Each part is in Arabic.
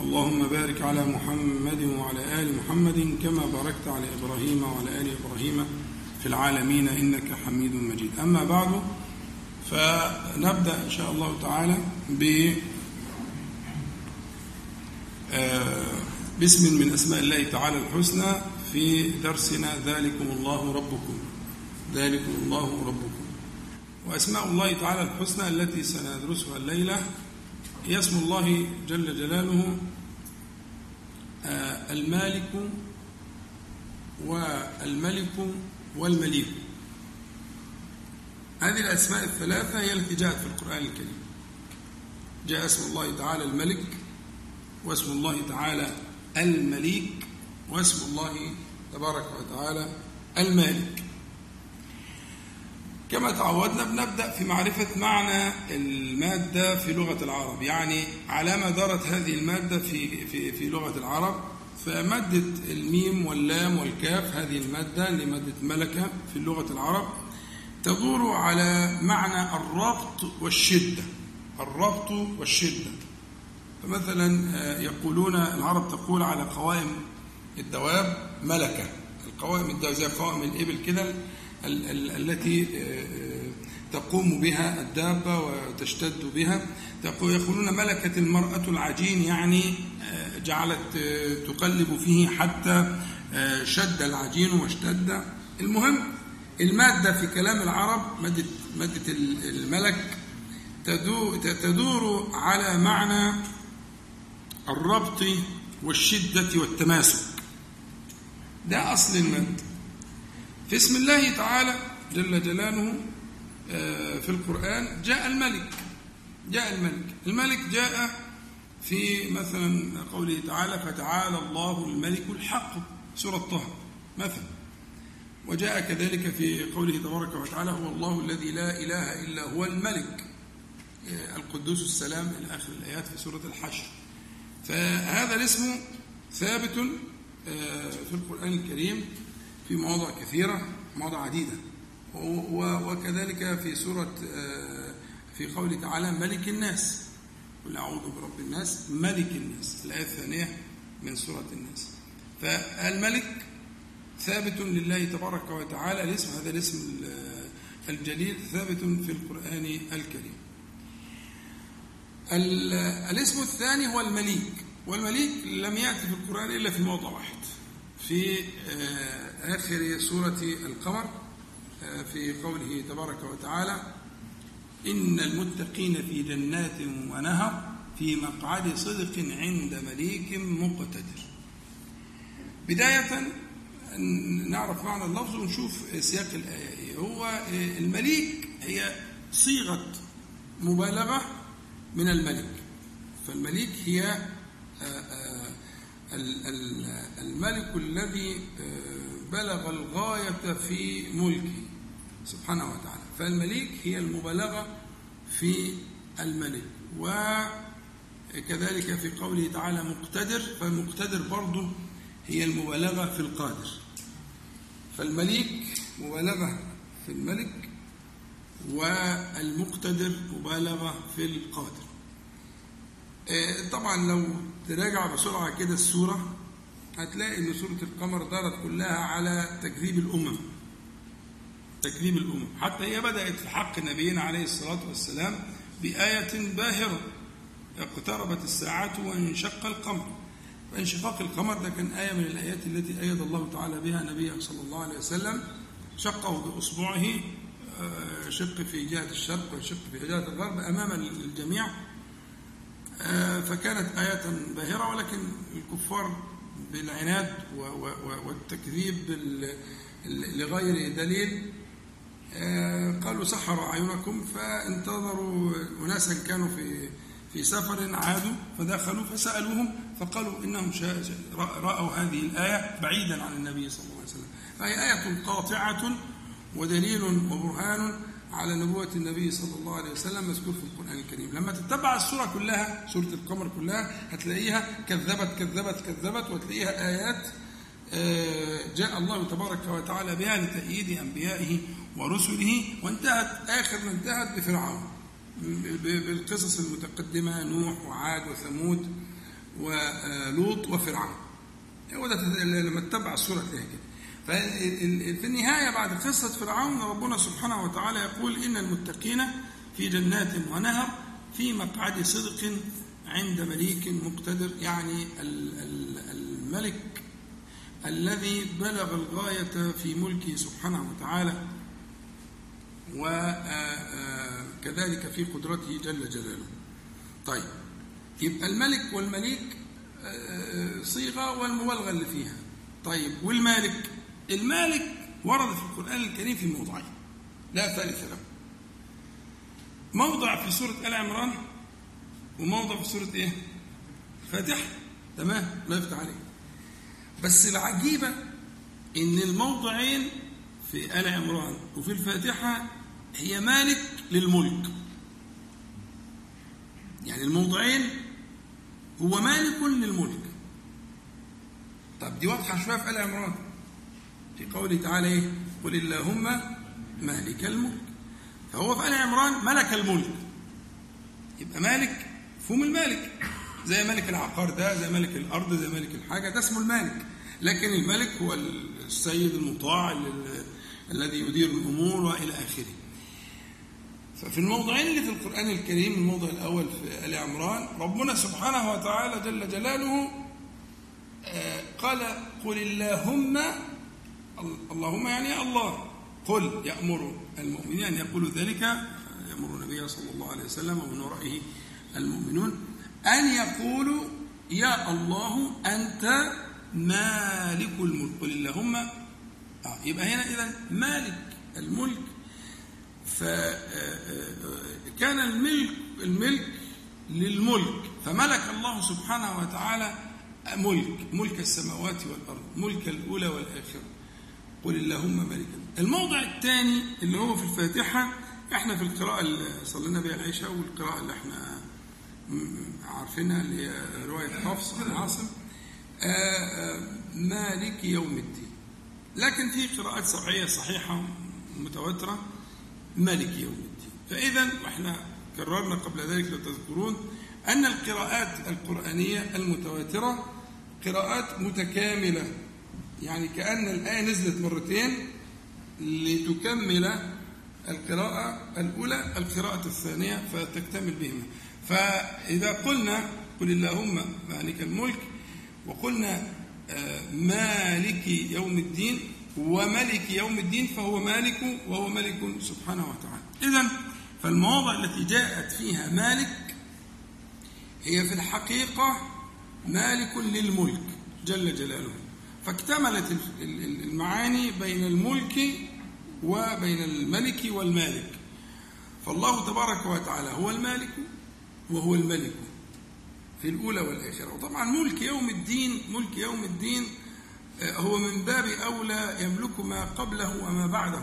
اللهم بارك على محمد وعلى آل محمد كما باركت على إبراهيم وعلى آل إبراهيم في العالمين إنك حميد مجيد. أما بعد فنبدأ إن شاء الله تعالى ب باسم من أسماء الله تعالى الحسنى في درسنا ذلكم الله ربكم. ذلكم الله ربكم. وأسماء الله تعالى الحسنى التي سندرسها الليلة هي اسم الله جل جلاله المالك والملك والمليك. هذه الأسماء الثلاثة هي التي جاءت في القرآن الكريم. جاء اسم الله تعالى الملك واسم الله تعالى المليك واسم الله تبارك وتعالى المالك. كما تعودنا بنبدأ في معرفة معنى المادة في لغة العرب. يعني على ما دارت هذه المادة في, في, في لغة العرب فمادة الميم واللام والكاف هذه المادة لمادة ملكة في لغة العرب تدور على معنى الربط والشدة. الربط والشدة. فمثلا يقولون العرب تقول على قوائم الدواب ملكة. القوائم الدواب زي قوائم الإبل كده التي تقوم بها الدابة وتشتد بها. يقولون ملكة المرأة العجين يعني جعلت تقلب فيه حتى شد العجين واشتد. المهم المادة في كلام العرب مادة, مادة الملك تدور على معنى الربط والشدة والتماسك. ده أصل المادة. في اسم الله تعالى جل جلاله في القرآن جاء الملك جاء الملك. الملك جاء في مثلا قوله تعالى فتعالى الله الملك الحق. سورة طه مثلا. وجاء كذلك في قوله تبارك وتعالى هو الله الذي لا إله إلا هو الملك. القدوس السلام إلى آخر الآيات في سورة الحشر. فهذا الاسم ثابت في القرآن الكريم. في مواضع كثيرة مواضع عديدة. وكذلك في سورة في قوله تعالى ملك الناس. قل أعوذ برب الناس ملك الناس. الآية الثانية من سورة الناس. فالملك ثابت لله تبارك وتعالى الاسم هذا الاسم الجليل ثابت في القرآن الكريم. الاسم الثاني هو المليك. والمليك لم يأتي في القرآن إلا في موضع واحد. في آخر سورة القمر في قوله تبارك وتعالى إن المتقين في جنات ونهر في مقعد صدق عند مليك مقتدر. بداية نعرف معنى اللفظ ونشوف سياق الآية هو المليك هي صيغة مبالغة من الملك. فالمليك هي الملك الذي بلغ الغاية في ملكه سبحانه وتعالى. فالمليك هي المبالغة في الملك. وكذلك في قوله تعالى مقتدر فالمقتدر برضه هي المبالغة في القادر. فالمليك مبالغة في الملك والمقتدر مبالغة في القادر. طبعا لو تراجع بسرعة كده السورة هتلاقي إن سورة القمر دارت كلها على تكذيب الأمم. تكذيب الأمم. حتى هي بدأت في حق نبينا عليه الصلاة والسلام بآية باهرة. اقتربت الساعة وانشق القمر. فانشقاق القمر ده كان آية من الآيات التي أيد الله تعالى بها نبيه صلى الله عليه وسلم. شقه بإصبعه شق في جهة الشرق وشق في جهة الغرب أمام الجميع. فكانت آية باهرة ولكن الكفار بالعناد والتكذيب لغير دليل قالوا سحر أعينكم فانتظروا أناسا كانوا في في سفر عادوا فدخلوا فسألوهم فقالوا إنهم رأوا هذه الآية بعيدا عن النبي صلى الله عليه وسلم. فهي آية قاطعة ودليل وبرهان على نبوة النبي صلى الله عليه وسلم مذكور في القرآن الكريم. لما تتبع السورة كلها سورة القمر كلها هتلاقيها كذبت كذبت كذبت وتلاقيها آيات آه، جاء الله تبارك وتعالى بها لتأييد أنبيائه ورسله وانتهت آخر ما انتهت بفرعون. بالقصص المتقدمة نوح وعاد وثمود ولوط وفرعون. هو ده لما تتبع السورة كده. ففي النهاية بعد قصة فرعون ربنا سبحانه وتعالى يقول إن المتقين في جنات ونهر في مقعد صدق عند مليك مقتدر يعني الملك الذي بلغ الغاية في ملكه سبحانه وتعالى وكذلك في قدرته جل جلاله. طيب يبقى الملك والمليك صيغة والمبالغة اللي فيها. طيب والمالك؟ المالك ورد في القرآن الكريم في موضعين لا ثالث له. موضع في سورة آل عمران وموضع في سورة إيه؟ الفاتحة. تمام؟ الله يفتح عليك بس العجيبة إن الموضعين في آل عمران وفي الفاتحة هي مالك للملك. يعني الموضعين هو مالك للملك. طب دي واضحة شوية في آل عمران. في قوله تعالى إيه؟ قل اللهم مالك الملك. فهو في آل عمران ملك الملك. يبقى مالك فهم المالك. زي ملك العقار ده زي ملك الأرض زي ملك الحاجة ده اسمه المالك. لكن الملك هو السيد المطاع الذي يدير الأمور وإلى آخره. ففي الموضعين اللي في القرآن الكريم الموضع الأول في آل عمران ربنا سبحانه وتعالى جل جلاله آه، قال قل اللهم اللهم يعني الله. قل يأمر المؤمنين أن يقولوا ذلك يأمر النبي صلى الله عليه وسلم ومن ورائه المؤمنون أن يقولوا يا الله أنت مالك الملك. قل اللهم. آه يبقى هنا إذا مالك الملك. فكان آه، آه، الملك الملك للملك. فملك الله سبحانه وتعالى ملك ملك السماوات والأرض ملك الأولى والآخرة. قل اللهم مالك الموضع الثاني اللي هو في الفاتحة إحنا في القراءة اللي صلينا بها العشاء والقراءة اللي إحنا عارفينها اللي هي رواية حفص عن عاصم. آه، آه، مالك يوم الدين. لكن في قراءات سبعية صحيحة متواترة مالك يوم الدين. فإذا وإحنا كررنا قبل ذلك لو تذكرون أن القراءات القرآنية المتواترة قراءات متكاملة. يعني كأن الآية نزلت مرتين لتكمل القراءة الأولى القراءة الثانية فتكتمل بهما. فإذا قلنا قل اللهم مالك الملك وقلنا آه، مالك يوم الدين وملك يوم الدين فهو مالك وهو ملك سبحانه وتعالى. إذا فالمواضع التي جاءت فيها مالك هي في الحقيقة مالك للملك جل جلاله. فاكتملت المعاني بين الملك وبين الملك والمالك. فالله تبارك وتعالى هو المالك وهو الملك في الأولى والآخرة. وطبعا ملك يوم الدين ملك يوم الدين آه، هو من باب أولى يملك ما قبله وما بعده.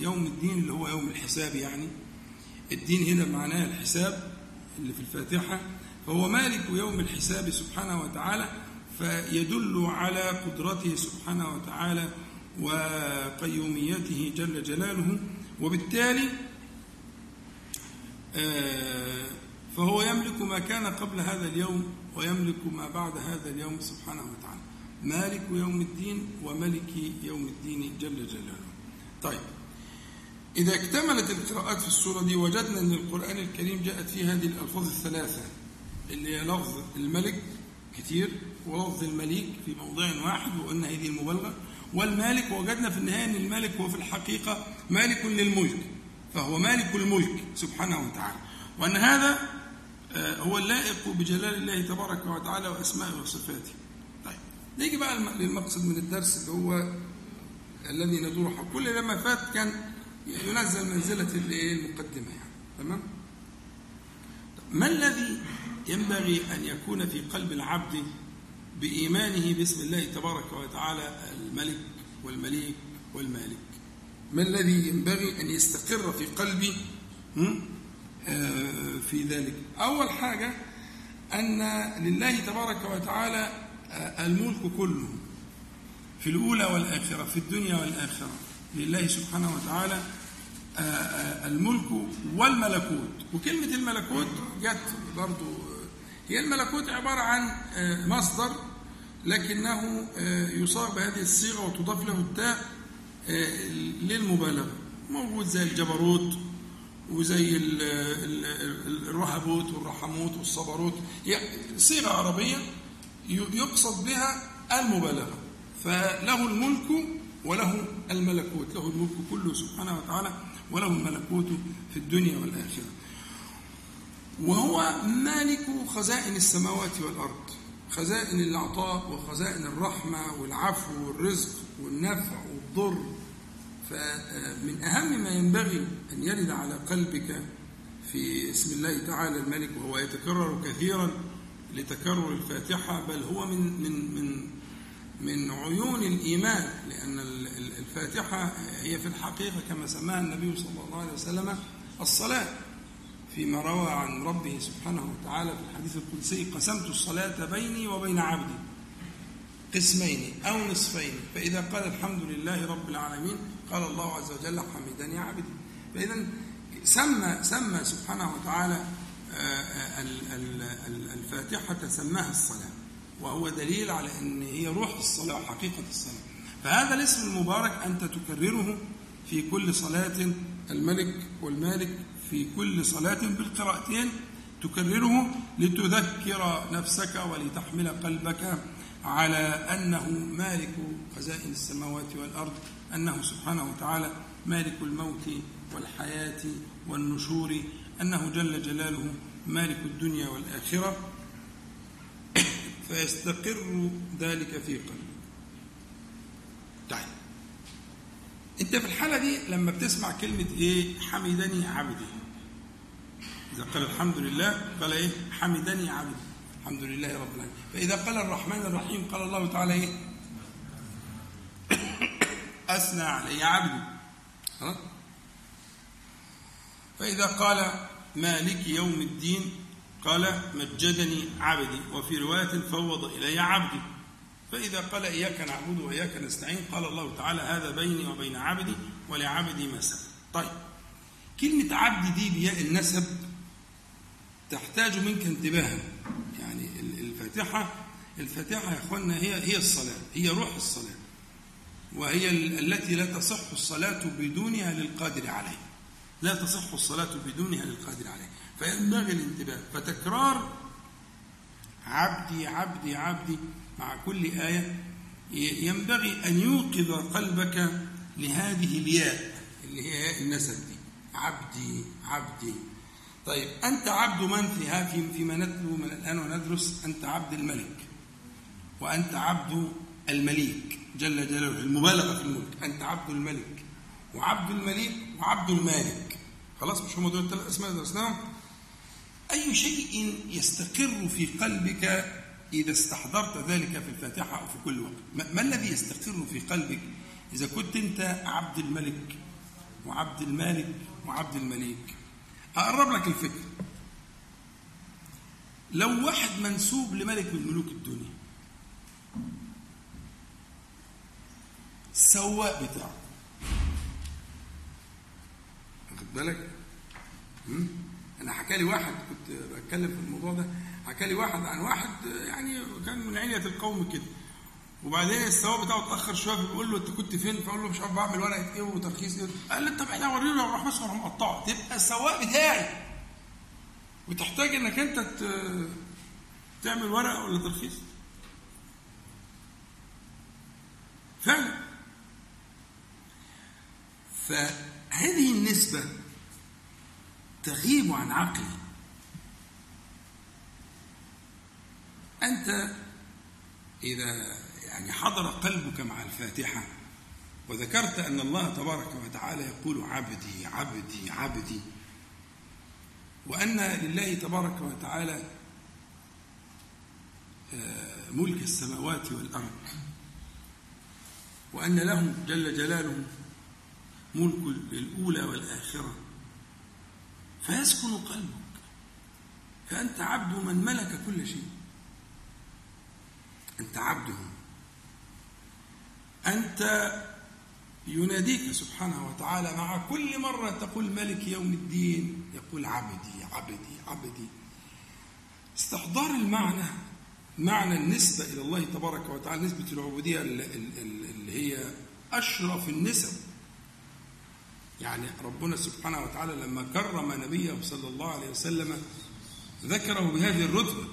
يوم الدين اللي هو يوم الحساب يعني. الدين هنا معناه الحساب اللي في الفاتحة. فهو مالك يوم الحساب سبحانه وتعالى. فيدل على قدرته سبحانه وتعالى وقيوميته جل جلاله. وبالتالي آه فهو يملك ما كان قبل هذا اليوم ويملك ما بعد هذا اليوم سبحانه وتعالى. مالك يوم الدين وملك يوم الدين جل جلاله. طيب إذا اكتملت القراءات في السورة دي وجدنا أن القرآن الكريم جاءت فيه هذه الألفاظ الثلاثة اللي هي لفظ الملك كتير ولفظ المليك في موضع واحد وقلنا هذه المبالغة. والمالك وجدنا في النهاية أن الملك هو في الحقيقة مالك للملك فهو مالك الملك سبحانه وتعالى. وأن هذا آه، هو اللائق بجلال الله تبارك وتعالى وأسمائه وصفاته. طيب نيجي بقى للمقصد من الدرس اللي هو الذي ندور كل لما فات كان ينزل منزلة المقدمة يعني. تمام؟ ما الذي ينبغي أن يكون في قلب العبد بإيمانه باسم الله تبارك وتعالى الملك والمليك والمالك. ما الذي ينبغي أن يستقر في قلبي؟ آه، في ذلك. أول حاجة أن لله تبارك وتعالى آه، الملك كله في الأولى والآخرة في الدنيا والآخرة. لله سبحانه وتعالى آه، الملك والملكوت. وكلمة الملكوت جت برضو هي الملكوت عبارة عن مصدر لكنه يصاب بهذه الصيغة وتضاف له التاء للمبالغة. موجود زي الجبروت وزي الرهبوت والرحموت والصبروت. صيغة عربية يقصد بها المبالغة. فله الملك وله الملكوت. له الملك كله سبحانه وتعالى وله الملكوت في الدنيا والآخرة. وهو مالك خزائن السماوات والأرض خزائن العطاء وخزائن الرحمة والعفو والرزق والنفع والضر. فمن أهم ما ينبغي أن يرد على قلبك في اسم الله تعالى الملك وهو يتكرر كثيرا لتكرر الفاتحة بل هو من من من من عيون الإيمان لأن الفاتحة هي في الحقيقة كما سماها النبي صلى الله عليه وسلم الصلاة. فيما روى عن ربه سبحانه وتعالى في الحديث القدسي قسمت الصلاة بيني وبين عبدي قسمين أو نصفين فإذا قال الحمد لله رب العالمين قال الله عز وجل حمدني عبدي. فإذا سمى سمى سبحانه وتعالى آه، الفاتحة سماها الصلاة وهو دليل على أن هي روح الصلاة وحقيقة الصلاة. فهذا الاسم المبارك أنت تكرره في كل صلاة الملك والمالك في كل صلاة بالقراءتين تكرره لتذكر نفسك ولتحمل قلبك على أنه مالك خزائن السماوات والأرض أنه سبحانه وتعالى مالك الموت والحياة والنشور أنه جل جلاله مالك الدنيا والآخرة. فيستقر ذلك في قلبك. طيب أنت في الحالة دي لما بتسمع كلمة إيه؟ حمدني عبدي. إذا قال الحمد لله قال إيه؟ حمدني عبدي. الحمد لله رب العالمين. فإذا قال الرحمن الرحيم قال الله تعالى إيه؟ أثنى علي عبدي. فإذا قال مالك يوم الدين قال مجدني عبدي. وفي رواية فوض إلي عبدي. فإذا قال إياك نعبد وإياك نستعين قال الله تعالى هذا بيني وبين عبدي ولعبدي ما سأل طيب كلمة عبدي دي بياء النسب تحتاج منك انتباها. الفاتحة الفاتحة يا أخوانا هي هي الصلاة هي روح الصلاة. وهي التي لا تصح الصلاة بدونها للقادر عليه لا تصح الصلاة بدونها للقادر عليه فينبغي الانتباه. فتكرار عبدي عبدي عبدي مع كل آية ينبغي أن يوقظ قلبك لهذه الياء اللي هي النسب دي. عبدي عبدي. طيب أنت عبد من فيها فيما نتلو من الآن وندرس أنت عبد الملك. وأنت عبد المليك جل جلاله المبالغة في الملك. أنت عبد الملك. وعبد المليك وعبد المالك. خلاص مش هم دول الثلاث أسماء درسناهم؟ أي شيء يستقر في قلبك إذا استحضرت ذلك في الفاتحة أو في كل وقت؟ ما الذي يستقر في قلبك إذا كنت أنت عبد الملك وعبد المالك وعبد المليك؟ أقرب لك الفكرة لو واحد منسوب لملك من ملوك الدنيا السواق بتاعه. واخد بالك؟ أنا حكى لي واحد كنت بتكلم في الموضوع ده حكى لي واحد عن واحد يعني كان من علية القوم كده. وبعدين السواق بتاعه اتأخر شوية فبيقول له انت كنت فين؟ فقال له مش عارف بعمل ورقة إيه وترخيص إيه. قال له طب إحنا ورينا وراح بس وراح مقطعه تبقى السواق بتاعي. وتحتاج انك انت تعمل ورقة ولا ترخيص. فعلا. فهذه النسبة تغيب عن عقلي. أنت إذا يعني حضر قلبك مع الفاتحة. وذكرت أن الله تبارك وتعالى يقول عبدي عبدي عبدي. وأن لله تبارك وتعالى آه، ملك السماوات والأرض. وأن له جل جلاله ملك الأولى والآخرة. فيسكن قلبك. فأنت عبد من ملك كل شيء. أنت عبده أنت يناديك سبحانه وتعالى مع كل مرة تقول ملك يوم الدين يقول عبدي عبدي عبدي. استحضار المعنى معنى النسبة إلى الله تبارك وتعالى نسبة العبودية اللي هي أشرف النسب. يعني ربنا سبحانه وتعالى لما كرم نبيه صلى الله عليه وسلم ذكره بهذه الرتبة.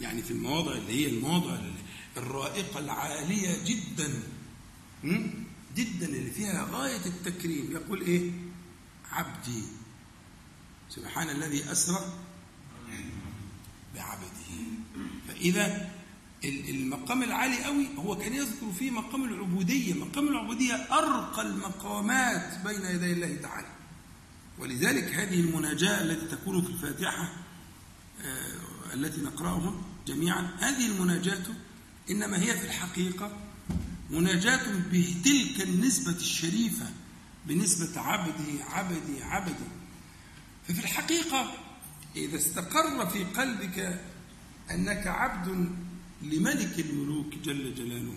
يعني في المواضع اللي هي المواضع الرائقة العالية جدا. جدا اللي فيها غاية التكريم. يقول إيه؟ عبدي. سبحان الذي أسرى بعبده. فإذا المقام العالي قوي. هو كان يذكر فيه مقام العبودية. مقام العبودية أرقى المقامات بين يدي الله تعالى. ولذلك هذه المناجاة التي تكون في الفاتحة آه، التي نقرأها جميعا هذه المناجاة إنما هي في الحقيقة مناجاة بتلك النسبة الشريفة بنسبة عبدي عبدي عبدي. ففي الحقيقة إذا استقر في قلبك أنك عبد لملك الملوك جل جلاله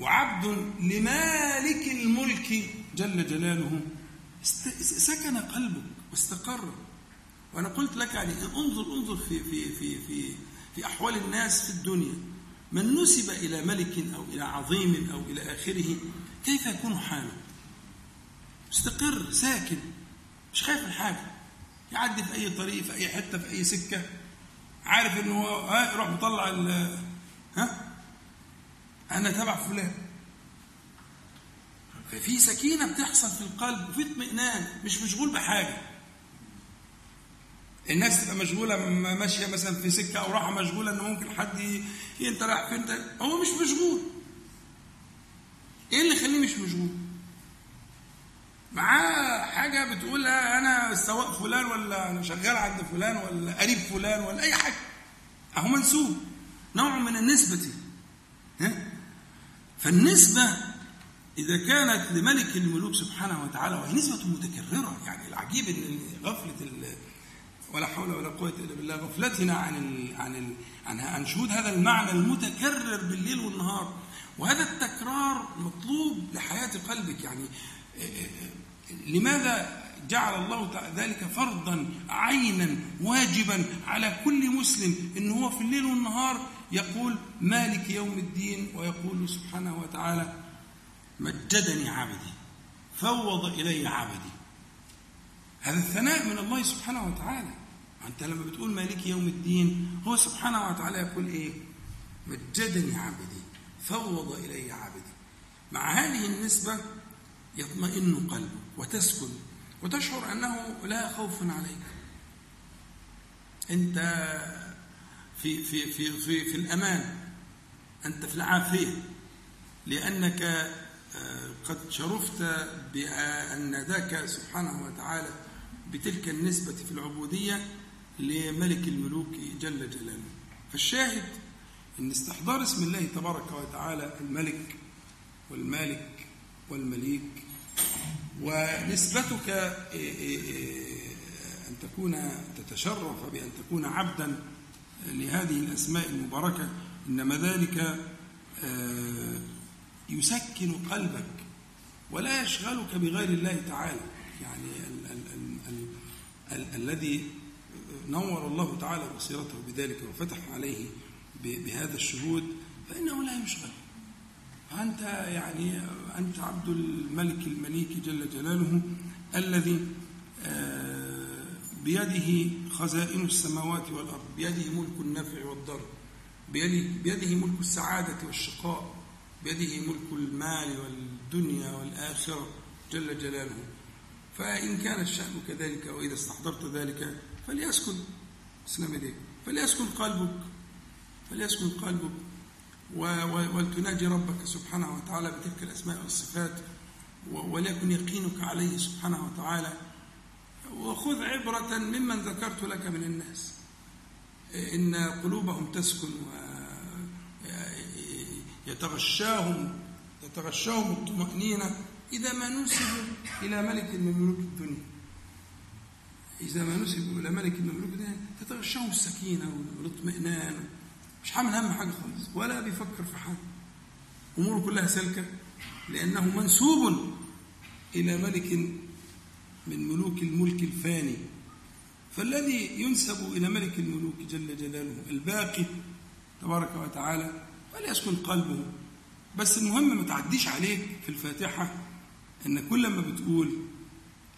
وعبد لمالك الملك جل جلاله سكن قلبك واستقر. وأنا قلت لك يعني انظر انظر في في في في في أحوال الناس في الدنيا. من نسب إلى ملك أو إلى عظيم أو إلى آخره كيف يكون حاله؟ مستقر ساكن مش خايف من حاجة. يعدي في أي طريق في أي حتة في أي سكة. عارف إنه هو ها يروح مطلع ال ها؟ أنا تبع فلان. ففي سكينة بتحصل في القلب وفي اطمئنان مش مشغول بحاجة. الناس تبقى مشغولة ماشية مثلا في سكة أو راحة مشغولة إن ممكن حد ي... أنت رايح فين؟ هو مش مشغول. إيه اللي يخليه مش مشغول؟ معاه حاجة بتقولها أنا السواق فلان ولا أنا شغال عند فلان ولا قريب فلان ولا أي حاجة. أهو منسوب. نوع من النسبة. ها؟ فالنسبة إذا كانت لملك الملوك سبحانه وتعالى وهي نسبة متكررة يعني العجيب إن غفلة ولا حول ولا قوة إلا بالله. غفلتنا عن ال عن ال عن عن شهود هذا المعنى المتكرر بالليل والنهار. وهذا التكرار مطلوب لحياة قلبك. يعني آه، آه، لماذا جعل الله ذلك فرضا عينا واجبا على كل مسلم؟ ان هو في الليل والنهار يقول مالك يوم الدين ويقول سبحانه وتعالى مجدني عبدي فوض إلي عبدي. هذا الثناء من الله سبحانه وتعالى. أنت لما بتقول مالك يوم الدين هو سبحانه وتعالى يقول إيه؟ مجدني عبدي فوض إلي عبدي. مع هذه النسبة يطمئن قلبك وتسكن وتشعر أنه لا خوف عليك. أنت في في في في, في الأمان أنت في العافية لأنك آه، قد شرفت بأن ذاك سبحانه وتعالى بتلك النسبة في العبودية لملك الملوك جل جلاله. فالشاهد أن استحضار اسم الله تبارك وتعالى الملك والمالك والمليك ونسبتك إيه، إيه، إيه، أن تكون تتشرف بأن تكون عبدا لهذه الأسماء المباركة إنما ذلك آه، يسكن قلبك ولا يشغلك بغير الله تعالى. يعني الذي نور الله تعالى بصيرته بذلك وفتح عليه بهذا الشهود فإنه لا يشغل أنت يعني أنت عبد الملك المليك جل جلاله الذي آه، بيده خزائن السماوات والأرض بيده ملك النفع والضر بيده, بيده ملك السعادة والشقاء بيده ملك المال والدنيا والآخرة جل جلاله. فإن كان الشأن كذلك وإذا استحضرت ذلك فليسكن. اسلم يديك فليسكن قلبك. فليسكن قلبك. ولتناجي ربك سبحانه وتعالى بتلك الأسماء والصفات. وليكن يقينك عليه سبحانه وتعالى. وخذ عبرة ممن ذكرت لك من الناس. إن قلوبهم تسكن يتغشاهم الطمأنينة. إذا ما نسبوا إلى ملك من ملوك الدنيا إذا ما نسبوا إلى ملك من ملوك الدنيا تتغشاهم السكينة والاطمئنان. مش حامل هم حاجة خالص ولا بيفكر في حاجة. أموره كلها سالكة لأنه منسوب إلى ملك من ملوك الملك الفاني. فالذي ينسب إلى ملك الملوك جل جلاله الباقي تبارك وتعالى فليسكن قلبه. بس المهم ما تعديش عليك في الفاتحة. أن كل ما بتقول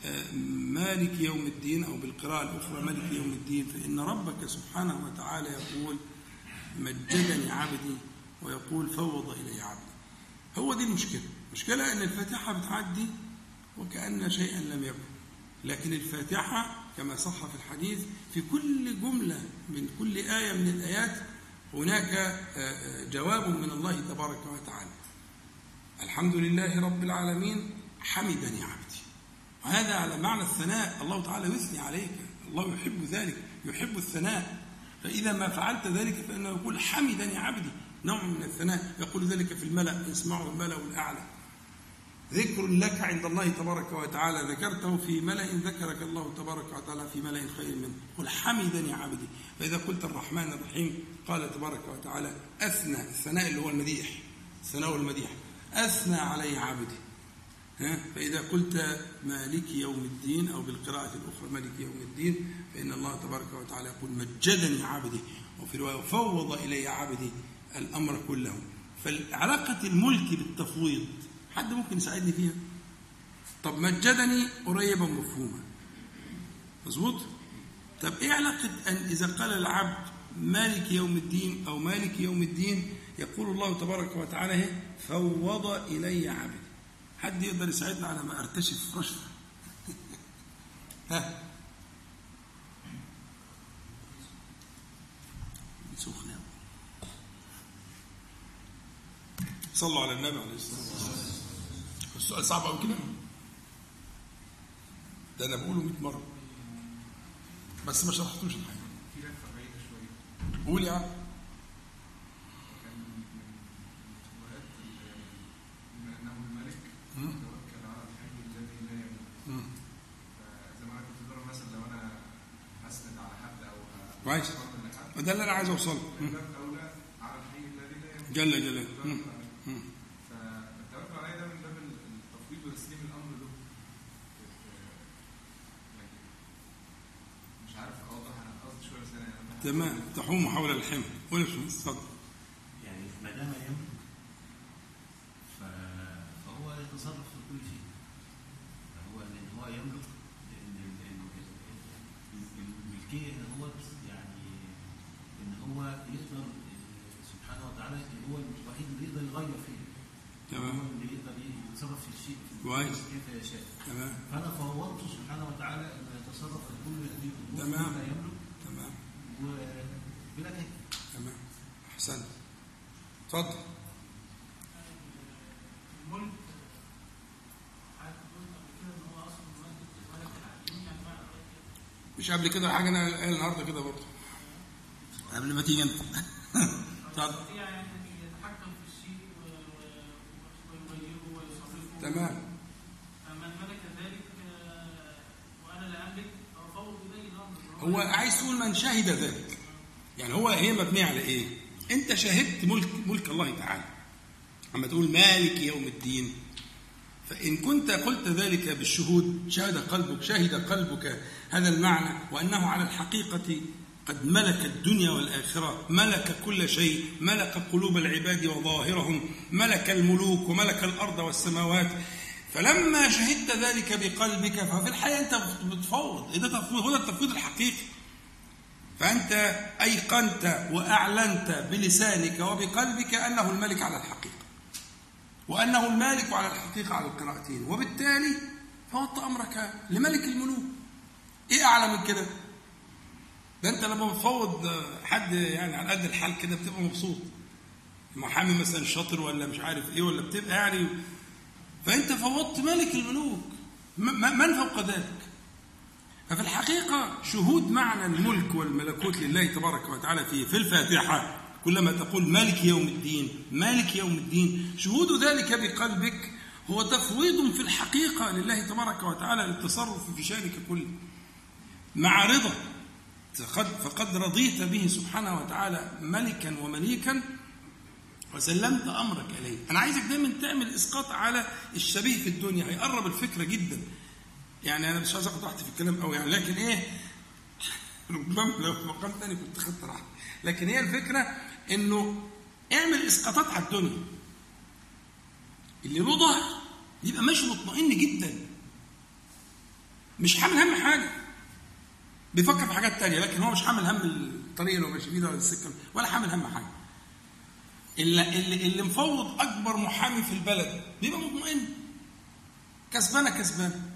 آه، مالك يوم الدين أو بالقراءة الأخرى مالك يوم الدين فإن ربك سبحانه وتعالى يقول مجدني عبدي ويقول فوض إلي عبدي. هو دي المشكلة. المشكلة أن الفاتحة بتعدي وكأن شيئا لم يكن. لكن الفاتحة كما صح في الحديث في كل جملة من كل آية من الآيات هناك آه، آه، جواب من الله تبارك وتعالى. الحمد لله رب العالمين حمدني عبدي. وهذا على معنى الثناء. الله تعالى يثني عليك. الله يحب ذلك يحب الثناء. فإذا ما فعلت ذلك فإنه يقول حمدني عبدي. نوع من الثناء. يقول ذلك في الملأ يسمعه الملأ الأعلى. ذكر لك عند الله تبارك وتعالى. ذكرته في ملأ ذكرك الله تبارك وتعالى في ملأ خير منه. قل حمدني عبدي. فإذا قلت الرحمن الرحيم قال تبارك وتعالى أثنى. الثناء اللي هو المديح. الثناء والمديح. أثنى علي عبدي؟ فإذا قلت مالك يوم الدين أو بالقراءة الأخرى مالك يوم الدين فإن الله تبارك وتعالى يقول مجدني عبدي وفي رواية فوض إلي عبدي الأمر كله. فعلاقة الملك بالتفويض حد ممكن يساعدني فيها؟ طب مجدني قريبة مفهومة مظبوط؟ طب إيه علاقة أن إذا قال العبد مالك يوم الدين أو مالك يوم الدين يقول الله تبارك وتعالى فوض إلي عبدي. حد يقدر يساعدنا على ما أرتشف رشفة. ها؟ سخنة. صلوا على النبي عليه الصلاة والسلام. السؤال صعب قوي كده. ده أنا بقوله 100 مرة. بس ما شرحتوش الحقيقة. في لفه بعيدة شوية. قول يا عم كان من الشبهات بما انه الملك مم. توكل على الحي الذي لا يموت مم. فزي ما أنا كنت بقول مثلا لو أنا هسند على حد أو ه- كويس. هفضل لحد وده اللي أنا عايز اوصله مم. من باب اولى على الحي الذي لا يموت جل جلاله مم. توكل عليه. مم. فالتوكل عليه ده من باب التفويض وتسليم الامر له يعني مش عارف أوضح أنا قصدي شوية بس أنا تمام. تحوم حول الحمى. قول يا اتفضل. يعني ما دام يملك فهو يتصرف في كل شيء فهو لأن هو يملك لأن ال- ال- ال- الملكيه ان هو يعني ان هو يقدر آه، سبحانه وتعالى هو الوحيد اللي يقدر يغير فيه هو تمام اللي يقدر يتصرف في الشيء كويس. كيف تمام. فانا فوضته سبحانه وتعالى انه يتصرف في كل هذه الأمور تمام. يملك. تمام. وبلا كيف. تمام. أحسنت. اتفضل. الملك حضرتك قلت قبل كده إن هو أصلا ملك ملك العالمين يعني مش قبل كده حاجة أنا قايل النهارده كده برضه. قبل ما تيجي أنت. اتفضل. يستطيع يعني ان يتحكم في الشيء و- و- ويغيره ويصرفه تمام فمن ملك ذلك آه، وأنا لا املك فافوض اليه الامر هو عايز تقول من شهد ذلك. يعني هو هي مبنية على إيه؟ أنت شهدت ملك ملك الله تعالى. اما تقول مالك يوم الدين. فإن كنت قلت ذلك بالشهود شهد قلبك شهد قلبك هذا المعنى وأنه على الحقيقة قد ملك الدنيا والآخرة ملك كل شيء ملك قلوب العباد وظاهرهم ملك الملوك وملك الأرض والسماوات. فلما شهدت ذلك بقلبك ففي الحقيقة أنت بتفوض ده تفويض هو ده التفويض الحقيقي. فأنت أيقنت وأعلنت بلسانك وبقلبك أنه الملك على الحقيقة. وأنه المالك على الحقيقة على القراءتين. وبالتالي فوضت أمرك لملك الملوك. إيه أعلى من كده؟ ده أنت لما بتفوض حد يعني على قد الحال كده بتبقى مبسوط. محامي مثلا شاطر ولا مش عارف إيه ولا بتبقى يعني فأنت فوضت ملك الملوك. من فوق ذلك؟ ففي الحقيقة شهود معنى الملك والملكوت لله تبارك وتعالى في في الفاتحة. كلما تقول مالك يوم الدين مالك يوم الدين شهود ذلك بقلبك هو تفويض في الحقيقة لله تبارك وتعالى للتصرف في شأنك كله. مع رضا فقد رضيت به سبحانه وتعالى ملكا ومليكا وسلمت أمرك إليه. أنا عايزك دايما تعمل إسقاط على الشبيه في الدنيا. هيقرب الفكرة جدا. يعني أنا مش عايز أخد راحتي في الكلام قوي يعني. لكن إيه؟ ربما لو في مقام ثاني كنت خدت راحتي. لكن هي الفكرة إنه اعمل إسقاطات على الدنيا. اللي ظهر يبقى ماشي مطمئن جدا. مش حامل هم حاجة. بيفكر في حاجات تانية. لكن هو مش حامل هم الطريق اللي هو ماشي فيه ده ولا السكة. ولا حامل هم حاجة. اللي, اللي, اللي مفوض أكبر محامي في البلد بيبقى مطمئن. كسبانة كسبانة.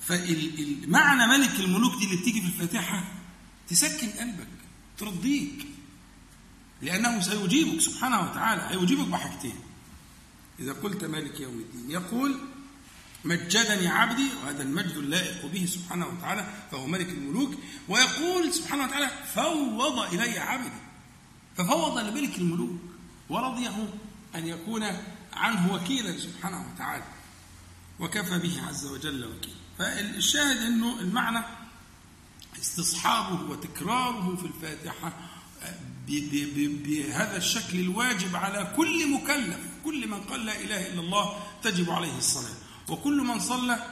فمعنى ملك الملوك دي اللي بتيجي في الفاتحة تسكن قلبك ترضيك. لأنه سيجيبك سبحانه وتعالى هيجيبك بحاجتين. إذا قلت مالك يوم الدين يقول مجدني عبدي وهذا المجد اللائق به سبحانه وتعالى فهو ملك الملوك. ويقول سبحانه وتعالى فوض إلي عبدي. ففوض لملك الملوك ورضيه أن يكون عنه وكيلا سبحانه وتعالى وكفى به عز وجل وكيلا. فالشاهد أنه المعنى استصحابه وتكراره في الفاتحة بهذا الشكل الواجب على كل مكلف كل من قال لا إله إلا الله تجب عليه الصلاة. وكل من صلى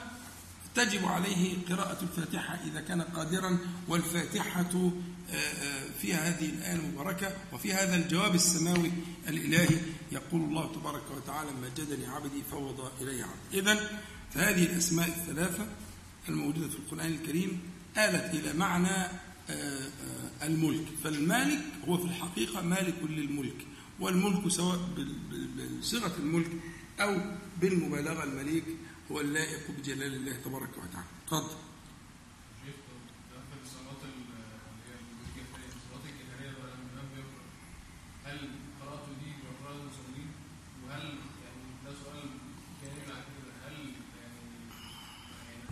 تجب عليه قراءة الفاتحة إذا كان قادرا والفاتحة فيها هذه الآية المباركة وفي هذا الجواب السماوي الإلهي يقول الله تبارك وتعالى مجدني عبدي فوض إلي عبدي إذا فهذه الأسماء الثلاثة الموجودة في القرآن الكريم آلت إلى معنى الملك. فالمالك هو في الحقيقة مالك للملك والملك سواء بصيغة الملك أو بالمبالغة المليك هو اللائق بجلال الله تبارك وتعالى. تفضل شيخ في الصلاة اللي هي الجهرية الصلاة الجهرية بقى لما الإمام بيقرأ هل قراءته دي بقراءة المصلين وهل يعني ده سؤال جانبي على كده هل يعني يعني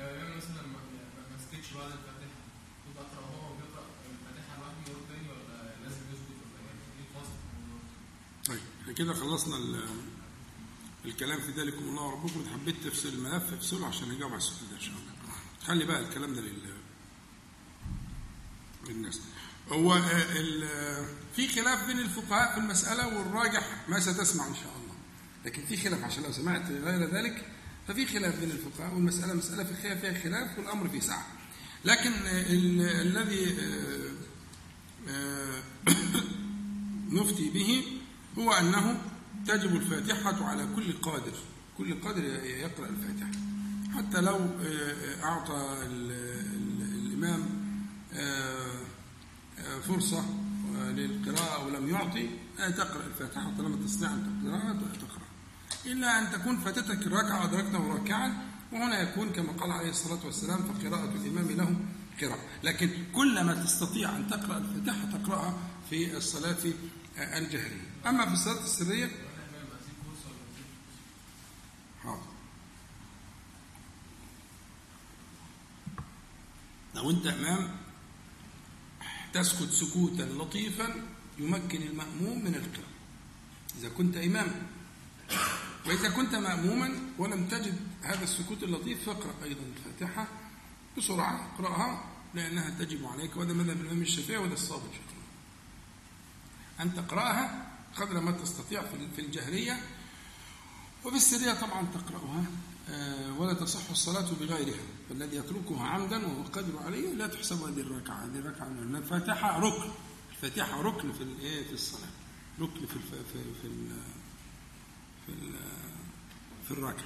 لو الإمام مثلا ما ما- ما سكتش بعد الفاتحة كنت أقرأ هو بيقرأ الفاتحة لوحده يقرأ تاني ولا لازم يسكت ولا يعني ليه فاصل في الموضوع؟ طيب إحنا كده خلصنا ال- الكلام في ذلكم الله ربكم حبيت تفصل الملف افصله عشان نجاوب على السؤال ده إن شاء الله. خلي بقى الكلام ده لل للناس. هو آه، في خلاف بين الفقهاء في المسألة والراجح ما ستسمع إن شاء الله. لكن في خلاف عشان لو سمعت غير ذلك ففي خلاف بين الفقهاء والمسألة. مسألة فقهية فيها خلاف والأمر فيه سعة. لكن آه، ال- الذي آه، آه، نفتي به هو أنه تجب الفاتحة على كل قادر كل قادر يقرأ الفاتحة. حتى لو آه، أعطى ال- ال- الإمام آه، آه، فرصة آه، للقراءة أو لم يعطي آه، تقرأ الفاتحة. طالما تستطيع أن تقرأها تقرأ. إلا أن تكون فاتتك الركعة أدركته راكعا وهنا يكون كما قال عليه الصلاة والسلام فقراءة الإمام له قراءة. لكن كلما تستطيع أن تقرأ الفاتحة تقرأها في الصلاة آه، الجهرية أما في الصلاة السرية حاضر. لو أنت إمام تسكت سكوتا لطيفا يمكن المأموم من القراءة. إذا كنت إماما. وإذا كنت مأموما ولم تجد هذا السكوت اللطيف فاقرأ أيضا الفاتحة بسرعة. اقرأها لأنها تجب عليك. وهذا مذهب الإمام الشافعي وهذا الله أن تقرأها قدر ما تستطيع في- الجهرية. وفي السرية طبعا تقرأها آه، ولا تصح الصلاة بغيرها. فالذي يتركها عمدا وهو قادر عليه لا تحسب هذه الركعة. هذه الركعة الفاتحة ركن. الفاتحة ركن في الإيه في الصلاة. ركن في الف... في في ال... في ال... في الركعة.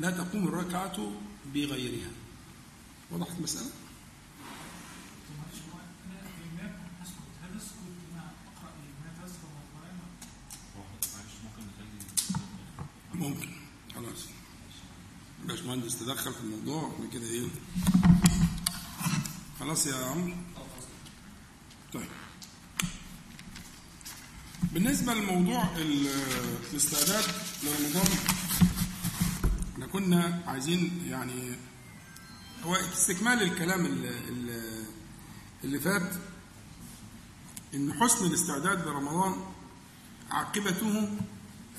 لا تقوم الركعة بغيرها. وضحت المسألة؟ معلش هو أنا الامام اسكت هل اسكت ان أنا اقرا الامام اسكت والقران معلش ممكن نخلي ممكن. خلاص. باشمهندس تدخل في الموضوع إحنا كده إيه؟ خلاص يا عمرو. طيب. بالنسبة لموضوع ال- الاستعداد لرمضان إحنا كنا عايزين يعني هو استكمال الكلام اللي, اللي- اللي فات إن حسن الاستعداد لرمضان عاقبته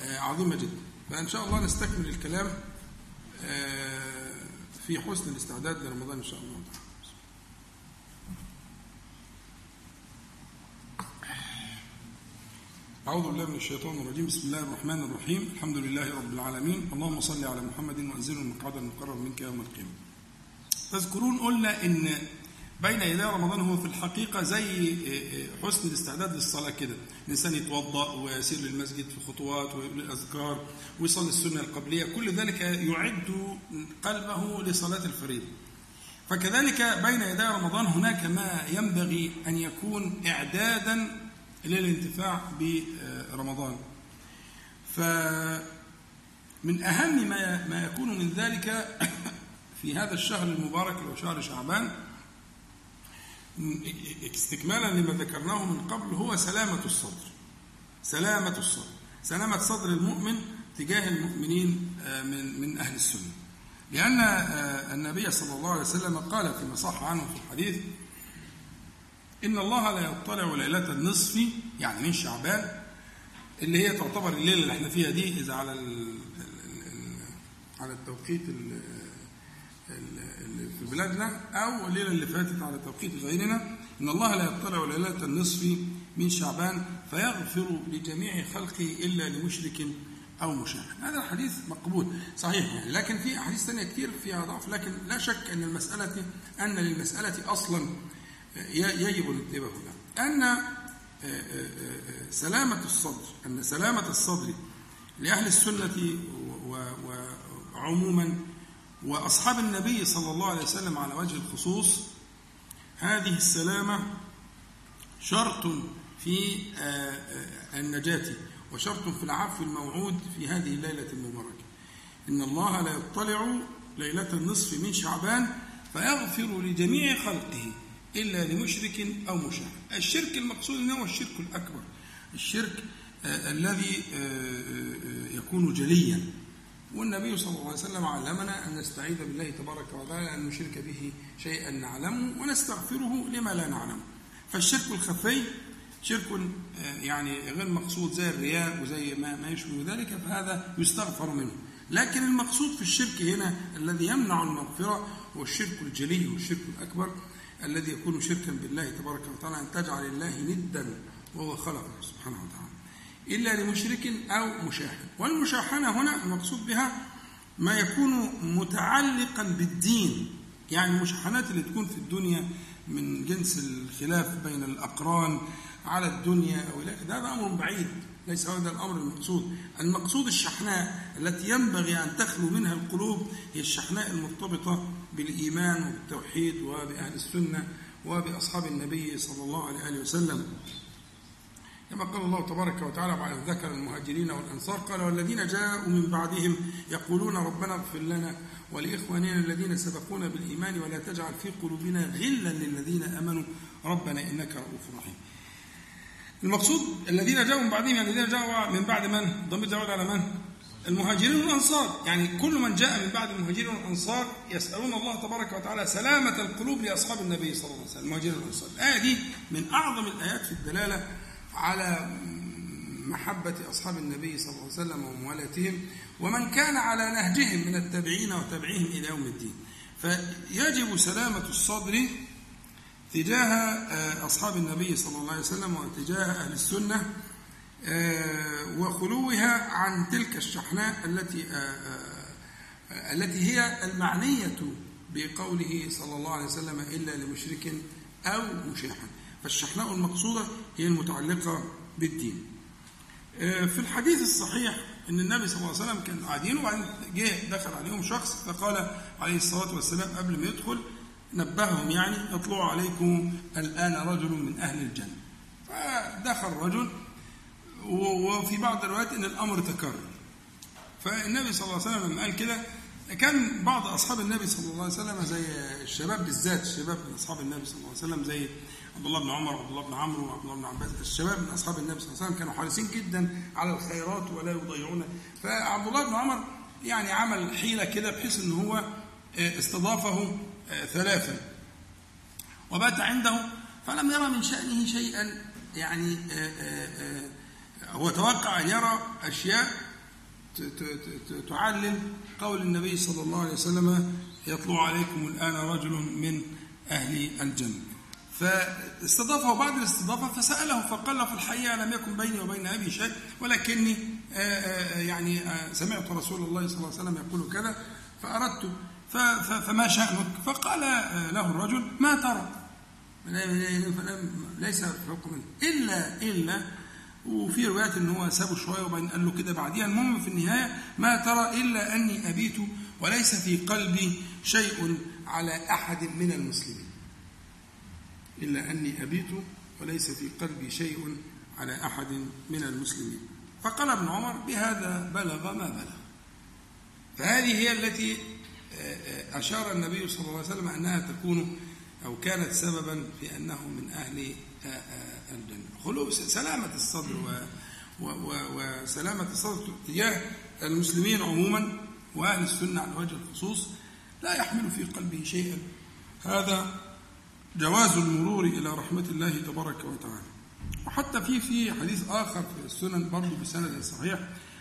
آه، عظيمة جدا. فإن شاء الله نستكمل الكلام آه، في حسن الاستعداد لرمضان إن شاء الله. تعالى أعوذ بالله من الشيطان الرجيم. بسم الله الرحمن الرحيم. الحمد لله رب العالمين. اللهم صل على محمد وأنزله المقعد المقرر منك يوم القيامة. تذكرون قلنا إن بين يدي رمضان هو في الحقيقة زي حسن الاستعداد للصلاة كده. الإنسان يتوضأ ويسير للمسجد في خطوات ويقول الأذكار ويصلي السنة القبلية. كل ذلك يعد قلبه لصلاة الفريضة. فكذلك بين يدي رمضان هناك ما ينبغي أن يكون إعدادا للانتفاع برمضان. فمن أهم ما يكون من ذلك في هذا الشهر المبارك هو شهر شعبان استكمالا لما ذكرناه من قبل هو سلامة الصدر. سلامة الصدر. سلامة صدر المؤمن تجاه المؤمنين من من أهل السنة. لأن النبي صلى الله عليه وسلم قال فيما صح عنه في الحديث إن الله لا يطلع ليلة النصف يعني من شعبان اللي هي تعتبر الليلة اللي إحنا فيها دي إذا على على التوقيت في بلادنا أو الليلة اللي فاتت على توقيت غيرنا إن الله لا يطلع ليلة النصف من شعبان فيغفر لجميع خلقه إلا لمشرك أو مشاهد هذا الحديث مقبول صحيح يعني لكن في أحاديث ثانية كثير فيها ضعف لكن لا شك أن المسألة أن للمسألة أصلا يجب الانتباه لها أن سلامة الصدر أن سلامة الصدر لأهل السنة وعموما وأصحاب النبي صلى الله عليه وسلم على وجه الخصوص هذه السلامة شرط في النجاة وشرط في العفو الموعود في هذه الليلة المباركة. إن الله لا يطلع ليلة النصف من شعبان فيغفر لجميع خلقه إلا لمشرك أو مشاهد الشرك المقصود هو الشرك الأكبر. الشرك آه الذي آه آه يكون جليا. والنبي صلى الله عليه وسلم علمنا أن نستعيذ بالله تبارك وتعالى أن نشرك به شيئا نعلمه ونستغفره لما لا نعلمه فالشرك الخفي شرك يعني غير مقصود زي الرياء وزي ما, ما يشبه ذلك فهذا يستغفر منه. لكن المقصود في الشرك هنا الذي يمنع المغفرة هو الشرك الجلي والشرك الأكبر الذي يكون شركا بالله تبارك وتعالى أن تجعل الله ندا وهو خلقه سبحانه وتعالى. إلا لمشرك أو مشاحن. والمشاحنة هنا المقصود بها ما يكون متعلقا بالدين. يعني المشاحنات اللي تكون في الدنيا من جنس الخلاف بين الأقران على الدنيا أو إلى هذا أمر بعيد ليس هذا الأمر المقصود. المقصود الشحناء التي ينبغي أن تخلو منها القلوب هي الشحناء المرتبطة بالإيمان وبالتوحيد وبأهل السنة وبأصحاب النبي صلى الله عليه وسلم. كما قال الله تبارك وتعالى بعد ذكر المهاجرين والأنصار قال والذين جاءوا من بعدهم يقولون ربنا اغفر لنا ولإخواننا الذين سبقونا بالإيمان ولا تجعل في قلوبنا غلا للذين آمنوا. ربنا إنك رؤوف رحيم. المقصود الذين جاءوا من بعدهم يعني الذين جاءوا من بعد من؟ ضمير تعود على من؟ المهاجرين والأنصار. يعني كل من جاء من بعد المهاجرين والأنصار يسألون الله تبارك وتعالى سلامة القلوب لأصحاب النبي صلى الله عليه وسلم. المهاجرين والأنصار. الآية دي من أعظم الآيات في الدلالة على محبة أصحاب النبي صلى الله عليه وسلم وموالاتهم ومن كان على نهجهم من التابعين وتابعيهم إلى يوم الدين. فيجب سلامة الصدر تجاه أصحاب النبي صلى الله عليه وسلم وتجاه أهل السنة وخلوها عن تلك الشحناء التي التي هي المعنية بقوله صلى الله عليه وسلم إلا لمشرك أو مشاحن. فالشحناء المقصودة هي المتعلقة بالدين. في الحديث الصحيح إن النبي صلى الله عليه وسلم كان قاعدين وبعدين جه دخل عليهم شخص فقال عليه الصلاة والسلام قبل ما يدخل نبههم يعني يطلع عليكم الآن رجل من أهل الجنة. فدخل رجل وفي بعض الروايات إن الأمر تكرر. فالنبي صلى الله عليه وسلم لما قال كده كان بعض أصحاب النبي صلى الله عليه وسلم زي الشباب بالذات الشباب من أصحاب النبي صلى الله عليه وسلم زي عبد الله بن عمر وعبد الله بن عمرو وعبد الله بن عباس الشباب من أصحاب النبي صلى الله عليه وسلم كانوا حريصين جدا على الخيرات ولا يضيعون. فعبد الله بن عمر يعني عمل حيلة كده بحيث إن هو استضافه آه، ثلاثا. وبات عنده فلم يرى من شأنه شيئا. يعني آه، آه، آه، هو توقع أن يرى أشياء تعلل قول النبي صلى الله عليه وسلم يطلع عليكم الآن رجل من أهل الجنة. فاستضافه بعد الاستضافة فسأله فقال له في الحقيقة لم يكن بيني وبين أبي شيء ولكني آه، آه، يعني آه، سمعت رسول الله صلى الله عليه وسلم يقول كذا فأردت فما شأنك؟ فقال له الرجل ما ترى. ليس حكم إلا إلا وفي روايات إن هو سابه شوية وبعدين قال له كده بعديها. المهم في النهاية ما ترى إلا أني أبيت وليس في قلبي شيء على أحد من المسلمين. إلا أني أبيت وليس في قلبي شيء على أحد من المسلمين. فقال ابن عمر بهذا بلغ ما بلغ. فهذه هي التي آه، آه، أشار النبي صلى الله عليه وسلم أنها تكون أو كانت سببا في أنه من أهل آه، الجنة. خلو سلامة الصدر وسلامة الصدر تجاه المسلمين عموما وأهل السنة على وجه الخصوص لا يحمل في قلبه شيئا. هذا جواز المرور إلى رحمة الله تبارك وتعالى. وحتى في في حديث آخر في السنن برضه بسند صحيح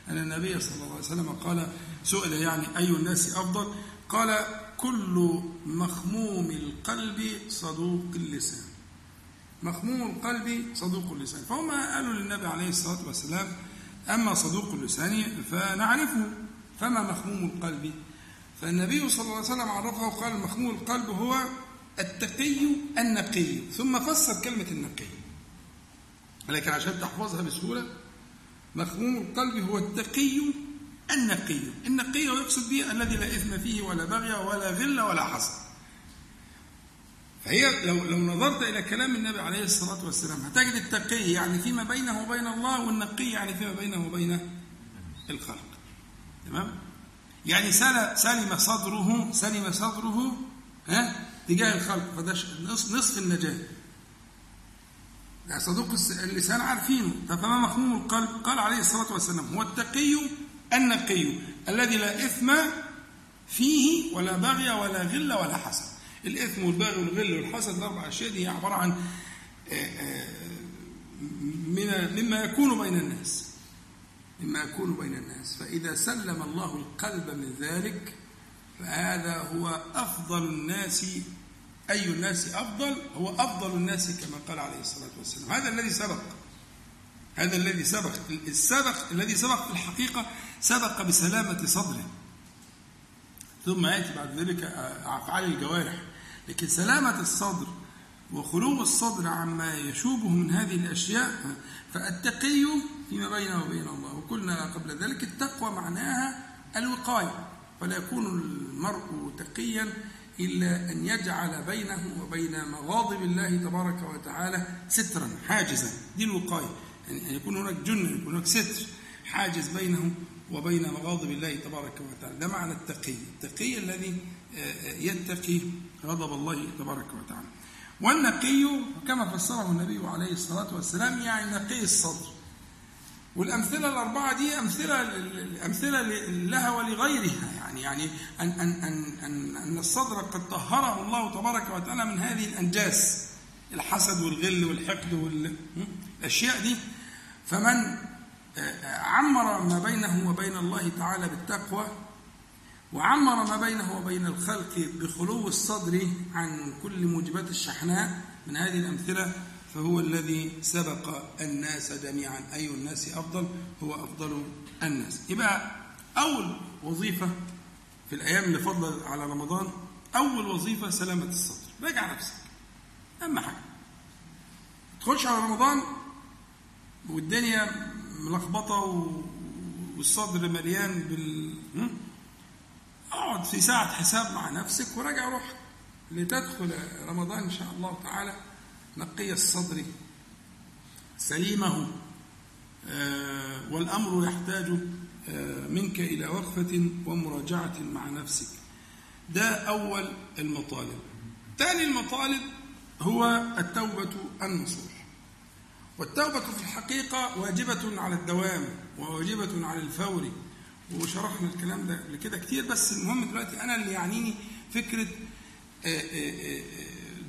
أن النبي صلى الله عليه وسلم قال سئل يعني أي الناس أفضل؟ قال كل مخموم القلب صدوق اللسان. مخموم القلب صدوق اللسان. فهم قالوا للنبي عليه الصلاة والسلام أما صدوق اللسان فنعرفه فما مخموم القلب؟ فالنبي صلى الله عليه وسلم عرفه وقال مخموم القلب هو التقي النقي. ثم فسر كلمة النقي. لكن عشان تحفظها بسهولة مخموم القلب هو التقي النقي. النقي يقصد به الذي لا إثم فيه ولا بغي ولا غل ولا حسد فهي لو لو نظرت إلى كلام النبي عليه الصلاة والسلام هتجد التقي يعني فيما بينه وبين الله والنقي يعني فيما بينه وبين الخلق. تمام؟ يعني سل- سلم صدره سلم صدره ها؟ تجاه الخلق فده نصف النجاة. يعني صدوق اللسان عارفينه. فما مفهوم القلب؟ قال عليه الصلاة والسلام هو التقي النقي الذي لا إثم فيه ولا بغي ولا غل ولا حسد. الإثم والبغي والغل والحسد الأربع أشياء دي هي عبارة عن آه، آه، من مما يكون بين الناس. مما يكون بين الناس. فإذا سلم الله القلب من ذلك فهذا هو أفضل الناس أي الناس أفضل هو أفضل الناس كما قال عليه الصلاة والسلام. هذا الذي سبق. هذا الذي سبق. السبق الذي سبق في الحقيقة سبق بسلامة صدره. ثم يأتي بعد ذلك افعال الجوارح. لكن سلامة الصدر وخلو الصدر عما يشوبه من هذه الأشياء فالتقي فيما بينه وبين الله. وقلنا قبل ذلك التقوى معناها الوقاية. فلا يكون المرء تقيا إلا أن يجعل بينه وبين مغاضب الله تبارك وتعالى سترا حاجزا. دي الوقاية. يعني أن يكون هناك جنه يكون هناك ستر حاجز بينه وبين مغاضب الله تبارك وتعالى. ده معنى التقي. التقي الذي يتقي غضب الله تبارك وتعالى. والنقي كما فسره النبي عليه الصلاة والسلام يعني نقي الصدر. والأمثلة الأربعة دي أمثلة أمثلة لها ولغيرها. يعني يعني أن أن أن أن, أن الصدر قد طهره الله تبارك وتعالى من هذه الأنجاس الحسد والغل والحقد والأشياء دي. فمن عمر ما بينه وبين الله تعالى بالتقوى وعمر ما بينه وبين الخلق بخلو الصدر عن كل موجبات الشحناء من هذه الأمثلة فهو الذي سبق الناس جميعا. أي الناس أفضل؟ هو أفضل الناس. يبقى أول وظيفة في الأيام اللي فضل على رمضان أول وظيفة سلامة الصدر. راجع نفسك. أهم حاجة. تخش على رمضان والدنيا ملخبطة والصدر مليان بال اقعد في ساعة حساب مع نفسك وراجع روحك. لتدخل رمضان إن شاء الله تعالى نقي الصدر سليمه آه والأمر يحتاج آه منك إلى وقفة ومراجعة مع نفسك. ده أول المطالب. ثاني المطالب هو التوبة النصوح. والتوبة في الحقيقة واجبة على الدوام وواجبة على الفور. وشرحنا الكلام ده قبل كده كتير بس المهم دلوقتي أنا اللي يعنيني آه، آه،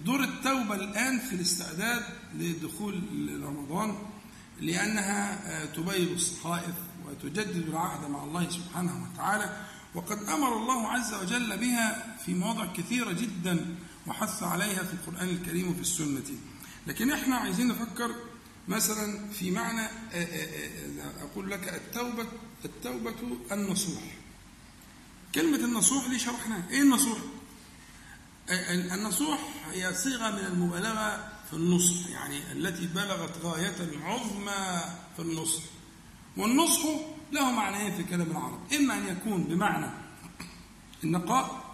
دور التوبة الآن في الاستعداد لدخول رمضان لأنها آه، تبيض الصحائف وتجدد العهد مع الله سبحانه وتعالى وقد أمر الله عز وجل بها في مواضع كثيرة جدا وحث عليها في القرآن الكريم وفي السنة. لكن إحنا عايزين نفكر مثلا في معنى آه، آه، أقول لك التوبة التوبة النصوح. كلمة النصوح دي شرحناها؟ إيه النصوح؟ النصوح هي صيغة من المبالغة في النصح يعني التي بلغت غاية عظمى في النصح. والنصح له معنيين في كلام العرب. إما أن يكون بمعنى النقاء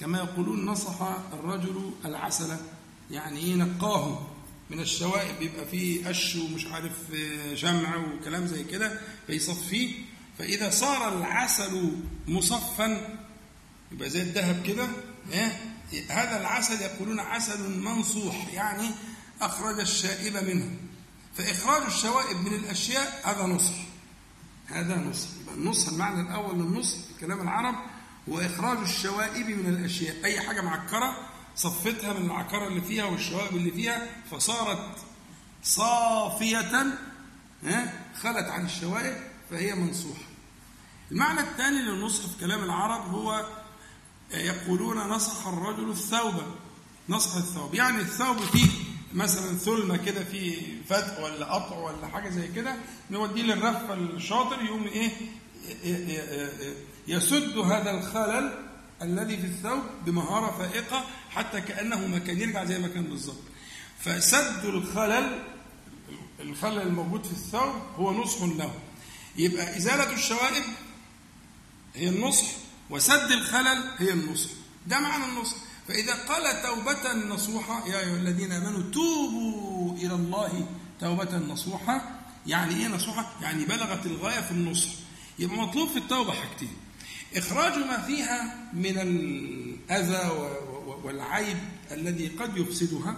كما يقولون نصح الرجل العسل يعني إيه نقاه من الشوائب بيبقى فيه قش ومش عارف آه، شمع وكلام زي كده فيصفيه. فإذا صار العسل مصفا يبقى زي الذهب كده إيه؟ هذا العسل يقولون عسل منصوح يعني أخرج الشائب منه. فإخراج الشوائب من الأشياء هذا نصح. هذا نصح. يبقى النصح المعنى الأول للنصح في كلام العرب هو إخراج الشوائب من الأشياء. أي حاجة معكرة صفتها من العكرة اللي فيها والشوائب اللي فيها فصارت صافية ها، خلت عن الشوائب فهي منصوحة. المعنى الثاني للنصح في كلام العرب هو يقولون نصح الرجل الثوب نصح الثوب. يعني الثوب فيه مثلا ثلمة كده فيه فتق ولا قطع ولا حاجة زي كده نوديه للرف الشاطر يقوم إيه يسد هذا الخلل الذي في الثوب بمهارة فائقة حتى كأنه ما كان يرجع زي ما كان بالظبط. فسد الخلل الخلل الموجود في الثوب هو نصح له. يبقى إزالة الشوائب هي النصح وسد الخلل هي النصح. ده معنى النصح. فإذا قال توبة نصوحة يا أيها الذين آمنوا توبوا إلى الله توبة نصوحة. يعني إيه نصوحة؟ يعني بلغت الغاية في النصح. يبقى مطلوب في التوبة حاجتين. إخراج ما فيها من الأذى والعيب الذي قد يفسدها?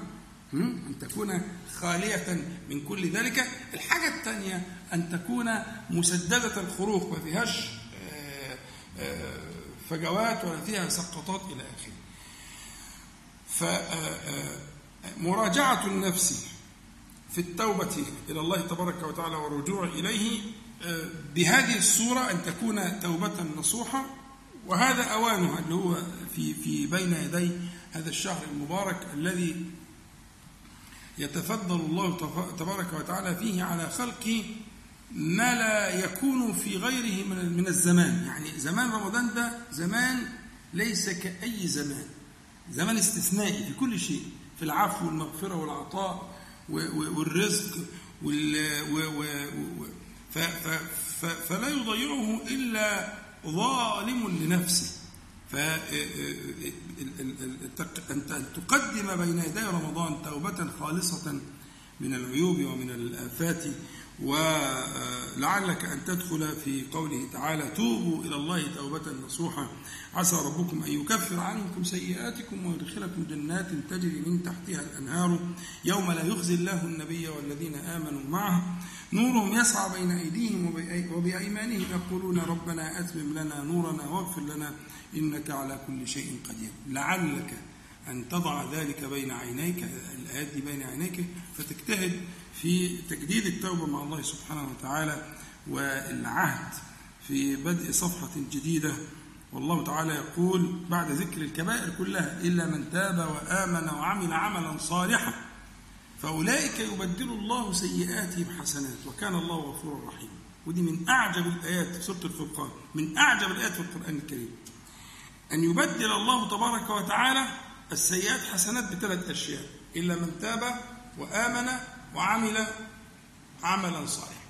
أن تكون خالية من كل ذلك. الحاجة الثانية أن تكون مسددة الخروق ما فيهاش آه، آه، فجوات فيها سقطات إلى آخره. فمراجعة النفس في التوبة إلى الله تبارك وتعالى والرجوع إليه آه، بهذه الصورة أن تكون توبة نصوحة وهذا أوانها اللي هو في في بين يدي هذا الشهر المبارك الذي يتفضل الله تبارك وتعالى فيه على خلقه ما لا يكون في غيره من من الزمان. يعني زمان رمضان ده زمان ليس كأي زمان. زمان استثنائي في كل شيء في العفو والمغفرة والعطاء والرزق وال و- و- ف- ف- فلا يضيعه إلا ظالم لنفسه. ف أن تقدم بين يدي رمضان توبة خالصة من العيوب ومن الآفات ولعلك أن تدخل في قوله تعالى توبوا إلى الله توبة نصوحا عسى ربكم أن يكفر عنكم سيئاتكم ويدخلكم جنات تجري من تحتها الأنهار يوم لا يخزي الله النبي والذين آمنوا معه. نورهم يسعى بين أيديهم وبأي- وبأيمانهم يقولون ربنا أتمم لنا نورنا واغفر لنا إنك على كل شيء قدير لعلك أن تضع ذلك بين عينيك الآيات دي بين عينيك فتجتهد في تجديد التوبة مع الله سبحانه وتعالى والعهد في بدء صفحة جديدة. والله تعالى يقول بعد ذكر الكبائر كلها إلا من تاب وآمن وعمل عملا صالحا فأولئك يبدل الله سيئاتهم حسنات وكان الله غفورا رحيما ودي من أعجب الآيات في سورة الفرقان من أعجب الآيات في القرآن الكريم. أن يبدل الله تبارك وتعالى السيئات حسنات بثلاث أشياء إلا من تاب وآمن وعمل عملا صالحا.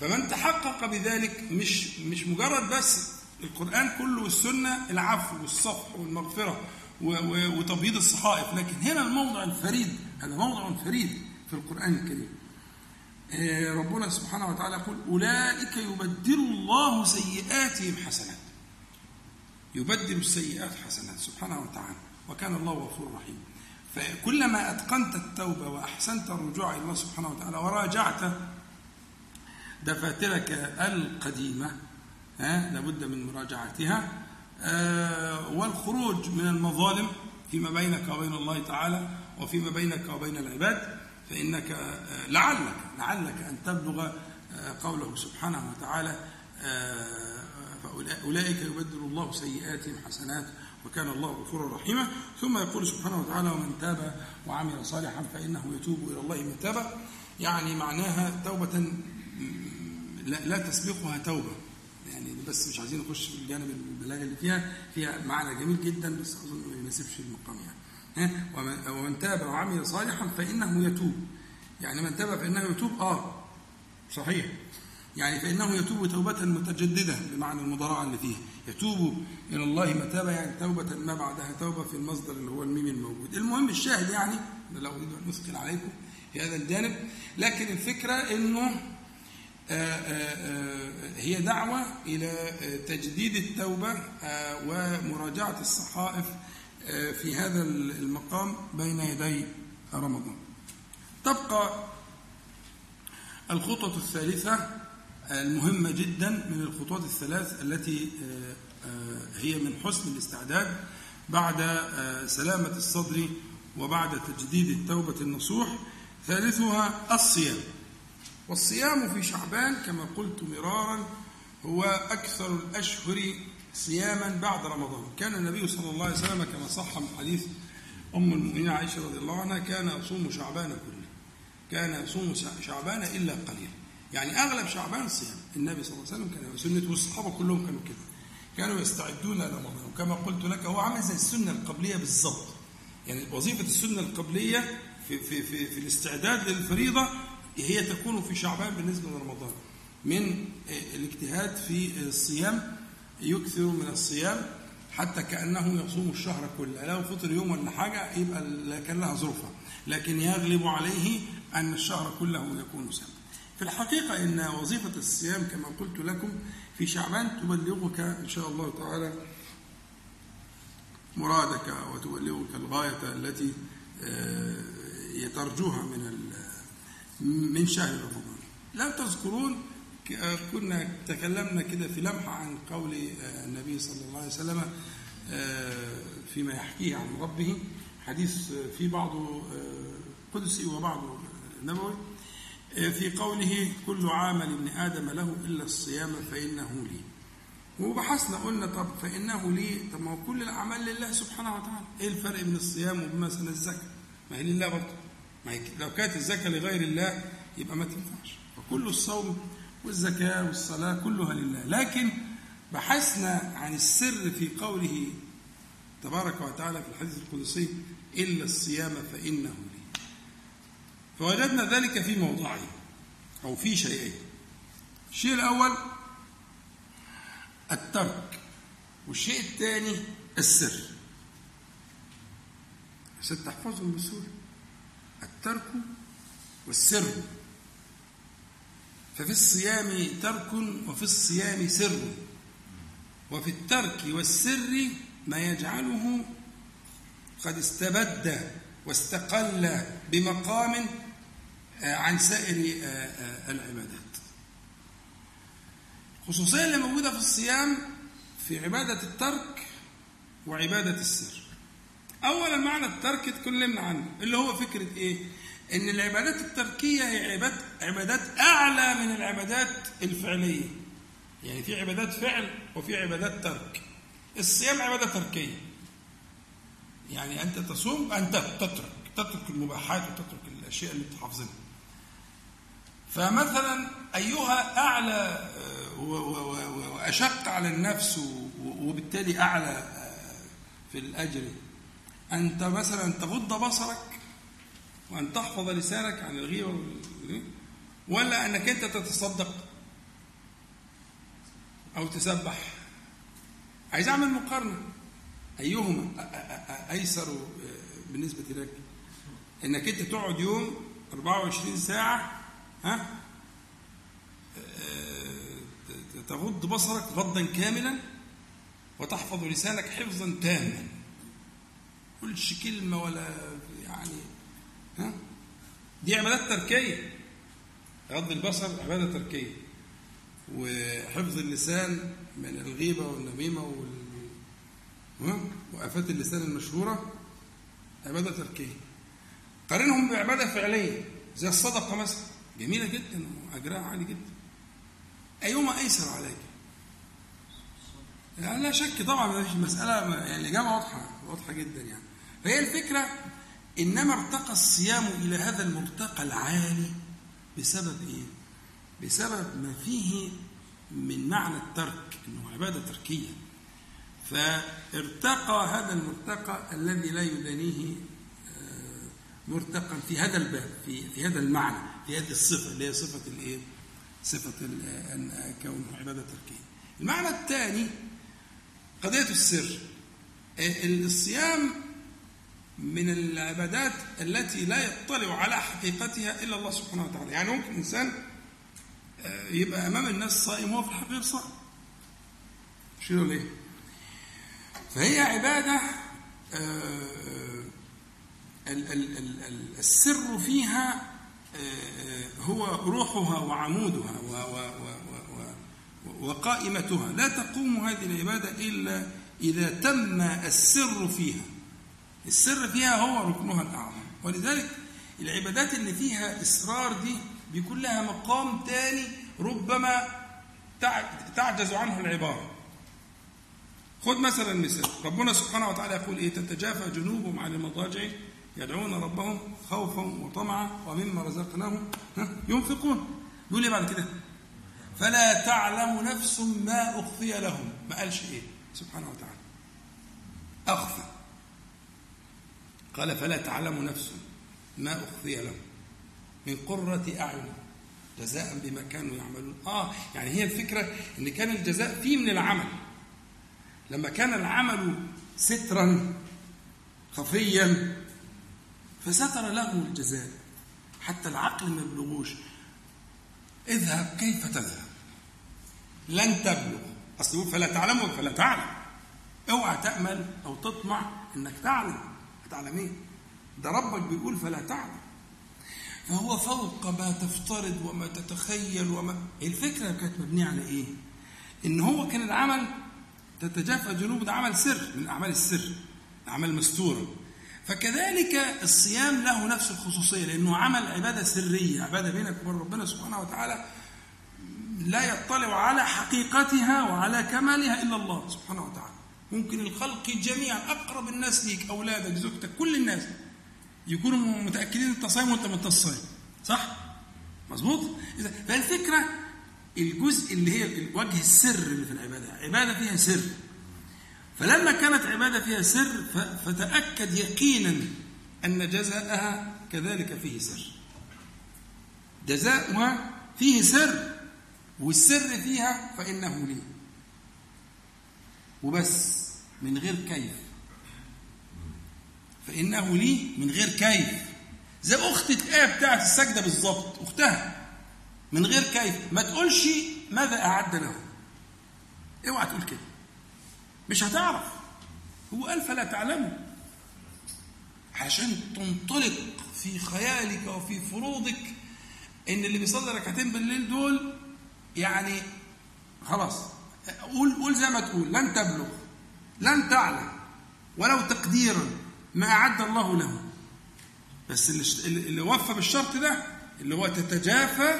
فمن تحقق بذلك مش مش مجرد بس القرآن كله والسنة العفو والصفح والمغفرة وتبييض الصحائف. لكن هنا الموضع الفريد هذا موضع فريد في القرآن الكريم. آه، ربنا سبحانه وتعالى يقول أولئك يبدل الله سيئاتهم حسنات. يبدل السيئات حسنات سبحانه وتعالى. وكان الله غفورا رحيما فكلما أتقنت التوبة وأحسنت الرجوع إلى الله سبحانه وتعالى وراجعت دفاترك القديمة ها لابد من مراجعتها آه، والخروج من المظالم فيما بينك وبين الله تعالى وفيما بينك وبين العباد فإنك آه، لعلك لعلك أن تبلغ آه، قوله سبحانه وتعالى فأولئك يبدل الله سيئاتهم حسنات وكان الله غفورا رحيما. ثم يقول سبحانه وتعالى ومن تاب وعمل صالحا فإنه يتوب إلى الله من تاب. يعني معناها توبة لا, تسبقها توبة. يعني بس مش عايزين نخش في الجانب البلاغي اللي فيها. فيها معنى جميل جدا بس أظن ما يناسبش المقام يعني. ها؟ ومن تاب وعمل صالحا فإنه يتوب. يعني من تاب فإنه يتوب؟ آه صحيح. يعني فإنه يتوب توبة متجددة بمعنى المضارعة اللي فيها. يتوب إلى الله متابه يعني توبة ما بعدها توبة في المصدر اللي هو الميم الموجود. المهم الشاهد يعني لا أريد أن أثقل عليكم في هذا الجانب لكن الفكرة إنه آه، آه، آه، هي دعوة إلى تجديد التوبة ومراجعة الصحائف في هذا المقام بين يدي رمضان. تبقى الخطوة الثالثة المهمة جدا من الخطوات الثلاث التي آه، آه، هي من حسن الاستعداد بعد آه، سلامة الصدر وبعد تجديد التوبة النصوح ثالثها الصيام. والصيام في شعبان كما قلت مرارا هو أكثر الأشهر صياما بعد رمضان. كان النبي صلى الله عليه وسلم كما صح من حديث أم المؤمنين عائشة رضي الله عنها كان يصوم شعبان كله كان يصوم شعبان إلا قليلا. يعني أغلب شعبان صيام. النبي صلى الله عليه وسلم كان سنة والصحابة كلهم كانوا كده. كانوا يستعدون لرمضان وكما قلت لك هو عامل زي السنة القبلية بالضبط يعني وظيفة السنة القبلية في, في, في, في الاستعداد للفريضة هي تكون في شعبان بالنسبة لرمضان. من الاجتهاد في الصيام يكثر من الصيام حتى كأنه يصوم الشهر كله. لو فطر يوم ولا حاجة يبقى كان لها ظروفها. لكن يغلب عليه أن الشهر كله يكون صيام. في الحقيقة إن وظيفة الصيام كما قلت لكم في شعبان تبلغك إن شاء الله تعالى مرادك وتبلغك الغاية التي ترجوها من من شهر رمضان. لو تذكرون كنا تكلمنا كده في لمحة عن قول النبي صلى الله عليه وسلم فيما يحكيه عن ربه. حديث في بعضه قدسي وبعضه نبوي. في قوله كل عمل ابن آدم له إلا الصيام فإنه لي. وبحثنا قلنا طب فإنه لي. طب ما هو كل الأعمال لله سبحانه وتعالى. إيه الفرق بين الصيام وبين مثلا الزكاة؟ ما هي لله برضه. ما هي لو كانت الزكاة لغير الله يبقى ما تنفعش. فكل الصوم والزكاة والصلاة كلها لله. لكن بحثنا عن السر في قوله تبارك وتعالى في الحديث القدسي إلا الصيام فإنه لي فوجدنا ذلك في موضعين أو في شيئين. الشيء الأول الترك والشيء الثاني السر. عشان تحفظهم بسهولة الترك والسر. ففي الصيام ترك وفي الصيام سر. وفي الترك والسر ما يجعله قد استبد واستقل بمقام عن سائر العبادات. الخصوصية اللي موجودة في الصيام في عبادة الترك وعبادة السر. أولا معنى الترك اتكلمنا عنه اللي هو فكرة إيه؟ إن العبادات التركية هي عبادات عبادات أعلى من العبادات الفعلية. يعني في عبادات فعل وفي عبادات ترك. الصيام عبادة تركية. يعني أنت تصوم أنت تترك تترك المباحات وتترك الأشياء اللي بتحافظها فمثلا أيها أعلى وأشق على النفس وبالتالي أعلى في الأجر أنت مثلا تغض بصرك وأن تحفظ لسانك عن الغيبة ولا أنك أنت تتصدق أو تسبح. عايز أعمل مقارنة. أيهما أيسر بالنسبة لك؟ إنك أنت تقعد يوم 24 ساعة ها؟ تغض بصرك غضا كاملا وتحفظ لسانك حفظا تاما. كلش كلمة ولا يعني ها؟ دي عبادات تركية. غض البصر عبادة تركية. وحفظ اللسان من الغيبة والنميمة ها؟ وآفات اللسان المشهورة عبادة تركية. قارنهم بعبادة فعلية زي الصدقة مثلا. جميلة جدا وأجرها عالي جدا أيهما أيسر عليك؟ لا, لا شك طبعا ما فيش مسألة يعني الإجابة واضحة واضحة جدا يعني فهي الفكرة إنما ارتقى الصيام إلى هذا المرتقى العالي بسبب إيه؟ بسبب ما فيه من معنى الترك إنه عبادة تركية فارتقى هذا المرتقى الذي لا يدانيه آه، مرتقى في هذا الباب في هذا المعنى هذه الصفة اللي هي صفة الايه؟ صفة ال- ان كونه عبادة تركية. المعنى الثاني قضية السر. آه، الصيام من العبادات التي لا يطلع على حقيقتها إلا الله سبحانه وتعالى، يعني ممكن إنسان آه، يبقى أمام الناس صائم وهو في الحقيقة صائم. ولا إيه؟ فهي عبادة آه، ال- السر فيها آه، هو روحها وعمودها و- و- و- وقائمتها. لا تقوم هذه العبادة إلا إذا تم السر فيها. السر فيها هو ركنها الأعظم. ولذلك العبادات اللي فيها إصرار دي بيكون لها مقام تاني ربما تع- تعجز عنه العبارة. خذ مثلا مثال. ربنا سبحانه وتعالى يقول إيه؟ تتجافى جنوبهم عن المضاجع يدعون ربهم خوفا وطمعا ومما رزقناهم ينفقون. يقول إيه بعد كده فلا تعلم نفس ما أخفي لهم. ما قالش إيه؟ سبحانه وتعالى. أخفى. قال فلا تعلم نفس ما أخفي لهم. من قرة أعين. جزاء بما كانوا يعملون. آه يعني هي الفكرة إن كان الجزاء فيه من العمل. لما كان العمل سترا خفيا فستر له الجزاء. حتى العقل ما يبلغوش. اذهب كيف تذهب. لن تبلغ. أصل فلا تعلم فلا تعلم. اوعى تأمل أو تطمع إنك تعلم. هتعلم إيه؟ ده ربك بيقول فلا تعلم. فهو فوق ما تفترض وما تتخيل وما الفكرة كانت مبنية على إيه؟ إن هو كان العمل تتجافى جنوب ده عمل سر من أعمال السر. اعمال مستوره فكذلك الصيام له نفس الخصوصية لأنه عمل عبادة سرية عبادة بينك وبين ربنا سبحانه وتعالى لا يطلع على حقيقتها وعلى كمالها إلا الله سبحانه وتعالى. ممكن الخلق جميعا أقرب الناس ليك أولادك زوجتك كل الناس يكونوا متأكدين أنت صايم وأنت ما انتش صايم صح؟ مظبوط؟ إذا فالفكرة الجزء اللي هي وجه السر اللي في العبادة عبادة فيها سر. فلما كانت عبادة فيها سر ف- فتأكد يقينا أن جزاءها كذلك فيه سر. جزاؤها فيه سر والسر فيها فإنه لي. وبس من غير كيف. فإنه لي من غير كيف. زي اخت الايه بتاعت السجدة بالظبط أختها. من غير كيف. ما تقولش ماذا أعد له. اوعى تقول كده. مش هتعرف. هو قال فلا تعلموا عشان تنطلق في خيالك وفي فروضك إن اللي بيصلي ركعتين بالليل دول يعني خلاص قول قول زي ما تقول لن تبلغ لن تعلم ولو تقديرا ما أعد الله له. بس اللي, اللي وفى بالشرط ده اللي هو تتجافى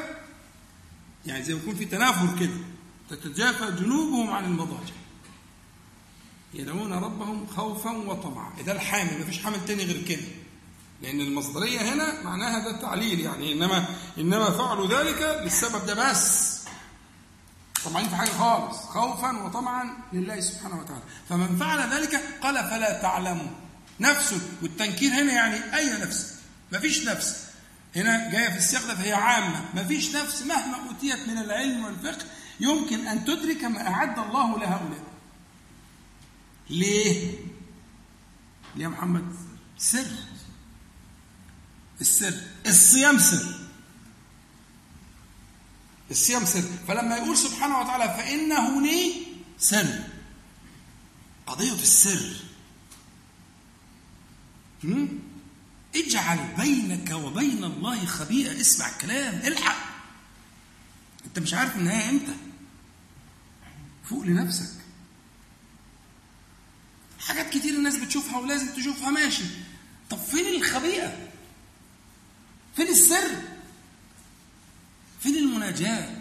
يعني زي ما يكون في تنافر كده تتجافى جنوبهم عن المضاجع. يدعون ربهم خوفا وطمعا. ده الحامل مفيش حامل تاني غير كده. لأن المصدرية هنا معناها ده التعليل يعني. إنما إنما فعلوا ذلك للسبب ده بس. طمعين في حاجة خالص. خوفا وطمعا لله سبحانه وتعالى. فمن فعل ذلك قال فلا تعلموا. نفسه والتنكير هنا يعني أي نفس؟ مفيش نفس. هنا جاية في السياق ده فهي عامة. مفيش نفس مهما أوتيت من العلم والفقه يمكن أن تدرك ما أعد الله لهؤلاء ليه؟ ليه يا محمد؟ سر. السر. الصيام سر. الصيام سر. فلما يقول سبحانه وتعالى فإنه لي سر. قضية السر؟ اجعل بينك وبين الله خبيئة اسمع الكلام. الحق. انت مش عارف النهاية إمتى. فوق لنفسك. حاجة تشوفها ولازم تشوفها ماشي. طب فين الخبيئة؟ فين السر؟ فين المناجاة؟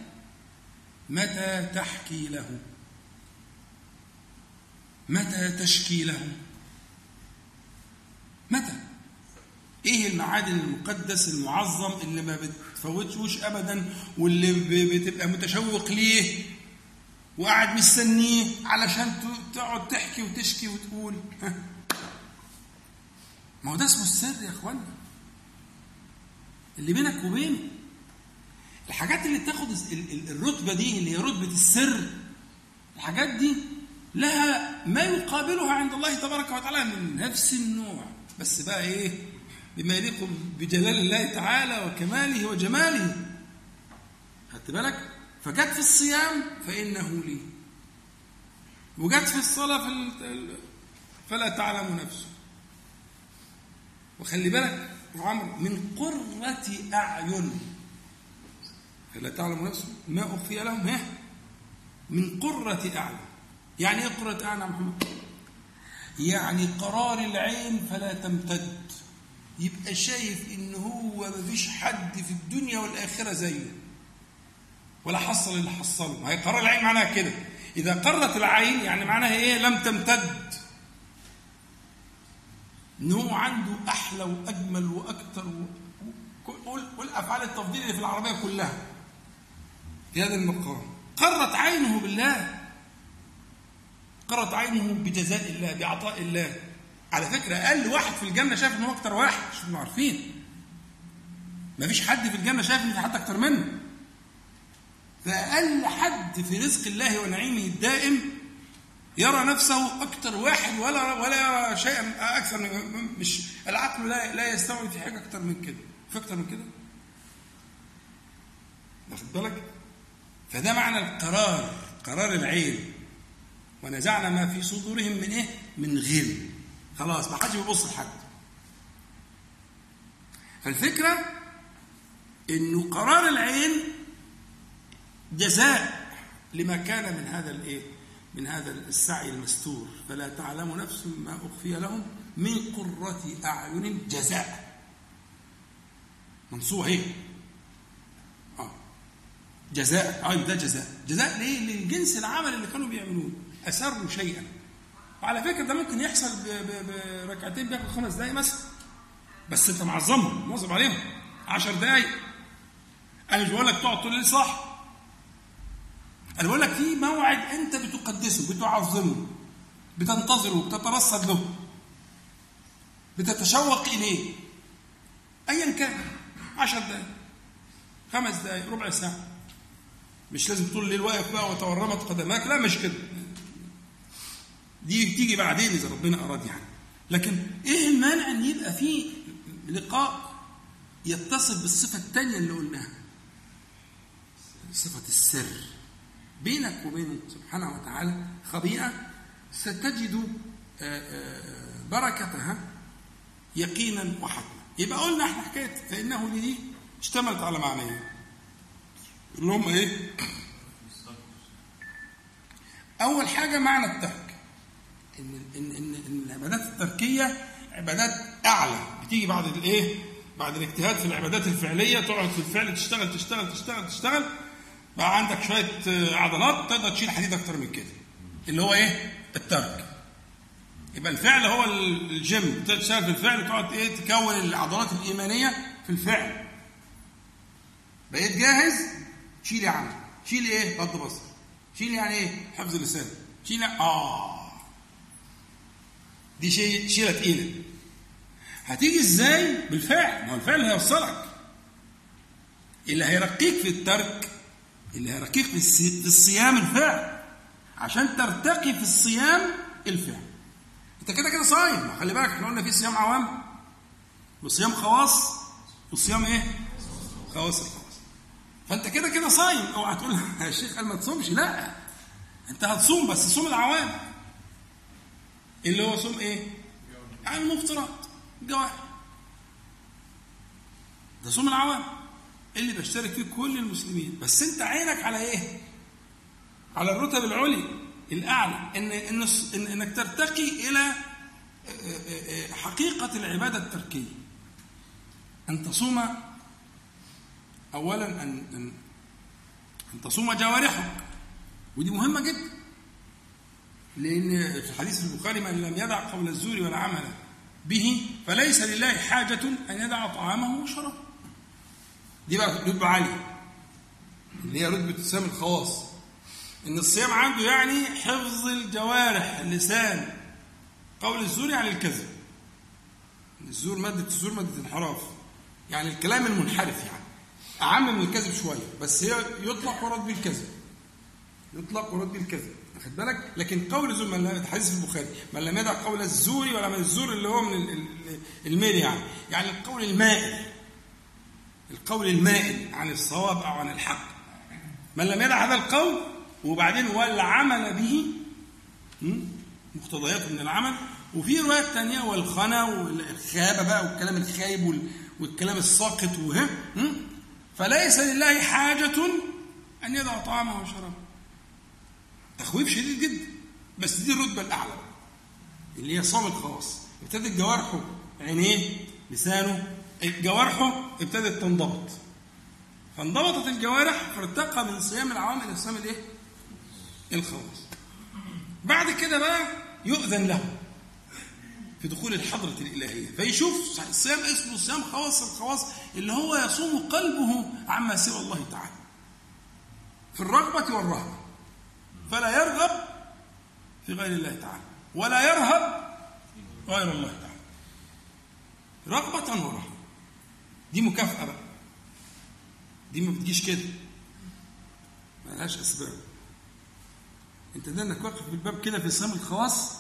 متى تحكي له؟ متى تشكي له؟ متى؟ إيه المعادن المقدس المعظم اللي ما بتفوتوش ابدا واللي بتبقى متشوق ليه؟ وقاعد مستنيه علشان تقعد تحكي وتشكي وتقول. ما هو ده اسمه السر يا اخوانا اللي بينك وبينه. الحاجات اللي تاخد ال- ال- الرتبة دي اللي هي رتبة السر الحاجات دي لها ما يقابلها عند الله تبارك وتعالى من نفس النوع. بس بقى إيه؟ بما يليق بجلال الله تعالى وكماله وجماله. خدت بالك؟ فجت في الصيام فإنه لي. وجت في الصلاة في فلا تعلم نفسه. وخلي بالك يا عمرو من قرة أعين. فلا تعلم نفسه. ما أخفي لهم ها من قرة أعين. يعني إيه قرة أعين يا محمد؟ يعني قرار العين فلا تمتد. يبقى شايف إن هو مفيش حد في الدنيا والآخرة زيه. ولا حصل اللي حصله. ما هي قرار العين معناها كده. إذا قرت العين يعني معناها إيه؟ لم تمتد. ان هو عنده أحلى وأجمل وأكثر و- و- والافعال التفضيل اللي في العربية كلها. في هذا المقام. قرت عينه بالله. قرت عينه بجزاء الله بعطاء الله. على فكرة أقل واحد في الجنة شايف إن هو أكتر واحد. مش عارفين. ما فيش حد في الجنة شايف إن في حد أكتر منه. فأقل حد في رزق الله ونعيمه الدائم يرى نفسه أكثر واحد ولا ولا يرى شيئا أكثر من مش العقل لا لا يستوعب في حاجة أكثر من كده. في أكثر من كده. واخد بالك؟ فده معنى القرار قرار العين. ونزعنا ما في صدورهم من إيه؟ من غل. خلاص ما حدش بيبص لحد. فالفكرة إنه قرار العين جزاء لما كان من هذا الايه؟ من هذا السعي المستور. فلا تعلم نفس ما أخفي لهم من قرة أعين جزاء. منصوب اهي آه. جزاء آه ده جزاء. جزاء ليه؟ للجنس العمل اللي كانوا بيعملوه. أسروا شيئا. وعلى فكرة ده ممكن يحصل بركعتين بياخد خمس دقايق مثلا. بس انت معظمهم مواظب عليهم. عشر دقايق. أنا مش بقول لك تقعد طول الليل صح أنا بقول لك في موعد أنت بتقدسه بتعظمه بتنتظره بتترصد له بتتشوق إليه. ايا كان عشر دقائق خمس دقائق ربع ساعة. مش لازم طول الليل واقف بقى وتورمت قدماك لا مش كده. دي تيجي بعدين إذا ربنا أراد يعني. لكن إيه المانع إن يبقى في لقاء يتصل بالصفة الثانية اللي قلناها؟ صفة السر. بينك وبين سبحانه وتعالى خبيئة ستجد آه، آه، بركتها يقينا وحتما يبقى قلنا إحنا حكاية فإنه لي اشتملت على معنيين اللي هم إيه؟ أول حاجة معنى الترك إن إن إن, إن العبادات التركية عبادات أعلى بتيجي بعد الإيه؟ بعد الاجتهاد في العبادات الفعلية تقعد في الفعل تشتغل تشتغل تشتغل تشتغل بقى عندك شوية آه، عضلات تقدر تشيل حديد أكتر من كده. اللي هو إيه؟ الترك. يبقى الفعل هو الجيم. تشتغل في الفعل تقعد إيه؟ تكون العضلات الإيمانية في الفعل. بقيت جاهز؟ شيل يا عم. شيل إيه؟ غض بصر. شيل يعني إيه؟ حفظ اللسان. شيل آه. دي شيء شيلة تقيلة. هتيجي إزاي؟ بالفعل. ما هو الفعل هيوصلك. اللي هيرقيك في الترك اللي هيرقيك في الصيام الفعل عشان ترتقي في الصيام الفعل انت كده كده صايم. خلي بالك إحنا قلنا في صيام عوام. وصيام خواص وصيام إيه؟ خواص الخواص. فانت كده كده صايم. اوعى تقول يا الشيخ قال ما تصومش. لا. انت هتصوم بس صوم العوام. اللي هو صوم إيه؟ يعني المفطرات. الجوارح ده صوم العوام. اللي بيشترك فيه كل المسلمين. بس انت عينك على إيه؟ على الرتب العليا الأعلى. ان إن إنك ترتقي إلى حقيقة العبادة التركية. أن تصوم أولا أن أن أن تصوم جوارحك. ودي مهمة جدا. لأن في حديث البخاري من لم يدع قول الزور والعمل به فليس لله حاجة أن يدع طعامه وشرابه. دي بقى رتبة عالية. اللي هي رتبة الصيام الخواص. إن الصيام عنده يعني حفظ الجوارح اللسان قول الزور يعني الكذب. الزور مادة الزور مادة انحراف يعني الكلام المنحرف يعني. أعم من الكذب شوية بس هي يطلق ورد بالكذب. يطلق ورد بالكذب. واخد بالك؟ لكن قول الزور من حديث البخاري. من لم يدع قول الزور ولا من الزور اللي هو من ال- ال- الميل يعني. يعني القول المائل. القول المائل عن الصواب أو عن الحق من لم يدع هذا القول وبعدين والعمل به م? مقتضيات من العمل وفي روايات تانية والخنا والخابة بقى والكلام الخايب وال- والكلام الساقط وه م? فليس لله حاجة أن يدع طعامه وشرابه تخويف شديد جدا بس دي الرتبة الأعلى. اللي هي صوم الخواص ابتدت جوارحه عينيه لسانه جوارحه ابتدت تنضبط فانضبطت الجوارح فارتقى من صيام العوام إلى صيام الإيه؟ الخواص. بعد كده بقى يؤذن له في دخول الحضرة الإلهية. فيشوف الصيام اسمه صيام خواص الخواص اللي هو يصوم قلبه عما سوى الله تعالى. في الرغبة والرهبة. فلا يرغب في غير الله تعالى. ولا يرهب غير الله تعالى. رغبة ورهبة. دي مكافأة بقى. دي ما بتجيش كده. ملهاش أسباب. أنت ده إنك واقف بالباب كده في صيام الخواص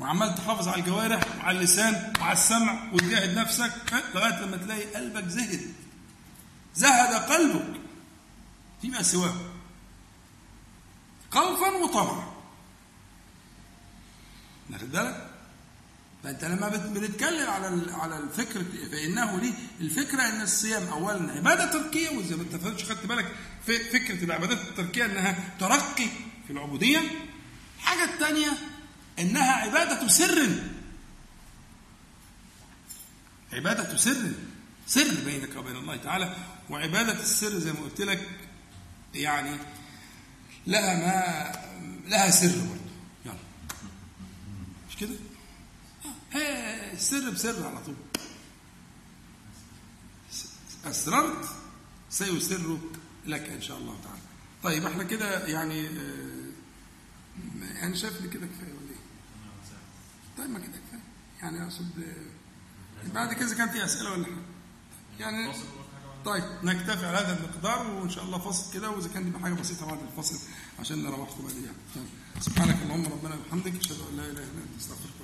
وعمال تحافظ على الجوارح وعلى اللسان وعلى السمع وتجاهد نفسك ها، لغاية لما تلاقي قلبك زهد. زهد قلبك فيما سواه. خوفا وطمعا. واخد بالك؟ فانت لما بنتكلم على على الفكر فإنه ليه؟ الفكرة إن الصيام اولا عبادة تركية وزي ما أنت خدت بالك فكرة العبادات التركية إنها ترقي في العبودية. الحاجة الثانية إنها عبادة سر. عبادة سر. سر بينك وبين الله تعالى. وعبادة السر زي ما قلت لك يعني لها ما لها سر برضه. يلا. مش كده؟ هي السر بسر على طول أسررت سيسر لك إن شاء الله تعالى طيب إحنا كده يعني آه، أنا شايف كده كفاية ولا إيه؟ طيب ما كده كفاية يعني أقصد بعد كده كان في أسئلة ولا حاجة يعني طيب نكتفي على هذا المقدار وإن شاء الله فصل كده وإذا كان دي حاجة بسيطة بعد الفصل عشان نروحكم بعد يعني طيب. سبحانك اللهم ربنا وبحمدك أشهد أن لا إله إلا أنت أستغفرك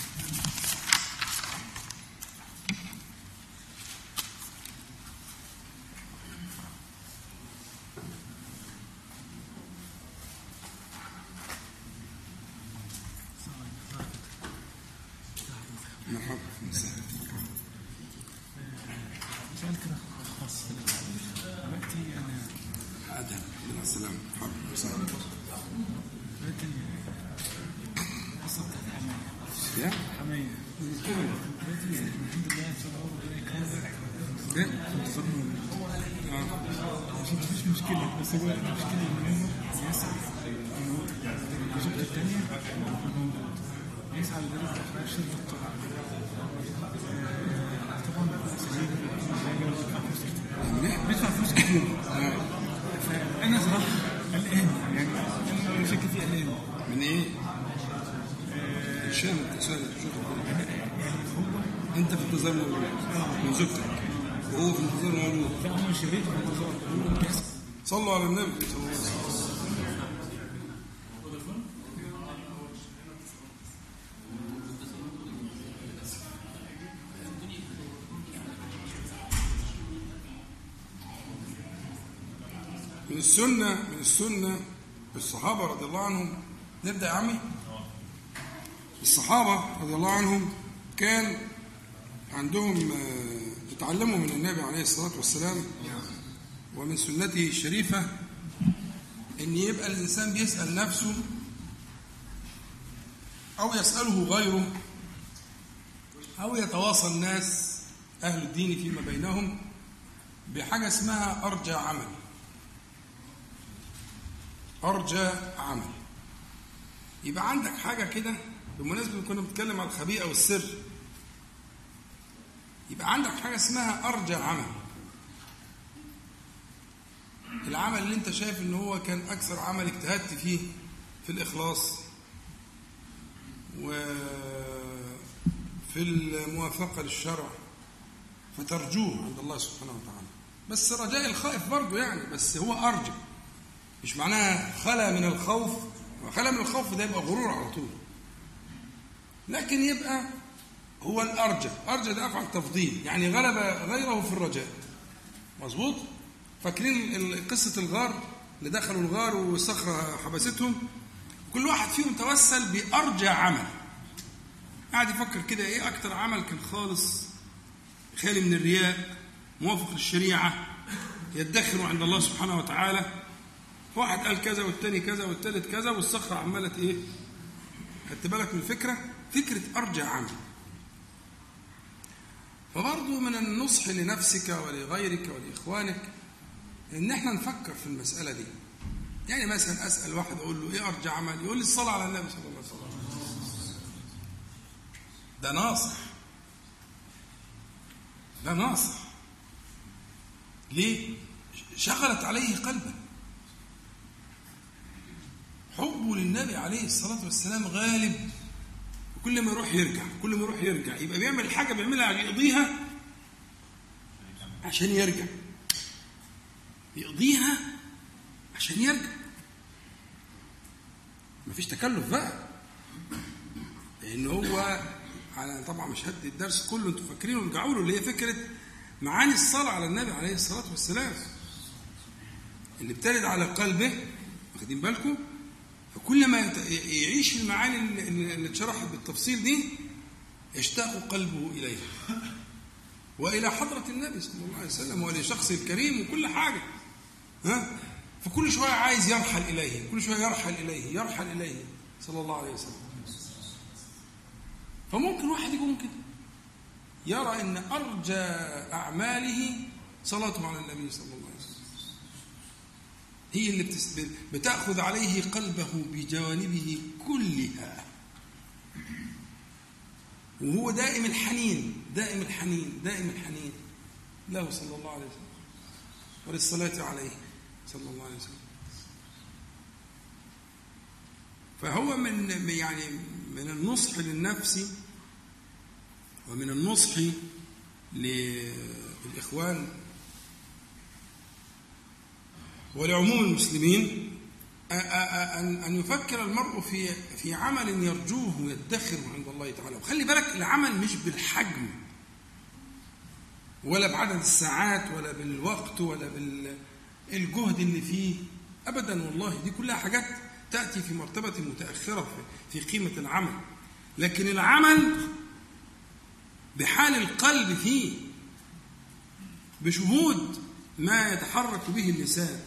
هو المشكلة ان هو يسعى ان هو الزوجه الثانية يسعى لذلك في الشرطه الطبعا طبعا بيدفع فلوس كتير فانا صراحة قلقان يعني أنا شكلي فيه قلقان من إيه؟ هشام شوف يعني انت في انتظار من زوجتك وهو في انتظار موجود لا هم شريته في الانتظار هو بيحصل صلوا على النبي. صلى الله عليه وسلم من السنة من السنة الصحابة رضي الله عنهم. نبدأ يا عمي. الصحابة رضي الله عنهم كان عندهم آه، اتعلموا من النبي عليه الصلاة والسلام ومن سنته الشريفة أن يبقى الإنسان بيسأل نفسه أو يسأله غيره أو يتواصى الناس أهل الدين فيما بينهم بحاجة اسمها أرجى عمل. أرجى عمل. يبقى عندك حاجة كده بالمناسبة كنا بنتكلم على الخبيئة والسر. يبقى عندك حاجة اسمها أرجى عمل. العمل اللي انت شايف ان هو كان أكثر عمل اجتهدت فيه في الإخلاص وفي الموافقة للشرع فترجوه عند الله سبحانه وتعالى. بس رجاء الخائف برضه يعني بس هو أرجى مش معناها خلا من الخوف خلا من الخوف ده يبقى غرور على طول. لكن يبقى هو الأرجى. أرجى ده أفعل تفضيل. يعني غلب غيره في الرجاء. مظبوط؟ فاكرين قصة الغار اللي دخلوا الغار والصخرة حبستهم؟ كل واحد فيهم توسل بأرجى عمل. قاعد يفكر كده إيه أكتر عمل كان خالص؟ خالي من الرياء موافق للشريعة يدخر عند الله سبحانه وتعالى. واحد قال كذا والتاني كذا والتالت كذا والصخرة عمالة إيه؟ خدت بالك من الفكرة؟ فكرة ارجى عمل. فبرضه من النصح لنفسك ولغيرك ولإخوانك إن إحنا نفكر في المسألة دي. يعني مثلا أسأل واحد أقول له إيه أرجى عمل؟ يقول لي الصلاة على النبي صلى الله عليه وسلم. ده ناصح. ده ناصح. ليه؟ شغلت عليه قلبه حبه للنبي عليه الصلاة والسلام غالب. كل ما يروح يرجع كل ما يروح يرجع. يبقى بيعمل حاجة بيعملها يقضيها عشان يرجع. يقضيها عشان يرجع. مفيش تكلف بقى. لأن هو على طبعا مش هدي الدرس كله أنتوا فاكرينه ارجعوا له اللي هي فكرة معاني الصلاة على النبي عليه الصلاة والسلام. اللي بترد على قلبه واخدين بالكم؟ فكل ما يت- يعيش المعاني اللي اتشرحت بالتفصيل دي يشتاق قلبه إليها. وإلى حضرة النبي صلى الله عليه وسلم ولشخصه الكريم وكل حاجة. فكل شوية عايز يرحل إليه كل شوية يرحل إليه يرحل إليه صلى الله عليه وسلم. فممكن واحد يكون كده يرى إن أرجى أعماله صلاته على النبي صلى الله عليه وسلم. هي اللي بتأخذ عليه قلبه بجوانبه كلها. وهو دائم الحنين دائم الحنين دائم الحنين له صلى الله عليه وسلم. وللصلاة عليه. صلى الله عليه وسلم. فهو من يعني من النصح للنفس ومن النصح للإخوان ولعموم المسلمين أن يفكر المرء في في عمل يرجوه ويدخره عند الله تعالى. وخلي بالك العمل مش بالحجم ولا بعدد الساعات ولا بالوقت ولا بالجهد اللي فيه ابدا والله دي كلها حاجات تأتي في مرتبة متأخرة في قيمة العمل. لكن العمل بحال القلب فيه بشهود ما يتحرك به اللسان.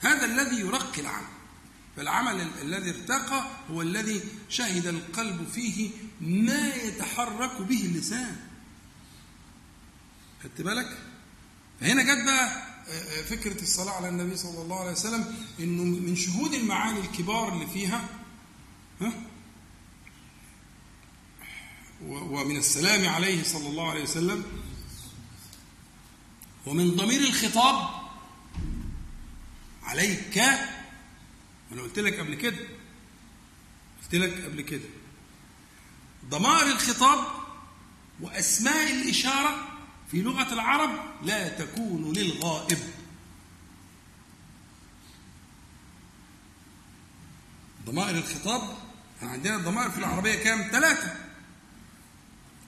هذا الذي يرقي العمل. فالعمل ال- الذي ارتقى هو الذي شهد القلب فيه ما يتحرك به اللسان. خدت بالك؟ فهنا جت بقى فكرة الصلاة على النبي صلى الله عليه وسلم إنه من شهود المعاني الكبار اللي فيها ها؟ ومن السلام عليه صلى الله عليه وسلم ومن ضمير الخطاب عليك. أنا قلت لك قبل كده قلت لك قبل كده. ضمائر الخطاب وأسماء الإشارة في لغة العرب لا تكون للغائب. ضمائر الخطاب عندنا الضمائر في العربية كام؟ ثلاثة.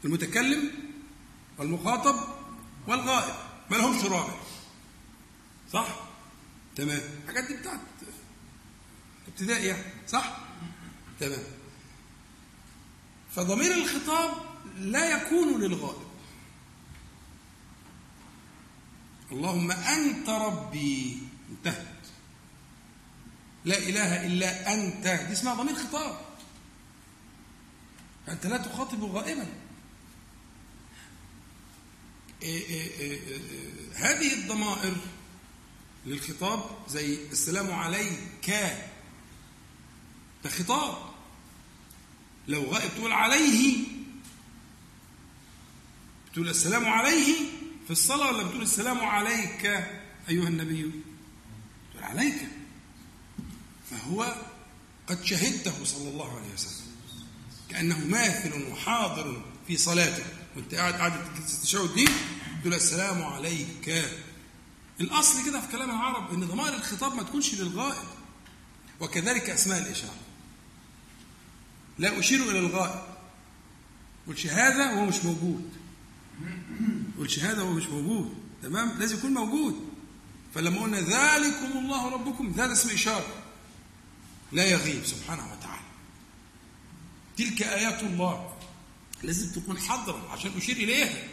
المتكلم والمخاطب والغائب. ما لهمش رابع. صح؟ تمام. الحاجات دي بتاعت ابتدائي يعني. صح؟ تمام. فضمير الخطاب لا يكون للغائب. اللهم أنت ربي. انتهت. لا إله إلا أنت. دي اسمها ضمير خطاب. فأنت لا تخاطب غائبا. إيه إيه إيه هذه الضمائر للخطاب زي السلام عليك. ده خطاب. لو غائب تقول عليه بتقول السلام عليه في الصلاة ولا بتقول السلام عليك أيها النبي؟ تقول عليك. فهو قد شهدته صلى الله عليه وسلم. كأنه ماثل وحاضر في صلاته. وانت قاعد قاعدة التشهد دي تقول السلام عليك. الأصل كده في كلام العرب إن ضمائر الخطاب ما تكونش للغائب. وكذلك أسماء الإشارة. لا أشير إلى الغائب. قلش هذا وهو مش موجود. قلش هذا وهو مش موجود. تمام؟ لازم يكون موجود. فلما قلنا ذلكم الله ربكم ذا اسم إشارة. لا يغيب سبحانه وتعالى. تلك آيات الله. لازم تكون حاضرة عشان أشير إليها.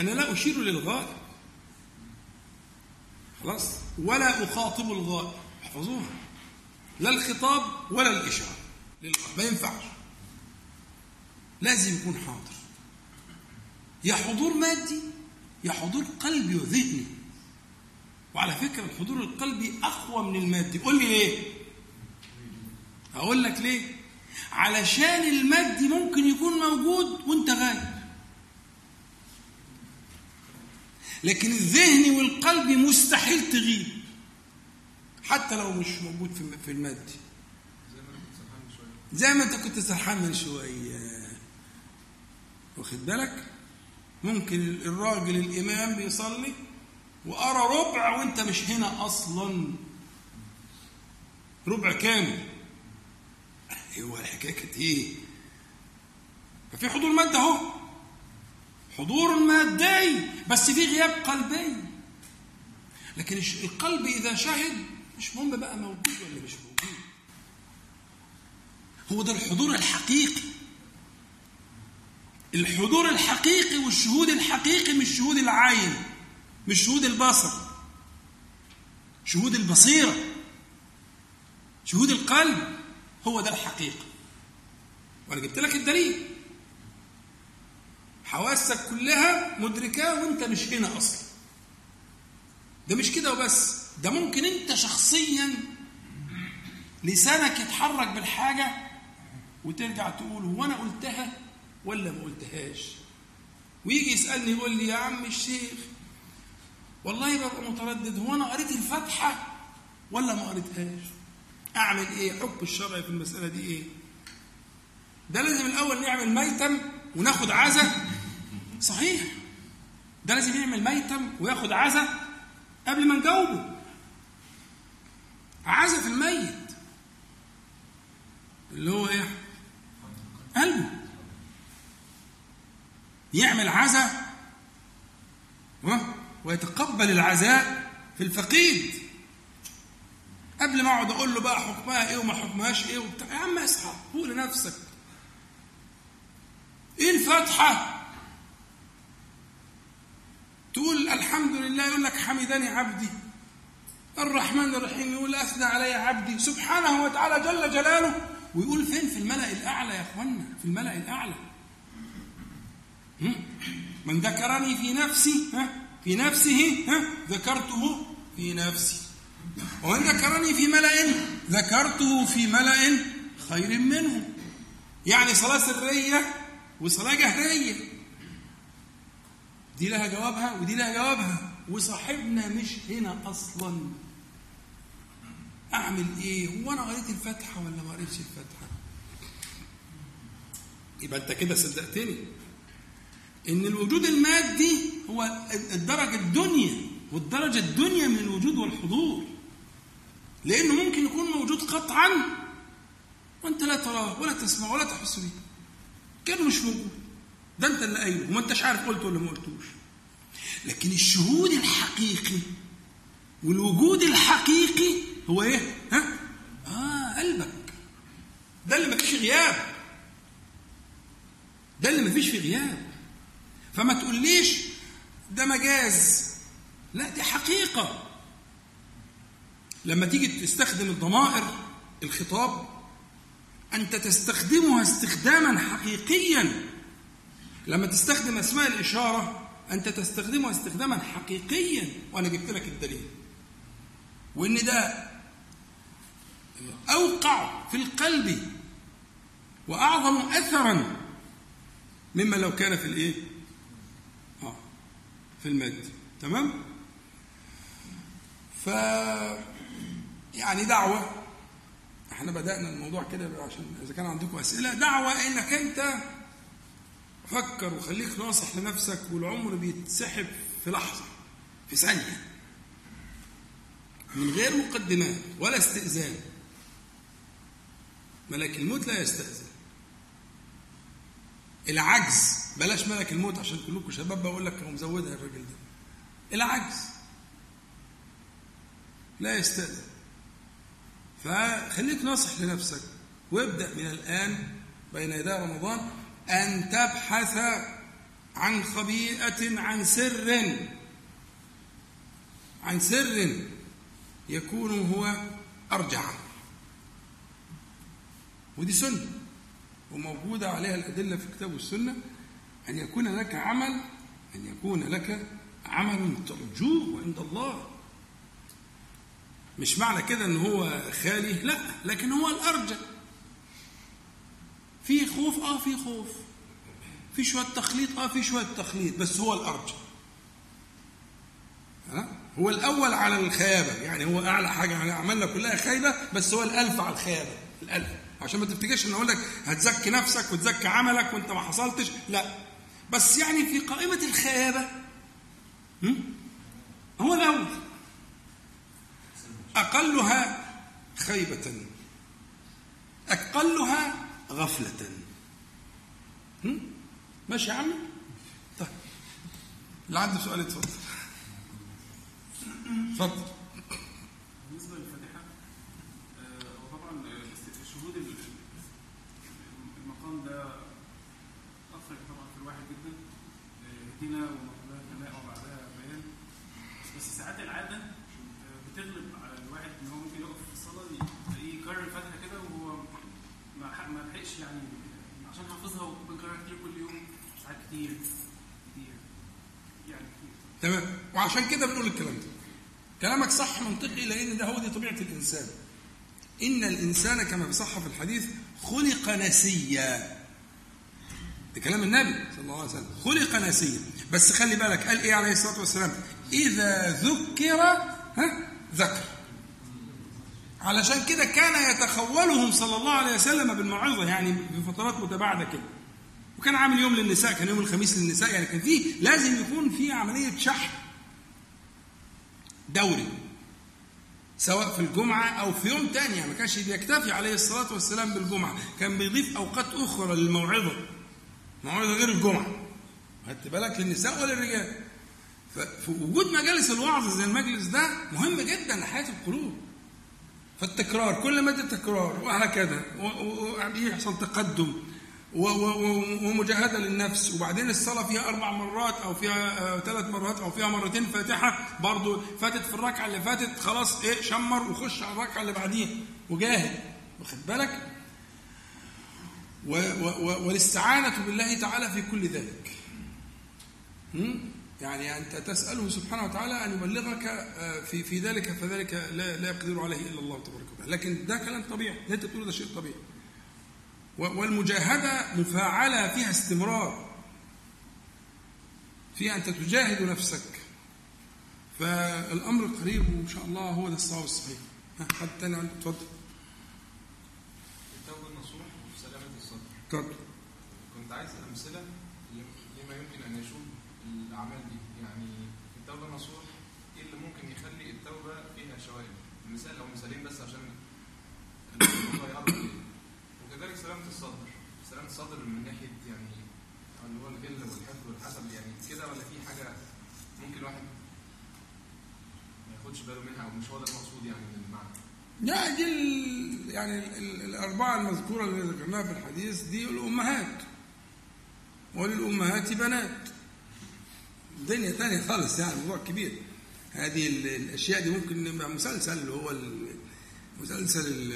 أنا لا أشير للغائب. خلاص؟ ولا أخاطب الغائب. احفظوها. لا الخطاب ولا الإشارة. ما ينفعش. لازم يكون حاضر. يا حضور مادي يا حضور قلبي وذهني. وعلى فكرة الحضور القلبي أقوى من المادي. قول لي ليه؟ أقول لك ليه؟ علشان المادي ممكن يكون موجود وانت غايب. لكن الذهن والقلب مستحيل تغيب حتى لو مش موجود في المادي. زي ما انت كنت سرحان من شوية. واخد بالك؟ ممكن الراجل الإمام بيصلي وأرى ربع وأنت مش هنا أصلا. ربع كامل هو الحكاية كانت إيه؟ ففي حضور مادي أهو. حضور مادي بس في غياب قلبي. لكن القلب إذا شهد مش مهم بقى موجود ولا مش موجود. هو ده الحضور الحقيقي. الحضور الحقيقي والشهود الحقيقي مش شهود العين مش شهود البصر شهود البصيرة شهود القلب هو ده الحقيقة. وأنا جبت لك الدليل. حواسك كلها مدركاه وأنت مش هنا أصلا. ده مش كده وبس. ده ممكن أنت شخصيا لسانك يتحرك بالحاجة وترجع تقول هو أنا قلتها ولا ما قلتهاش. ويجي يسألني يقول لي يا عم الشيخ والله ببقى متردد هو أنا قريت الفاتحة ولا ما قريتهاش؟ أعمل إيه؟ حكم الشرع في المسألة دي إيه؟ ده لازم الأول نعمل ميتم وناخد عزا؟ صحيح. ده لازم يعمل ميتم وياخد عزا قبل ما نجاوبه. عزا في الميت. اللي هو إيه؟ قلبه. يعمل عزا ها؟ ويتقبل العزاء في الفقيد. قبل ما أقعد أقول له بقى حكمها إيه وما حكمهاش إيه وبتاع يا عم اصحى قول لنفسك. إيه الفاتحة؟ تقول الحمد لله يقول لك حمدني عبدي. الرحمن الرحيم يقول أثنى علي عبدي. سبحانه وتعالى جل جلاله ويقول فين؟ في الملأ الأعلى يا اخوانا في الملأ الأعلى؟ من ذكرني في نفسي ها؟ في نفسه ها؟ ذكرته في نفسي. ومن ذكرني في ملأ ذكرته في ملأ خير منه. يعني صلاة سرية وصلاة جهرية. دي لها جوابها ودي لها جوابها. وصاحبنا مش هنا أصلا. أعمل إيه؟ هو أنا قريت الفاتحة ولا ما قريتش الفاتحة؟ يبقى أنت كده صدقتني. إن الوجود المادي هو الدرجة الدنيا والدرجة الدنيا من الوجود والحضور. لأنه ممكن يكون موجود قطعا وأنت لا تراه ولا تسمع ولا تحس به. كان مش موجود ده أنت اللي قايله وما أنتش عارف قلته ولا ما قلتوش. لكن الشهود الحقيقي والوجود الحقيقي هو إيه؟ ها؟ آه قلبك. ده اللي مفيش غياب. ده اللي مفيش فيه غياب. فما تقوليش ده مجاز. لا دي حقيقة. لما تيجي تستخدم الضمائر الخطاب أنت تستخدمها استخداما حقيقيا. لما تستخدم أسماء الإشارة أنت تستخدمها استخداما حقيقيا. وأنا جبت لك الدليل. وإن ده أوقع في القلب وأعظم أثرا مما لو كان في الإيه؟ في المادة. تمام؟ ف يعني دعوة. إحنا بدأنا الموضوع كده عشان إذا كان عندكم أسئلة دعوة إنك أنت فكر وخليك ناصح لنفسك والعمر بيتسحب في لحظة في ثانية. من غير مقدمات ولا استئذان. ملك الموت لا يستأذن. العجز بلاش ملك الموت عشان كلكم شباب بقول لك مزودها الراجل ده. العجز. لا يستأذن. فخليك ناصح لنفسك وابدأ من الآن بين يدي رمضان أن تبحث عن خبيئة عن سر. عن سر يكون هو أرجع. ودي سنة وموجودة عليها الأدلة في الكتاب والسنة أن يكون لك عمل أن يكون لك عمل ترجوه عند الله. مش معنى كده إن هو خالي؟ لا لكن هو الارجى في خوف؟ آه في خوف. في شوية تخليط؟ آه في شوية تخليط بس هو الارجى ها؟ هو الأول على الخيابة. يعني هو أعلى حاجة يعني عملنا كلها خايبه بس هو الألف على الخيابة. الألف. عشان ما تفتكرش إن أقول لك هتزكي نفسك وتزكي عملك وأنت ما حصلتش لا. بس يعني في قائمة الخيابة هم؟ هو الأول أقلها خيبة أقلها غفلة؟ ماشي يا عمي؟ طيب اللي عنده سؤال اتفضل اتفضل بالنسبة للفاتحه آه، وطبعا آه، شهود ال- المقام ده اثر طبعا في الواحد جدا آه، اهدنا وما قبلها وبعدها بيان بس ساعات العادة بتغلب على الواحد إن هو ممكن يقف في الصلاه تلاقيه يكرر الفاتحه كده وهو ما لحقش يعني عشان حافظها وبيكررها كتير كل يوم ساعات كتير كتير يعني كتير. تمام. وعشان كده بنقول الكلام ده. كلامك صح منطقي لأن ده هو دي طبيعة الإنسان. إن الإنسان كما صح في الحديث خلق نسيا ده كلام النبي صلى الله عليه وسلم. خلق نسيا بس خلي بالك قال إيه عليه الصلاة والسلام؟ إذا ذكر ها؟ ذكر. علشان كده كان يتخولهم صلى الله عليه وسلم بالموعظه يعني بفترات متباعدة كده. وكان عامل يوم للنساء كان يوم الخميس للنساء يعني كان فيه لازم يكون في عملية شحن دوري سواء في الجمعة أو في يوم تاني يعني ما كانش بيكتفي عليه الصلاة والسلام بالجمعة. كان بيضيف أوقات أخرى للموعظة موعظة غير الجمعة. خدت بالك؟ للنساء وللرجال فوجود مجالس الوعظ زي المجلس ده مهم جدا لحياة القلوب. فالتكرار كل ما تكرار وهكذا ويحصل تقدم و- و- ومجاهدة للنفس. وبعدين الصلاة فيها أربع مرات أو فيها آه، ثلاث مرات أو فيها مرتين فاتحة برضو. فاتت في الركعة اللي فاتت خلاص إيه شمر وخش على الركعة اللي بعديها. وجاهد. واخد بالك؟ والاستعانة بالله تعالى في كل ذلك؟ يعني أنت تسأله سبحانه وتعالى أن يبلغك آه، في في ذلك فذلك لا, لا يقدر عليه إلا الله تبارك وتعالى. لكن ده كلام طبيعي اللي أنت بتقوله ده شيء طبيعي. والمجاهدة مفاعلة فيها استمرار فيها أنت تجاهد نفسك. فالأمر قريب وإن شاء الله هو ده الصواب الصحيح. حد تاني عنده؟ اتفضل. التوبة النصوح وسلامة الصدر. اتفضل كنت عايز أمثلة لما يمكن أن يشوب الأعمال دي يعني في التوبة النصوح إيه اللي ممكن يخلي التوبة فيها شوائب مثال أو مثالين بس عشان الموضوع يقرب ليه وكذلك سلامة الصدر سلامة الصدر من ناحية يعني الغل والحقد والحسد يعني كده ولا في حاجة ممكن الواحد ما ياخدش باله منها أو مش هو ده المقصود يعني من المعنى؟ لا دي يعني ال- ال- الأربعة المذكورة اللي ذكرناها في الحديث دي الأمهات. وللأمهات بنات. دنيا تانية خالص يعني موضوع كبير. هذه ال- الأشياء دي ممكن نبقى مسلسل اللي هو مسلسل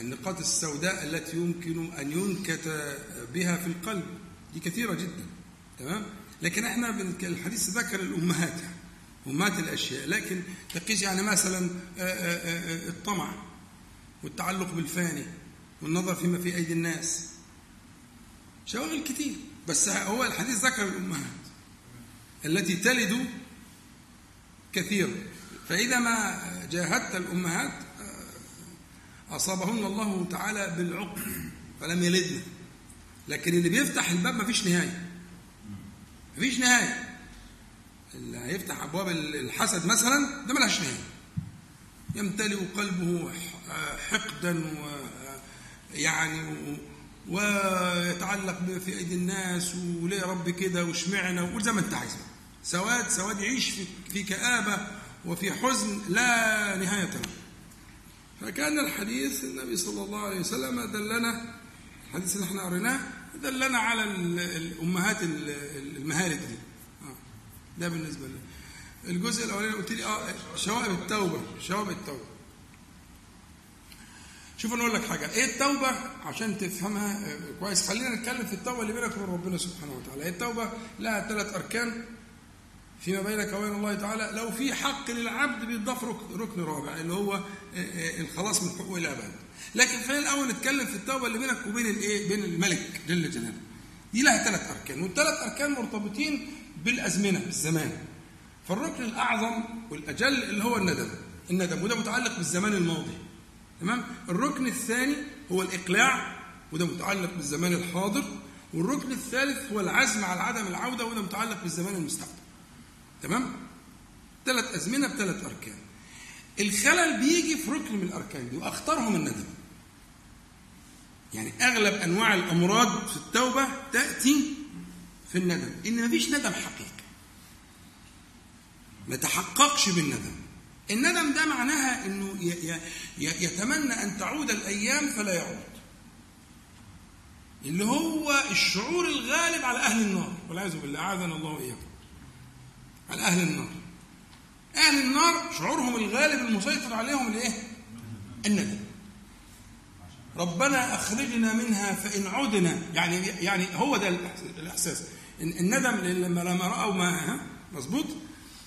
النقاط السوداء التي يمكن أن ينكت بها في القلب دي كثيرة جدا تمام؟ لكن إحنا الحديث ذكر الأمهات يعني أمهات الأشياء لكن تقيس يعني مثلا الطمع والتعلق بالفاني والنظر فيما في أيدي الناس. شواغل كتير بس هو الحديث ذكر الأمهات التي تلد كثيرا. فإذا ما جاهدت الأمهات أصابهن الله تعالى بالعقم فلم يلدن. لكن اللي بيفتح الباب مفيش نهاية. مفيش نهاية. اللي هيفتح أبواب الحسد مثلا ده ملهاش نهاية. يمتلئ قلبه حقدا و يعني ويتعلق في أيدي الناس وليه يا رب كده واشمعنا وقول زي ما أنت عايز. سواد سواد يعيش في كآبة وفي حزن لا نهاية. له فكان الحديث النبي صلى الله عليه وسلم دلنا الحديث اللي إحنا قريناه دلنا على ال- الأمهات ال- المهالك دي. آه. ده بالنسبة لنا الجزء الأولاني قلت لي آه شوائب التوبة شوائب التوبة. شوف أنا أقول لك حاجة إيه التوبة؟ عشان تفهمها آه، كويس. خلينا نتكلم في التوبة اللي بينك وبين ربنا سبحانه وتعالى. هي التوبة؟ لها ثلاث أركان. فيما بينك وبين الله تعالى لو في حق للعبد بيضاف ركن, رابع اللي هو آه، آه، الخلاص من حقوق العباد لكن خلينا الأول نتكلم في التوبة اللي بينك وبين الايه بين الملك جل جلاله. دي لها ثلاث أركان والثلاث أركان مرتبطين بالأزمنة بالزمان. فالركن الأعظم والأجل اللي هو الندم. الندم وده متعلق بالزمان الماضي. تمام؟ الركن الثاني هو الإقلاع وده متعلق بالزمان الحاضر. والركن الثالث هو العزم على عدم العودة وده متعلق بالزمان المستقبل. تمام؟ ثلاث أزمنة بثلاث أركان. الخلل بيجي في ركن من الأركان دي وأخطرهم الندم. يعني أغلب أنواع الأمراض في التوبة تأتي في الندم. إن مفيش ندم حقيقي. ما تحققش بالندم. الندم ده معناها إنه يتمنى أن تعود الأيام فلا يعود. اللي هو الشعور الغالب على أهل النار. والعياذ بالله أعاذنا الله وإياكم. على أهل النار. أهل النار شعورهم الغالب المسيطر عليهم الإيه؟ الندم. ربنا أخرجنا منها فإن عدنا. يعني يعني هو ده الإحس- الإحساس. إن- الندم لما لما رأوا ما مظبوط.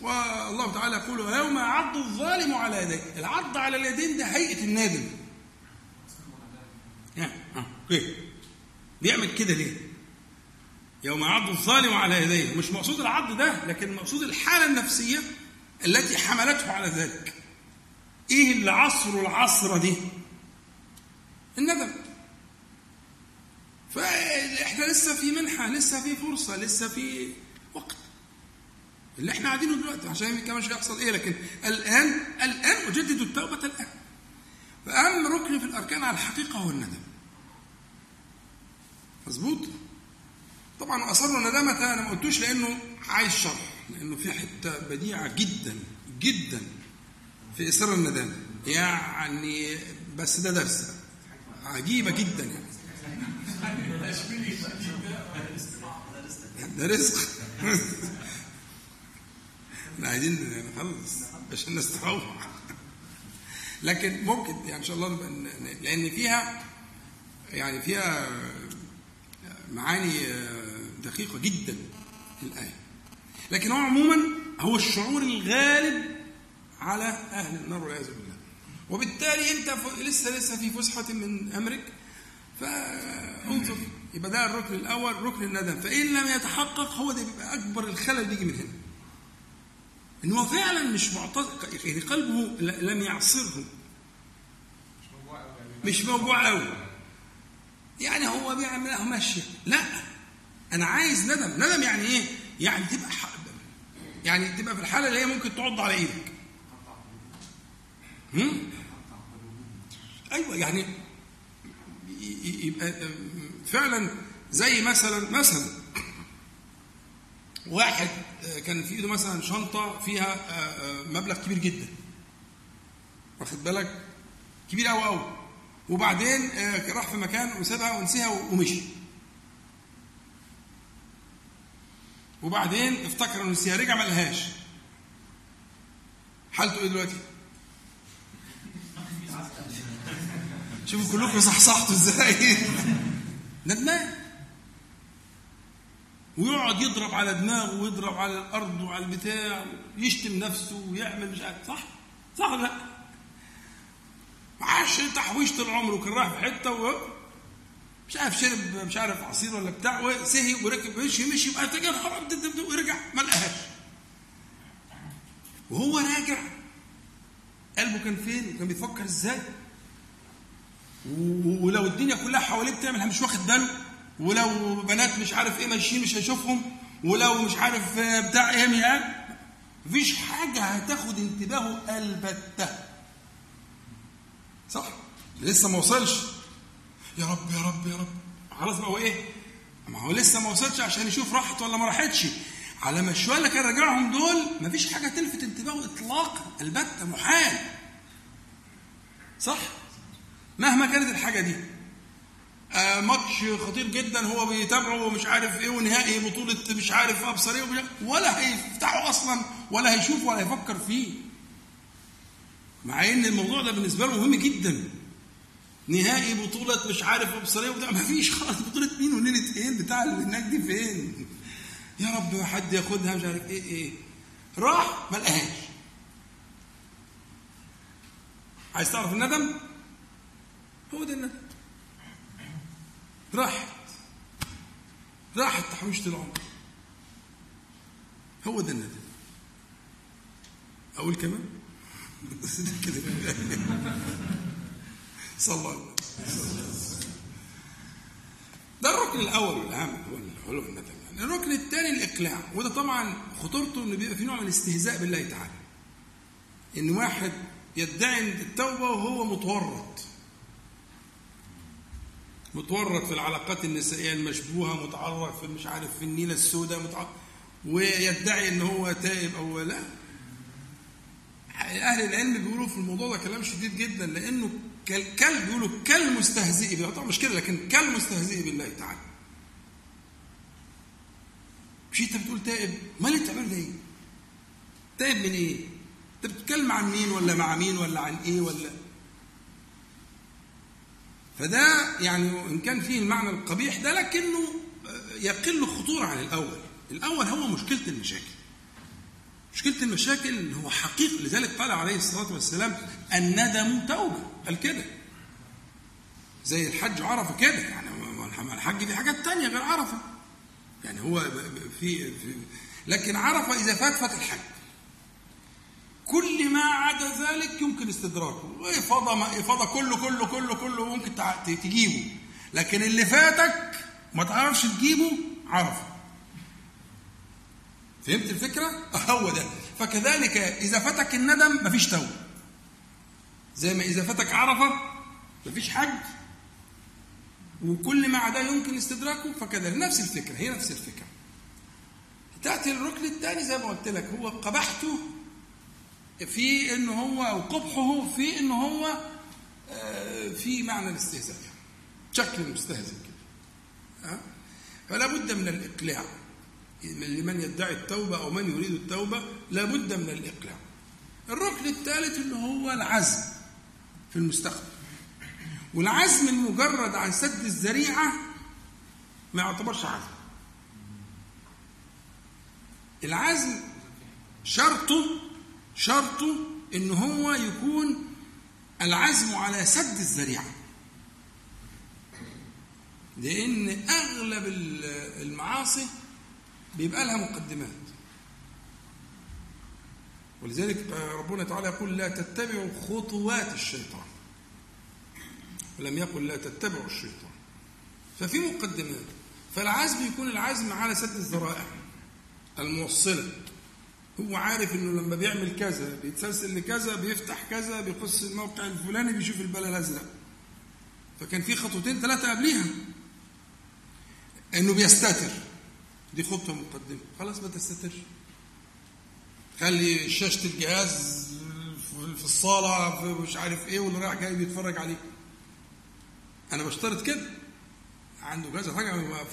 والله تعالى يقول يوم يعض الظالم على يديه. العض على اليدين ده هيئة النادم. ها؟ ها. أوكي بيعمل كده ليه؟ يوم يعض الظالم على يديه. مش مقصود العض ده لكن مقصود الحالة النفسية التي حملته على ذلك. إيه اللي عصره العصره دي؟ الندم. فإحنا لسه في منحة لسه في فرصة لسه في وقت. اللي إحنا قاعدينه دلوقتي عشان كمان مش هيحصل إيه لكن الآن الآن اجددوا التوبة الآن. فأهم ركن في الأركان على الحقيقة هو الندم. مظبوط؟ طبعا واصروا ندامة أنا ما قلتوش لأنه عايز شرح لأنه في حتة بديعة جدا جدا في إصرار الندامة. يعني بس ده درس. عجيبة جدا يعني. ده رزق. إحنا عايزين نخلص عشان نستروح. لكن ممكن يعني إن شاء الله لأن فيها يعني فيها معاني دقيقة جدا الآية. لكن هو عموما هو الشعور الغالب على أهل النار والعياذ بالله. وبالتالي أنت لسه لسه في فسحة من أمرك فأنظر. يبقى ده الركن الأول ركن الندم. فإن لم يتحقق هو ده بيبقى أكبر الخلل بيجي من هنا. إن هو فعلا مش معتقد يعني قلبه لم يعصره. مش موضوع قوي يعني قوي يعني هو ماشيه لا أنا عايز ندم. ندم يعني إيه؟ يعني تبقى. يعني تبقى في الحالة اللي هي ممكن تعض على إيدك؟ أيوه يعني يبقى فعلا زي مثلا مثلا واحد آه، كان في إيده مثلا شنطة فيها آه، آه، مبلغ كبير جدا. واخد بالك؟ كبير قوي قوي وبعدين آه، راح في مكان وسابها ونسيها ومشي وبعدين افتكر إنه نسيها رجع ما لقاهاش حالته إيه دلوقتي؟ شوفوا كلكم صحصحتوا إزاي ندمان ويقعد يضرب على دماغه ويضرب على الأرض وعلى البتاع يشتم نفسه ويعمل مش عارف صح؟ صح ولا لأ؟ معاش تحويشة العمر وكان رايح في حتة و مش عارف شرب مش عارف عصير ولا بتاع وسهي وركب مشي مشي بقى تجي خرب ورجع ما لقاهاش. وهو راجع قلبه كان فين؟ وكان بيفكر إزاي؟ ولو الدنيا كلها حواليه بتعمل مش واخد باله. ولو بنات مش عارف إيه ماشيين مش هيشوفهم ولو مش عارف بتاع إيه مفيش حاجة هتاخد انتباهه ألبتة. صح؟ لسه ما وصلش. يا رب يا رب يا رب. خلاص بقى هو إيه؟ ما هو لسه ما وصلش عشان يشوف راحت ولا ما راحتش. على ما الشويه اللي كان راجعهم دول مفيش حاجة تلفت انتباهه اطلاقا البته محال. صح؟ مهما كانت الحاجة دي. آه ماتش خطير جدا هو بيتابعه ومش عارف إيه ونهائي بطولة مش عارف أبصر إيه ولا هيفتحه أصلا ولا هيشوف ولا هيفكر فيه. مع إن الموضوع ده بالنسبة له مهم جدا. نهائي بطولة مش عارف أبصرية وبتاع. ما فيش خالص. بطولة مين وليلة إيه؟ بتاع هناك دي فين؟ يا رب حد ياخدها مش عارف إيه إيه. راح ما لقاهاش. عايز تعرف الندم؟ هو ده الندم. راحت. راحت تحويشة العمر. هو ده الندم. أقول كمان؟ كده صلى ده الركن الأول والاهم هو هو الندم يعني الركن الثاني الإقلاع. وده طبعا خطورته إنه بيبقى في نوع من الاستهزاء بالله تعالى. إن واحد يدعي التوبة وهو متورط. متورط في العلاقات النسائية المشبوهة متعرض في مش عارف في النيلة السوداء ويدعي إن هو تائب أو لا. أهل العلم بيقولوا في الموضوع ده كلام شديد جدا لأنه كالكلب بيقولوا كالمستهزئ بالله. طبعا مش كده لكن كالمستهزئ بالله تعالى. مش أنت بتقول تائب؟ ما اللي بتعمله ده إيه؟ تائب من إيه؟ أنت بتتكلم عن مين ولا مع مين ولا عن إيه ولا؟ فده يعني إن كان فيه المعنى القبيح ده لكنه يقل خطوره عن الأول. الأول هو مشكلة المشاكل. مشكلة المشاكل إن هو حقيقة لذلك قال عليه الصلاة والسلام الندم توبة قال كده. زي الحج عرفة كده يعني الحج دي حاجات تانية غير عرفة. يعني هو في, في لكن عرفة إذا فات فات الحج. كل ما عدا ذلك يمكن استدراكه. إفاضة إفاضة كله كله كله كله ممكن تجيبه. لكن اللي فاتك ما تعرفش تجيبه عرفة. فهمت الفكرة؟ هو ده. فكذلك إذا فاتك الندم مفيش توبة. زي ما إذا فاتك عرفة مفيش حج. وكل ما عداه يمكن استدراكه فكذلك. نفس الفكرة هي نفس الفكرة. تأتي الركن الثاني زي ما قلت لك هو قبحته في إن هو أو قبحه في إن هو آه، في معنى الاستهزاء. شكل مستهزئ كده. ها؟ فلا بد من الإقلاع. لمن يدعي التوبة أو من يريد التوبة لابد من الإقلاع الركن الثالث اللي هو العزم في المستقبل. والعزم المجرد عن سد الذريعة ما يعتبرش عزم. العزم شرطه شرطه إن هو يكون العزم على سد الذريعة. لأن أغلب المعاصي بيبقى لها مقدمات. ولذلك ربنا تعالى يقول لا تتبعوا خطوات الشيطان. ولم يقل لا تتبعوا الشيطان. ففي مقدمات. فالعزم يكون العزم على سد الذرائع الموصلة. هو عارف إنه لما بيعمل كذا بيتسلسل لكذا بيفتح كذا بيقص الموقع الفلاني بيشوف البلا الأزرق. فكان في خطوتين ثلاثة قبليها. إنه بيستتر. دي خطوه مقدمة. خلاص ما تستترش. خلي شاشة الجهاز في الصالة في مش عارف إيه واللي رايح جاي بيتفرج عليه. أنا بشترط كده. عنده كذا حاجة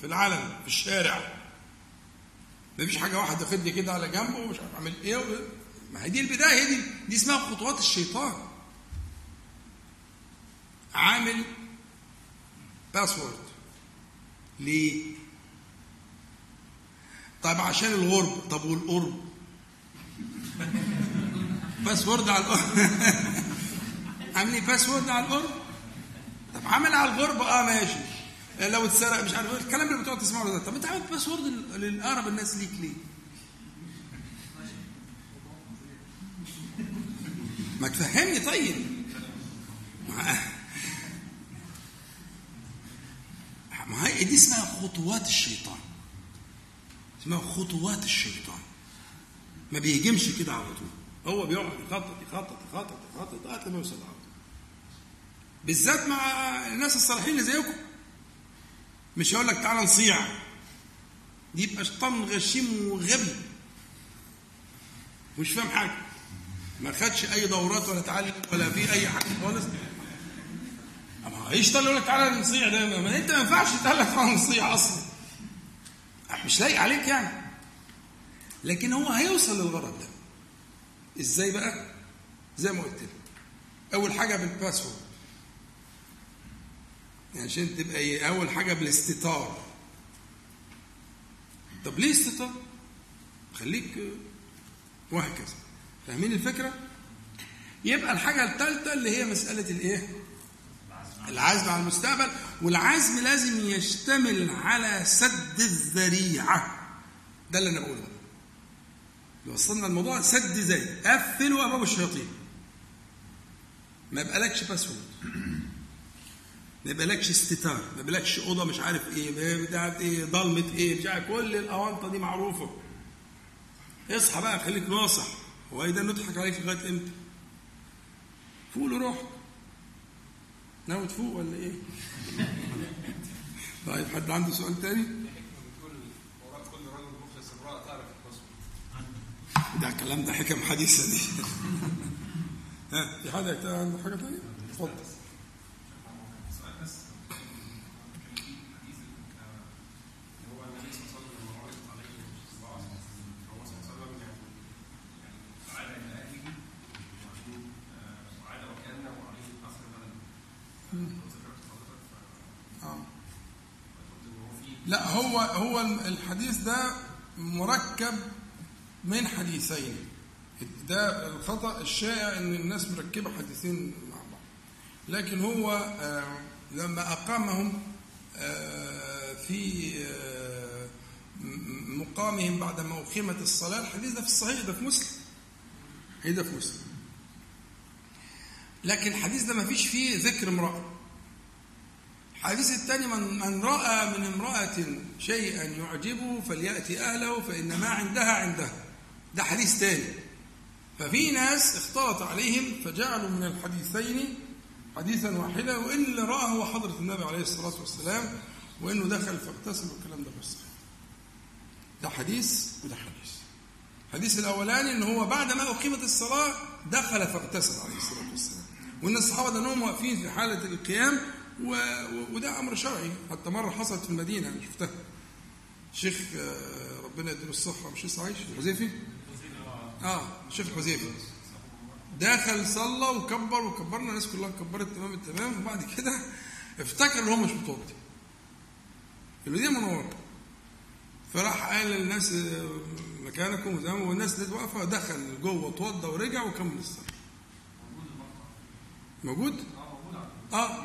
في العالم في الشارع. ما فيش حاجة واحد واخدني كده على جنبه ومش عارف أعمل إيه. ما هي دي البداية دي دي اسمها خطوات الشيطان. عامل password ليه؟ طيب عشان الغرب طب والقرب؟ password على القرب. عاملين password على القرب؟ طب عامل على الغرب آه ماشي. لو اتسرق مش عارف إيه، الكلام اللي بتقعد تسمعه ده. طب انت عامل password لل- للأقرب الناس ليك ليه؟ ما تفهمني طيب. ما هي دي اسمها خطوات الشيطان. اسمها خطوات الشيطان. ما بيهجمش كده على طول. هو بيقعد يخطط يخطط يخطط يخطط لغاية لما يوصل على طول بالذات مع الناس الصالحين اللي زيكم. مش هيقول لك تعالى نصيع. يبقى شيطان غشيم وغبي. مش فاهم حاجة. ما خدش أي دورات ولا تعلم ولا في أي حاجة خالص. اما هيشتغل يقول لك تعالى نصيع ده؟ ما- ما أنت ما ينفعش تعالى نصيع أصلا. مش لايق عليك يعني. لكن هو هيوصل للغرض ده. إزاي بقى؟ زي ما قلت لك. أول حاجة بالباسورد عشان تبقى إيه؟ أول حاجة بالاستتار. طب ليه استتار؟ خليك وهكذا. فاهمين الفكرة؟ يبقى الحاجة الثالثه اللي هي مسألة الإيه؟ العزم على المستقبل والعزم لازم يشتمل على سد الذريعة. ده اللي أنا بقوله. اللي وصلنا الموضوع سد ذريعه قفلوا ابواب الشياطين. ما يبقالكش باسورد ما يبقالكش استتار. ما يبقالكش أوضة مش عارف إيه بتاعت إيه ضلمة إيه مش عارف كل الاونطه دي معروفة. اصحى بقى خليك ناصح. هو إيه ده؟ نضحك عليك لغاية إمتى؟ فوق روح ناوي تفوق ولا إيه؟ طيب حد عنده سؤال تاني؟ ده الكلام ده حكم حديثة دي ها في حد عنده حاجة تانية؟ اتفضل سؤال بس كان في حديث اللي هو النبي صلى الله عليه وسلم لما عرضت عليه الصباع هو صلى الله عليه وسلم يعني يعني عاد إلى اهله وعشان عاد وكانه عليه اثر بلد لو ذكرت حضرتك آه فقلت ان هو في لا هو هو الحديث ده مركب من حديثين. ده الخطأ الشائع إن الناس مركبة حديثين مع بعض. لكن هو آه، لما أقامهم آه، في آه، مقامهم بعد ما أقيمت الصلاة الحديث ده في الصحيح ده في مسلم. ده في مسلم. لكن الحديث ده ما فيش فيه ذكر امرأة. الحديث الثاني من من رأى من امرأة شيئا يعجبه فليأتي أهله فإن ما عندها عندها. ده حديث ثاني. ففي ناس اختلط عليهم فجعلوا من الحديثين حديثا واحدا وإن اللي راه هو حضرة النبي عليه الصلاة والسلام وإنه دخل فاغتسل والكلام ده صحيح ده حديث وده حديث. الحديث الأولاني إن هو بعد ما أقيمت الصلاة دخل فاغتسل عليه الصلاة والسلام. وإن الصحابة ده واقفين في حالة القيام وده أمر شرعي. حتى مرة حصلت في المدينة أنا شفتها. شيخ آه، ربنا يديله الصحة. مش لسه عايش؟ الحذيفي آه الشيخ الحذيفي دخل صلى وكبر وكبرنا. الناس كلها كبرت تمام التمام وبعد كده افتكر إن هو مش متوضي. المدينة منورة. فراح قال للناس آه، مكانكم وزموا والناس اللي واقفة. دخل جوه اتوضى ورجع وكمل الصلاة. موجود؟ آه.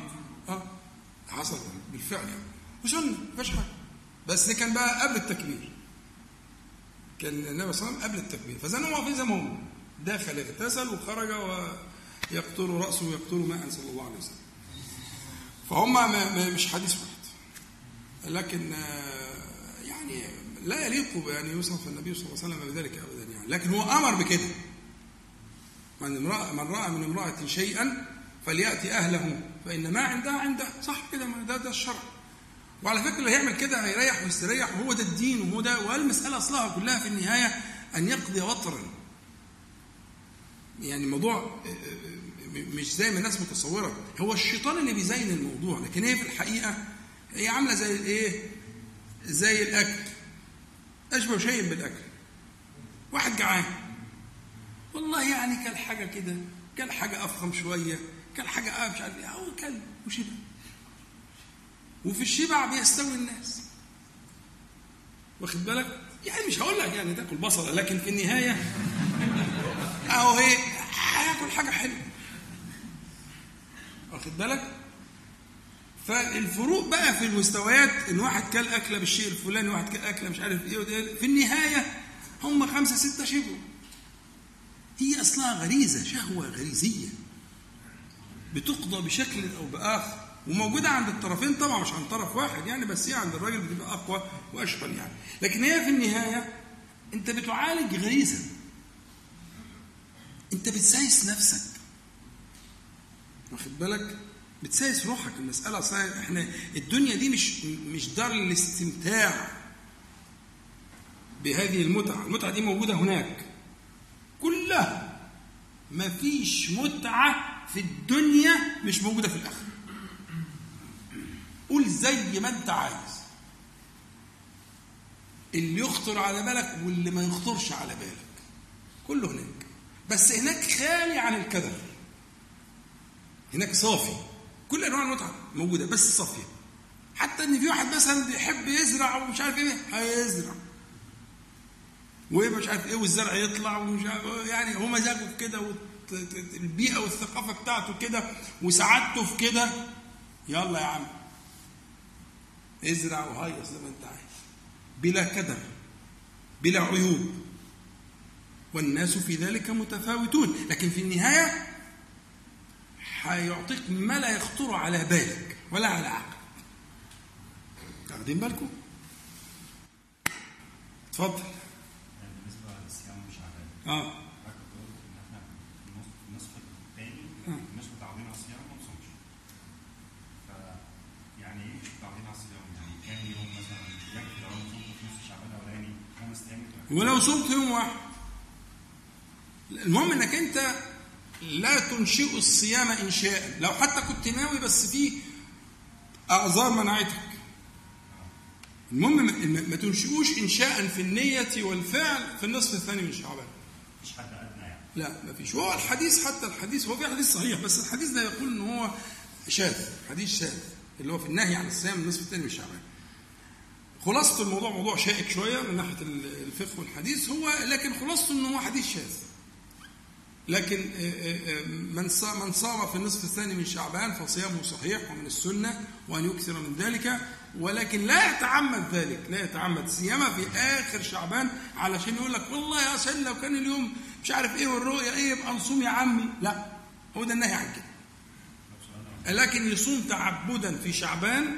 حصل بالفعل يعني. وسنه ما فيهاش حاجة. بس كان بقى قبل التكبير. كان النبي صلى الله عليه وسلم قبل التكبير. هو واقفين زي دخل اغتسل وخرج ويقطر رأسه ويقطر ماء صلى الله عليه وسلم. فهم ما مش حديث واحد. لكن آه، يعني لا يليق بأن يوصف النبي صلى الله عليه وسلم بذلك أبدا يعني. لكن هو أمر بكده. من امرأة من رأى من امرأة شيئا فليأتي أهله. فإن ما عندها عنده صح كده ده ده الشرع. وعلى فكرة اللي هيعمل كده هيريح ويستريح وهو ده الدين وهو ده والمسألة أصلها كلها في النهاية أن يقضي وطرا. يعني الموضوع آه، آه، مش زي ما الناس متصورة. هو الشيطان اللي بيزين الموضوع لكن هي في الحقيقة هي عاملة زي الإيه؟ زي الأكل. أشبه شيء بالأكل. واحد جعان. والله يعني كل حاجة كده كل حاجة أفخم شوية. كل حاجة آه مش عارف إيه. هو كل وشبع. وفي الشبع بيستوي الناس. واخد بالك؟ يعني مش هقول لك يعني تاكل بصلة لكن في النهاية اهو إيه هياكل حاجة حلوة. واخد بالك؟ فالفروق بقى في المستويات إن واحد كل أكلة بالشيء الفلاني واحد كل أكلة مش عارف إيه وده. في النهاية هم خمسة ستة شبعوا هي أصلها غريزة شهوة غريزية. بتقضى بشكل أو بآخر. وموجودة عند الطرفين طبعا مش عند طرف واحد يعني بس هي عند الراجل بتبقى أقوى واشهر يعني. لكن هي في النهاية أنت بتعالج غريزه أنت بتسايس نفسك. واخد بالك؟ بتسايس روحك. المسألة صحيح إحنا الدنيا دي مش مش دار الاستمتاع بهذه المتعة. المتعة دي موجودة هناك. كلها مفيش متعة في الدنيا مش موجودة في الآخرة. قول زي ما انت عايز. اللي يخطر على بالك واللي ما يخطرش على بالك. كله هناك. بس هناك خالي عن الكدر. هناك صافي. كل أنواع المتعة موجودة بس صافية. حتى إن في واحد مثلا بيحب يزرع ومش عارف إيه هيزرع. ومش عارف إيه والزرع يطلع ومش عارف يعني هو مزاجه كده والبيئه والثقافة بتاعته كده وسعادته في كده. يلا يا عم. ازرع وهيص زي ما انت عايز. بلا كدر بلا عيوب. والناس في ذلك متفاوتون. لكن في النهاية هيعطيك ما لا يخطر على بالك ولا على عقلك. واخدين بالكم؟ اتفضل. يعني بالنسبة للصيام مش عباده آه. ولو صمت يوم واحد. المهم إنك أنت لا تنشئ الصيام انشاء. لو حتى كنت ناوي بس في أعذار منعتك المهم ما- تنشئوش انشاء في النية والفعل في النصف الثاني من شعبان. مفيش حد أدنى يعني. لا ما فيش. وهو الحديث حتى الحديث هو في حديث صحيح بس الحديث ده يقول إن هو شاذ. حديث شاذ اللي هو في النهي عن الصيام النصف الثاني من شعبان. خلاصة الموضوع موضوع شائك شوية من ناحية الفقه والحديث. هو لكن خلاصته ان هو حديث شاذ. لكن آه، آه، آه، من من صام في النصف الثاني من شعبان فصيامه صحيح ومن السنة وأن يكثر من ذلك ولكن لا يتعمد ذلك لا يتعمد صيامه في آخر شعبان علشان يقول لك والله يا سيدي لو كان اليوم مش عارف إيه والرؤيا إيه يبقى نصوم يا عمي. لا هو ده النهي عن كده. لكن يصوم تعبدا في شعبان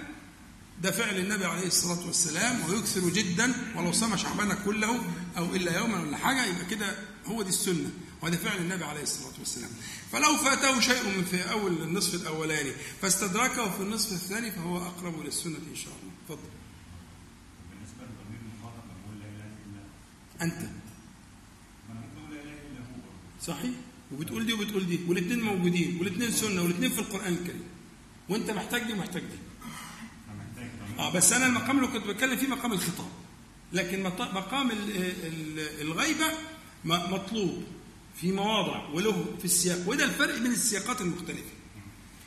ده فعل النبي عليه الصلاة والسلام ويكثر جدا ولو صام شعبان كله أو إلا يوما ولا حاجة يبقى كده هو دي السنة وهذا فعل النبي عليه الصلاة والسلام. فلو فاته شيء من في أول النصف الأولاني فاستدركه في النصف الثاني فهو أقرب للسنة إن شاء الله. تفضل. المخاطب بقول لا إله إلا أنت. ما ممكن لا إله إلا هو. صحيح. وبتقول دي وبتقول دي والاثنين موجودين والاثنين سنة والاثنين في القرآن الكريم. وأنت محتاج دي ومحتاج دي. آه بس أنا المقام اللي كنت بتكلم فيه مقام الخطاب. لكن مقام ال- ال- الغيبة مطلوب في مواضع وله في السياق وده الفرق بين السياقات المختلفة.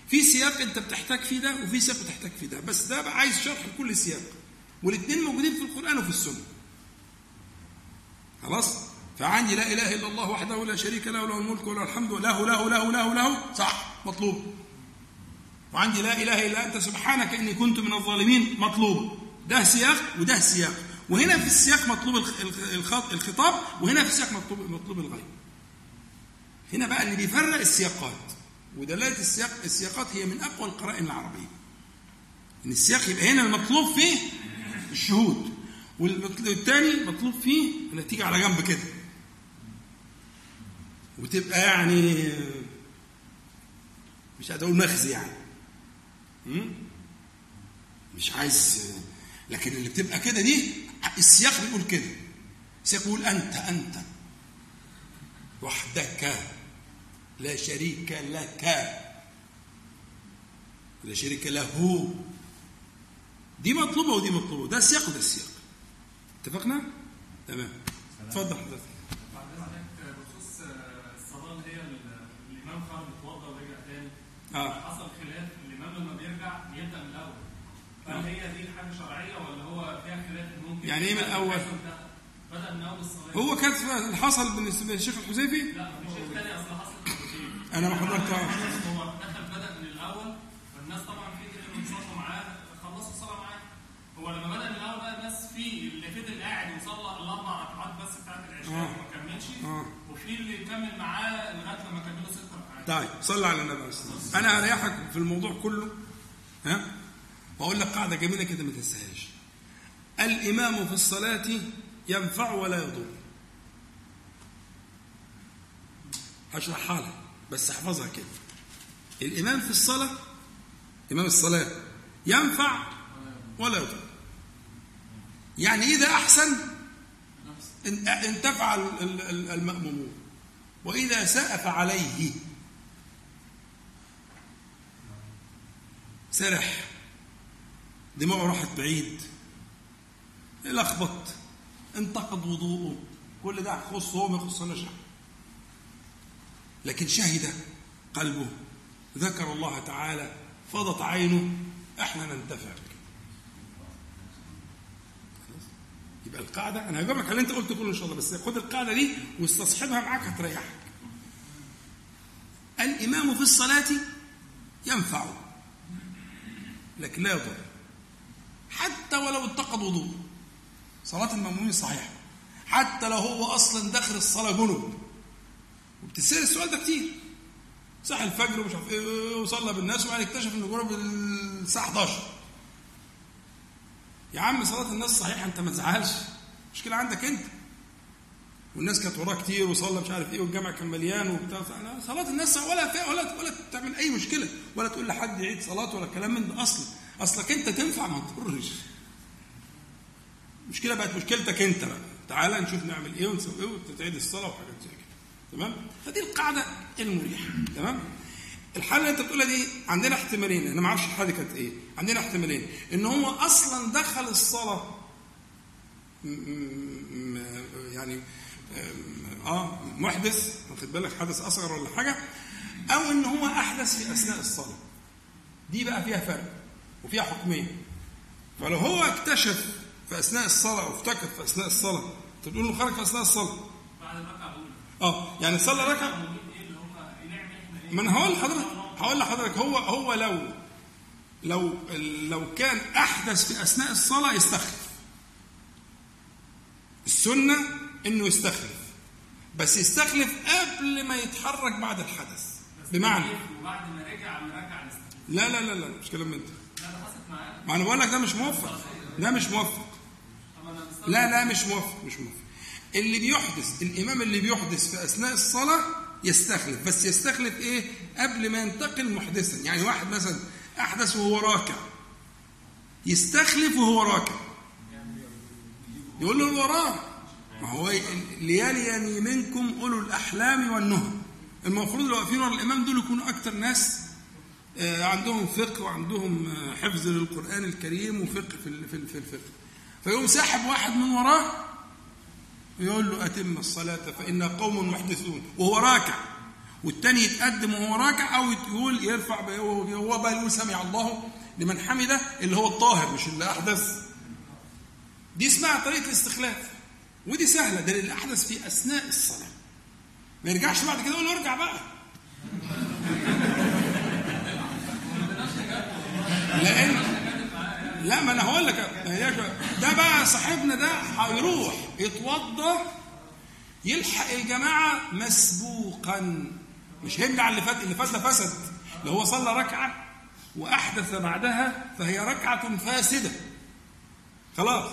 في سياق أنت بتحتاج فيه ده وفي سياق بتحتاج فيه ده. بس ده بقى عايز شرح لكل سياق. والاثنين موجودين في القرآن وفي السنة. خلاص؟ فعندي لا إله إلا الله وحده لا شريك له له الملك وله الحمد له له له له له صح مطلوب. وعندي لا إله إلا أنت سبحانك إني كنت من الظالمين مطلوب. ده سياق وده سياق. وهنا في السياق مطلوب الخ- الخ- الخط- الخطاب وهنا في السياق مطلوب مطلوب الغيب. هنا بقى اللي بيفرق السياقات. ودلالة السياق السياقات هي من أقوى القرائن العربية. إن السياق يبقى هنا المطلوب فيه الشهود والثاني مطلوب فيه انك تيجي على جنب كده. وتبقى يعني مش أقول مخزي يعني؟ مش عايز لكن اللي بتبقى كده دي السياق بيقول كده. السياق بيقول أنت أنت. وحدك. لا شريك لك. لا شريك له. دي مطلوبة ودي مطلوبة. ده السياق وده السياق اتفقنا؟ تمام. اتفضل. حضرتك بخصوص الصلاة اللي هي ال- الإمام خرج اتوضى ورجع تاني. آه. حصل لما بيرجع بيبدا من الأول فهل هي دي حاجة شرعية ولا هو فيها خلاف ممكن يعني إيه من الأول؟ بدا من اول الصلاه هو كان اللي حصل بالنسبة للشيخ الحذيفي لا في شيء تاني اصل حصل. أنا ما حضرتها هو دخل بدأ من الأول والناس طبعا في اللي بيصلوا معاه خلصوا الصلاة معاه هو لما بدأ من الأول بقى الناس في اللي فضل قاعد وصلى الاربع ركعات بس بتاعت العشاء آه. وما كملش آه. وفي اللي كمل معاه لغاية لما كملوا ست ركعات طيب صلى على النبي عليه الصلاة والسلام أنا أريحك في الموضوع كله ها؟ واقول لك قاعدة جميلة كده ما تنساهاش. الإمام في الصلاة ينفع ولا يضر. هشرحها لك بس احفظها كده. الإمام في الصلاة إمام الصلاة ينفع ولا يضر. يعني إذا أحسن إن- انتفع ال- ال- ال- المأمومون. وإذا ساء فعليه سرح. دماغه راحت بعيد. لخبط؟ انتقد وضوءه. كل ده يخصه هو ما يخصناش. لكن شهد قلبه. ذكر الله تعالى. فاضت عينه. إحنا ننتفع؟ يبقى القاعدة أنا هجاوبك على اللي أنت قلته كله إن شاء الله بس خد القاعدة دي واستصحبها معاك هتريحك. الإمام في الصلاة ينفع. لكن لا يضر. حتى ولو اتقد وضوء. صلاة المأمومين صحيحة. حتى لو هو أصلا داخل الصلاة جنب وبتسأل السؤال ده كتير. صح الفجر ومش عارف إيه وصلى بالناس وبعد اكتشف إنه جنب الساعة 11 يا عم صلاة الناس صحيحة أنت ما تزعلش. مشكلة عندك أنت. والناس كانت وراه كتير وصلى مش عارف إيه والجامع كان مليان وبتاع. لا، صلاة الناس ولا ولا ولا تعمل أي مشكلة ولا تقول لحد يعيد صلاة ولا كلام من ده. أصلا أصلك أنت تنفع ما تضرش. المشكلة بقت مشكلتك أنت بقى. تعالى نشوف نعمل إيه ونسوي إيه وتتعيد الصلاة وحاجات زي كده. تمام؟ فدي القاعدة المريحة. تمام؟ الحالة اللي أنت بتقولها دي عندنا احتمالين. أنا ما أعرفش الحالة كانت إيه. عندنا احتمالين. إن هو أصلا دخل الصلاة يعني آه محدث واخد بالك؟ حدث أصغر ولا حاجة. أو إن هو أحدث في أثناء الصلاة. دي بقى فيها فرق وفيها حكمين. فلو هو اكتشف في أثناء الصلاة أو افتكر في أثناء الصلاة أنت بتقول انه خرج في أثناء الصلاة. بعد الركعه آه يعني صلى ركعة. نعمل إحنا إيه؟ ما أنا هقول لحضرتك هقول لحضرتك هو هو لو لو لو كان أحدث في أثناء الصلاة يستخلف. السنة إنه يستخلف. بس يستخلف قبل ما يتحرك بعد الحدث. بمعنى وبعد ما رجع الاستخدام لا لا لا لا مش كلام ده لا ده حصلت معايا. ما أنا بقول لك ده مش موفق ده مش موفق لا لا مش موفق مش موفق اللي بيحدث الإمام اللي بيحدث في أثناء الصلاة يستخلف. بس يستخلف إيه؟ قبل ما ينتقل محدثا. يعني واحد مثلا أحدث وهو راكع. يستخلف وهو راكع. يقول له اللي وراه ما هو ليالي منكم أولو الأحلام والنهى المفروض اللي واقفين ورا الإمام دول يكونوا أكتر ناس آه، عندهم فقه وعندهم آه، حفظ للقرآن الكريم وفقه في في ال- في الفقه. فيقوم ساحب واحد من وراه يقول له أتم الصلاة فإن قوم محدثون وهو راكع. والتاني يتقدم وهو راكع أو يقول يرفع ب- هو بقى يقول سمع الله لمن حمده اللي هو الطاهر مش اللي أحدث. دي اسمها طريقة الاستخلاف. ودي سهلة ده اللي أحدث في أثناء الصلاة. ما يرجعش بعد كده يقول ارجع بقى. لأن لا ما أنا هقول لك. ده بقى صاحبنا ده هيروح يتوضى يلحق الجماعة مسبوقا. مش هيرجع اللي فات اللي فات ده فسد اللي هو صلى ركعة وأحدث بعدها فهي ركعة فاسدة. خلاص.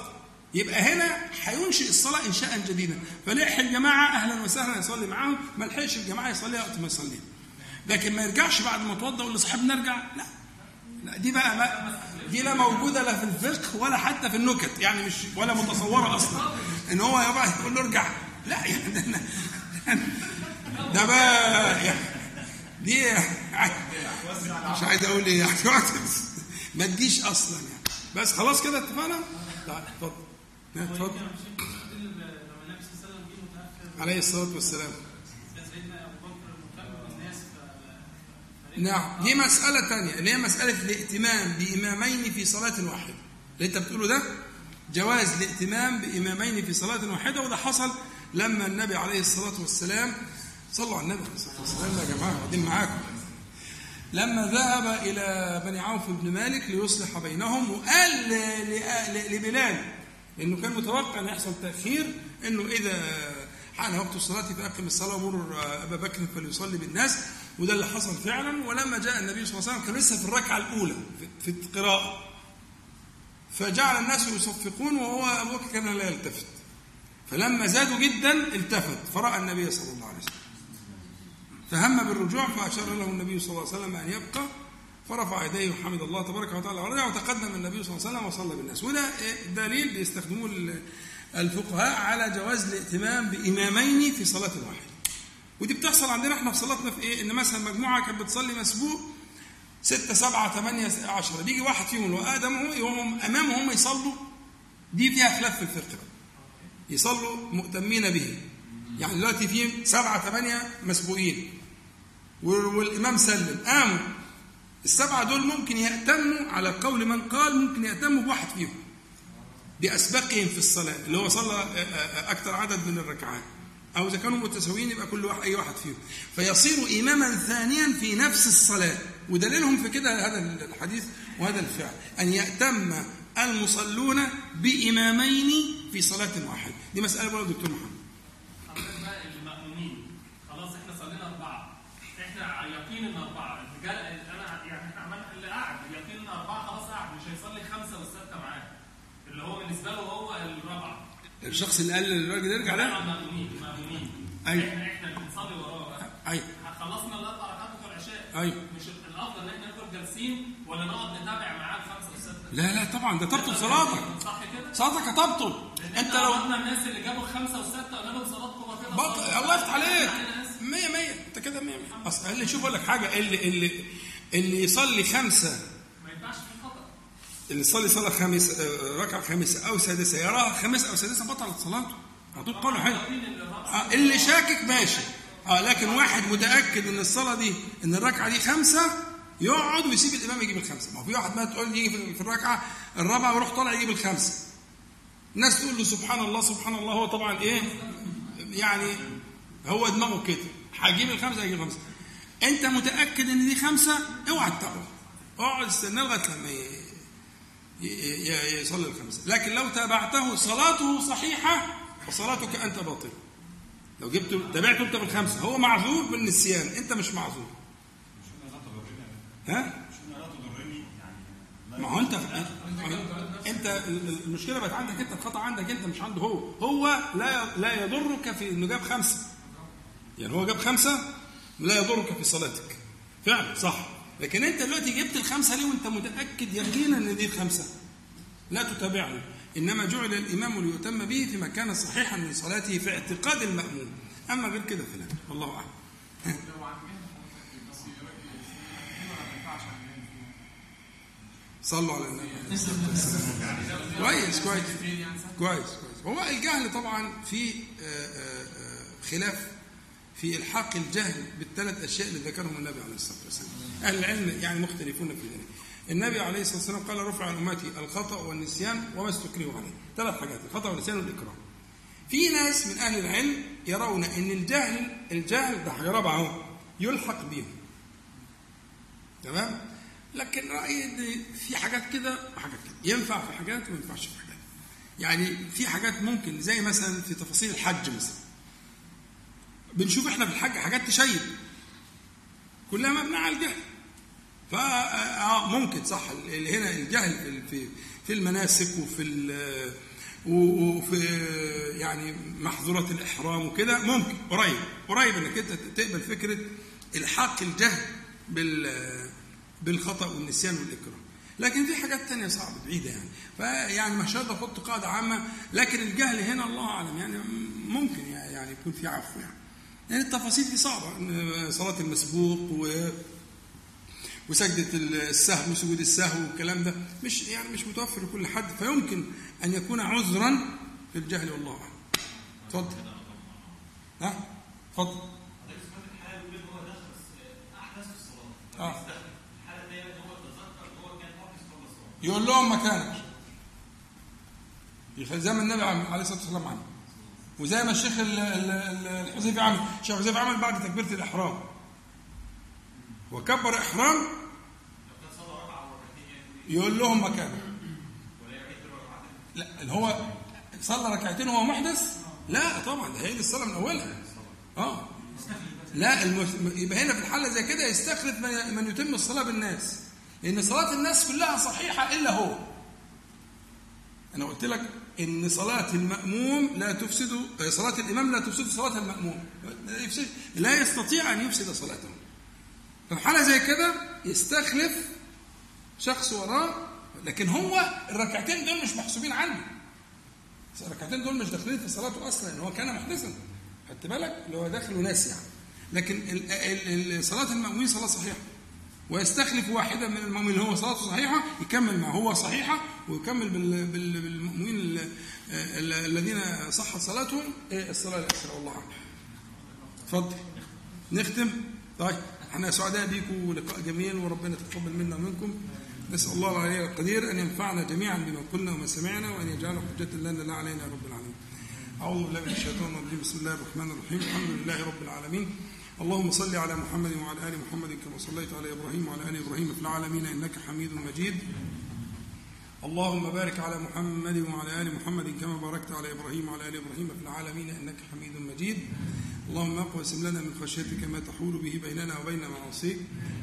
يبقى هنا هينشئ الصلاة انشاء جديدا. فلحق الجماعة أهلا وسهلا يصلي معاهم. ما لحقش الجماعة يصلي وقت ما يصلي لكن ما يرجعش بعد ما اتوضى يقول لصاحبنا ارجع لا. لا دي بقى ما دي لا موجودة لا في الفقه ولا حتى في النكت. يعني مش ولا متصورة أصلا. إن هو يبقى يقول له ارجع. لا يعني ده, بقى يعني دي مش عايز أقول إيه يعني. ما تجيش أصلا يعني. بس خلاص كده اتفقنا؟ لا اتفضل. اتفضل. الله عليه الصلاة والسلام. نعم دي مسألة تانية اللي هي مسألة الائتمام بإمامين في صلاة واحدة. اللي أنت بتقوله ده جواز الائتمام بإمامين في صلاة واحدة وده حصل لما النبي عليه الصلاة والسلام صلوا على النبي عليه الصلاة والسلام. يا جماعة قاعدين معاكم. لما ذهب إلى بني عوف بن مالك ليصلح بينهم وقال لبلال لأنه كان متوقع أن يحصل تأخير أنه إذا حان وقت الصلاة فأقم الصلاة ومر أبا بكر فليصلي بالناس وده اللي حصل فعلا. ولما جاء النبي صلى الله عليه وسلم كان لسه في الركعة الأولى في- القراءة. فجعل الناس يصفقون وهو أبو بكر كان لا يلتفت. فلما زادوا جدا التفت. فرأى النبي صلى الله عليه وسلم. فهم بالرجوع فأشار له النبي صلى الله عليه وسلم أن يبقى. فرفع يديه وحمد الله تبارك وتعالى ورجع وتقدم النبي صلى الله عليه وسلم وصلى بالناس وده؟ دليل بيستخدموه ال- الفقهاء على جواز الائتمام بإمامين في صلاة واحدة ودي بتحصل عندنا إحنا في صلاتنا في إيه؟ إن مثلا مجموعة كانت بتصلي مسبوق ستة سبعة ثمانية عشرة بيجي واحد فيهم وآدم يقوم أمامهم هم يصلوا دي فيها خلاف في الفقه. يصلوا مؤتمين به يعني دلوقتي في سبعة ثمانية مسبوقين وال- والإمام سلم قاموا السبعة دول ممكن يأتموا على قول من قال ممكن يأتموا بواحد فيهم. بأسبقهم في الصلاة اللي هو صلى آه، آه، أكثر عدد من الركعات. أو إذا كانوا متساويين يبقى كل واحد أي واحد فيهم. فيصير إماما ثانيا في نفس الصلاة. ودليلهم في كده هذا الحديث وهذا الفعل. أن يأتم المصلون بإمامين في صلاة واحدة. دي مسألة بقى دكتور محمد. المأمومين. خلاص إحنا صلينا أربعة. إحنا يقين إن أربعة الرجال أنا يعني إحنا عملنا اللي قاعد يقين إن أربعة خلاص قاعد مش هيصلي خمسة والستة معاه اللي هو بالنسبة له هو الرابعة الشخص اللي قال للراجل يرجع ده؟ مأمومين مأمومين أيوة. إحنا إحنا بنصلي وراه أيوة خلصنا الأربع ركعات بتوع العشاء. أيوة مش الأفضل إن إحنا نفضل جالسين ولا نقعد نتابع معاه الخمسة والستة؟ لا لا طبعا ده تبطل صلاتك. صح كده؟ صلاتك هتبطل أنت لو قلنا الناس اللي جابوا الخمسة والستة قلنا لهم صلاتكم باطلة بط... صلاة. الله يفتح عليك. أنا آسف. 100 100 أنت كده 100 100 أصل اللي شوف أقول لك حاجة اللي اللي اللي يصلي خمسة ما ينفعش في خطأ اللي يصلي صلاة خامس آه، ركعة خامسه أو سادسة يراها خامسه أو سادسة بطلت صلاته. هتقول قوله حلو. آه، اللي شاكك ماشي. آه لكن واحد متأكد إن الصلاة دي إن الركعة دي خمسة يقعد ويسيب الإمام يجيب الخمسة. ما هو في واحد ما تقول يجي في- الركعة الرابعة ويروح طالع يجيب الخمسة. الناس تقول له سبحان الله سبحان الله. هو طبعا إيه؟ يعني هو دماغه كده. هجيب الخمسة هجيب الخمسة. أنت متأكد إن دي خمسة؟ اوعى تتابعه اقعد استنى لغاية لما يصلي الخمسه لكن لو تابعته صلاته صحيحة فصلاتك أنت باطلة. لو جبت تابعته أنت بالخمسة هو معذور بالنسيان أنت مش معذور. ها؟ ما هو أنت أنت المشكلة بقت عندك أنت الخطأ عندك أنت مش عنده هو. هو لا لا يضرك في إنه جاب خمسة. يعني هو جاب خمسة لا يضرك في صلاتك. فعلا صح. لكن انت دلوقتي جبت الخمسة ليه وانت متأكد يقينا ان دي الخمسة؟ لا تتابعه إنما جعل الإمام ليتم به فيما كان صحيحا من صلاته في اعتقاد المأموم. أما غير كده فلا. والله أعلم. صلوا على النبي. كويس كويس. كويس كويس. هو الجهل طبعا في آه، آه، آه، خلاف في إلحاق الجهل بالثلاث أشياء اللي ذكرهم النبي عليه الصلاة والسلام. أهل العلم يعني مختلفون في ذلك. النبي عليه الصلاة والسلام قال رفع عن أمتي الخطأ والنسيان وما استكرهوا عليه. ثلاث حاجات الخطأ والنسيان والإكراه. في ناس من أهل العلم يرون إن الجهل الجهل ده حاجة رابعه اهو يلحق بهم. تمام؟ لكن رأيي إن في حاجات كده وحاجات كده. ينفع في حاجات وما ينفعش في حاجات. يعني في حاجات ممكن زي مثلا في تفاصيل الحج مثلا. بنشوف إحنا في الحج حاجات تشيب. كلها مبنيه على الجهل. فا آه ممكن صح. هنا الجهل في- في المناسك وفي وفي يعني محظورات الإحرام وكده ممكن قريب. قريب إنك أنت تقبل فكرة إلحاق الجهل بال بالخطأ والنسيان والإكراه. لكن في حاجات تانية صعبة بعيدة يعني. فيعني مش هقدر أحط قاعدة عامة لكن الجهل هنا الله أعلم. يعني ممكن يعني يكون في عفو يعني. يعني التفاصيل دي صعبة. صلاة المسبوق و وسجدة السهو وسجود السهو والكلام ده مش يعني مش متوفر لكل حد فيمكن أن يكون عذرا في الجهل والله أعلم. اتفضل. ها؟ اتفضل. الصلاه يقول لهم مكانك زي ما النبي عليه الصلاة والسلام عمل وزي ما الشيخ ال- ال- ال- الحذيفي عمل الشيخ الحذيفي عمل بعد تكبيرة الإحرام هو كبر إحرام يقول لهم مكانك لا اللي هو صلى ركعتين وهو محدث؟ لا طبعا ده هي دي الصلاة من أولها. آه. لا. يبقى هنا في الحالة زي كده يستخلف من, من يتم الصلاة بالناس. لأن صلاة الناس كلها صحيحة إلا هو. أنا قلت لك إن صلاة المأموم لا تفسد صلاة الإمام لا تفسد صلاة المأموم. لا يفسد لا يستطيع أن يفسد صلاته. في حالة زي كده يستخلف شخص وراه لكن هو الركعتين دول مش محسوبين عنه. الركعتين دول مش داخلين في صلاته أصلا إن هو كان محدثا خدت بالك؟ اللي هو داخل وناس يعني. لكن صلاة المأمومين صلاة صحيحة. ويستخلف واحدا من المؤمنين اللي هو صلاته صحيحة يكمل ما هو صحيحة ويكمل بال- بال- بالمؤمنين ال- ال- الذين صحت صلاتهم إيه الصلاة الاخيره والله اعلم. اتفضل. نختم. طيب. إحنا سعداء بيكم ولقاء جميل وربنا يتقبل منا ومنكم. نسأل الله العلي القدير أن ينفعنا جميعا بما قلنا وما سمعنا وأن يجعله حجة لنا لا علينا يا رب العالمين. أعوذ بالله من الشيطان الرجيم. بسم الله الرحمن الرحيم. الحمد لله رب العالمين. اللهم صل على محمد وعلى آل محمد كما صليت على إبراهيم وعلى آل إبراهيم في العالمين إنك حميد مجيد. اللهم بارك على محمد وعلى آل محمد كما باركت على إبراهيم وعلى آل إبراهيم في العالمين إنك حميد مجيد. اللهم اقسم لنا من خشيتك ما تحول به بيننا وبين معاصيك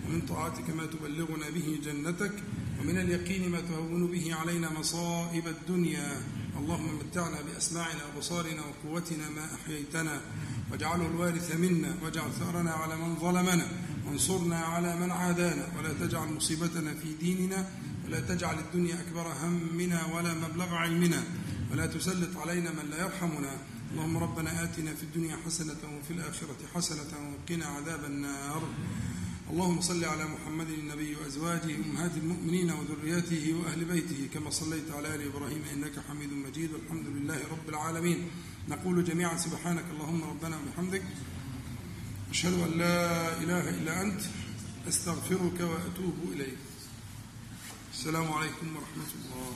ومن طاعتك ما تبلغنا به جنتك ومن اليقين ما تهون به علينا مصائب الدنيا. اللهم متعنا بأسماعنا وأبصارنا وقوتنا ما أحييتنا واجعله الوارث منا واجعل ثأرنا على من ظلمنا وانصرنا على من عادانا. ولا تجعل مصيبتنا في ديننا ولا تجعل الدنيا أكبر همنا ولا مبلغ علمنا ولا تسلط علينا من لا يرحمنا. اللهم ربنا آتنا في الدنيا حسنة وفي الآخرة حسنة وقنا عذاب النار. اللهم صل على محمد النبي وأزواجه أمهات المؤمنين وذرياته وأهل بيته كما صليت على آل إبراهيم إنك حميد مجيد. والحمد لله رب العالمين. نقول جميعا سبحانك اللهم ربنا وبحمدك أشهد أن لا إله إلا أنت أستغفرك وأتوب إليك. السلام عليكم ورحمة الله.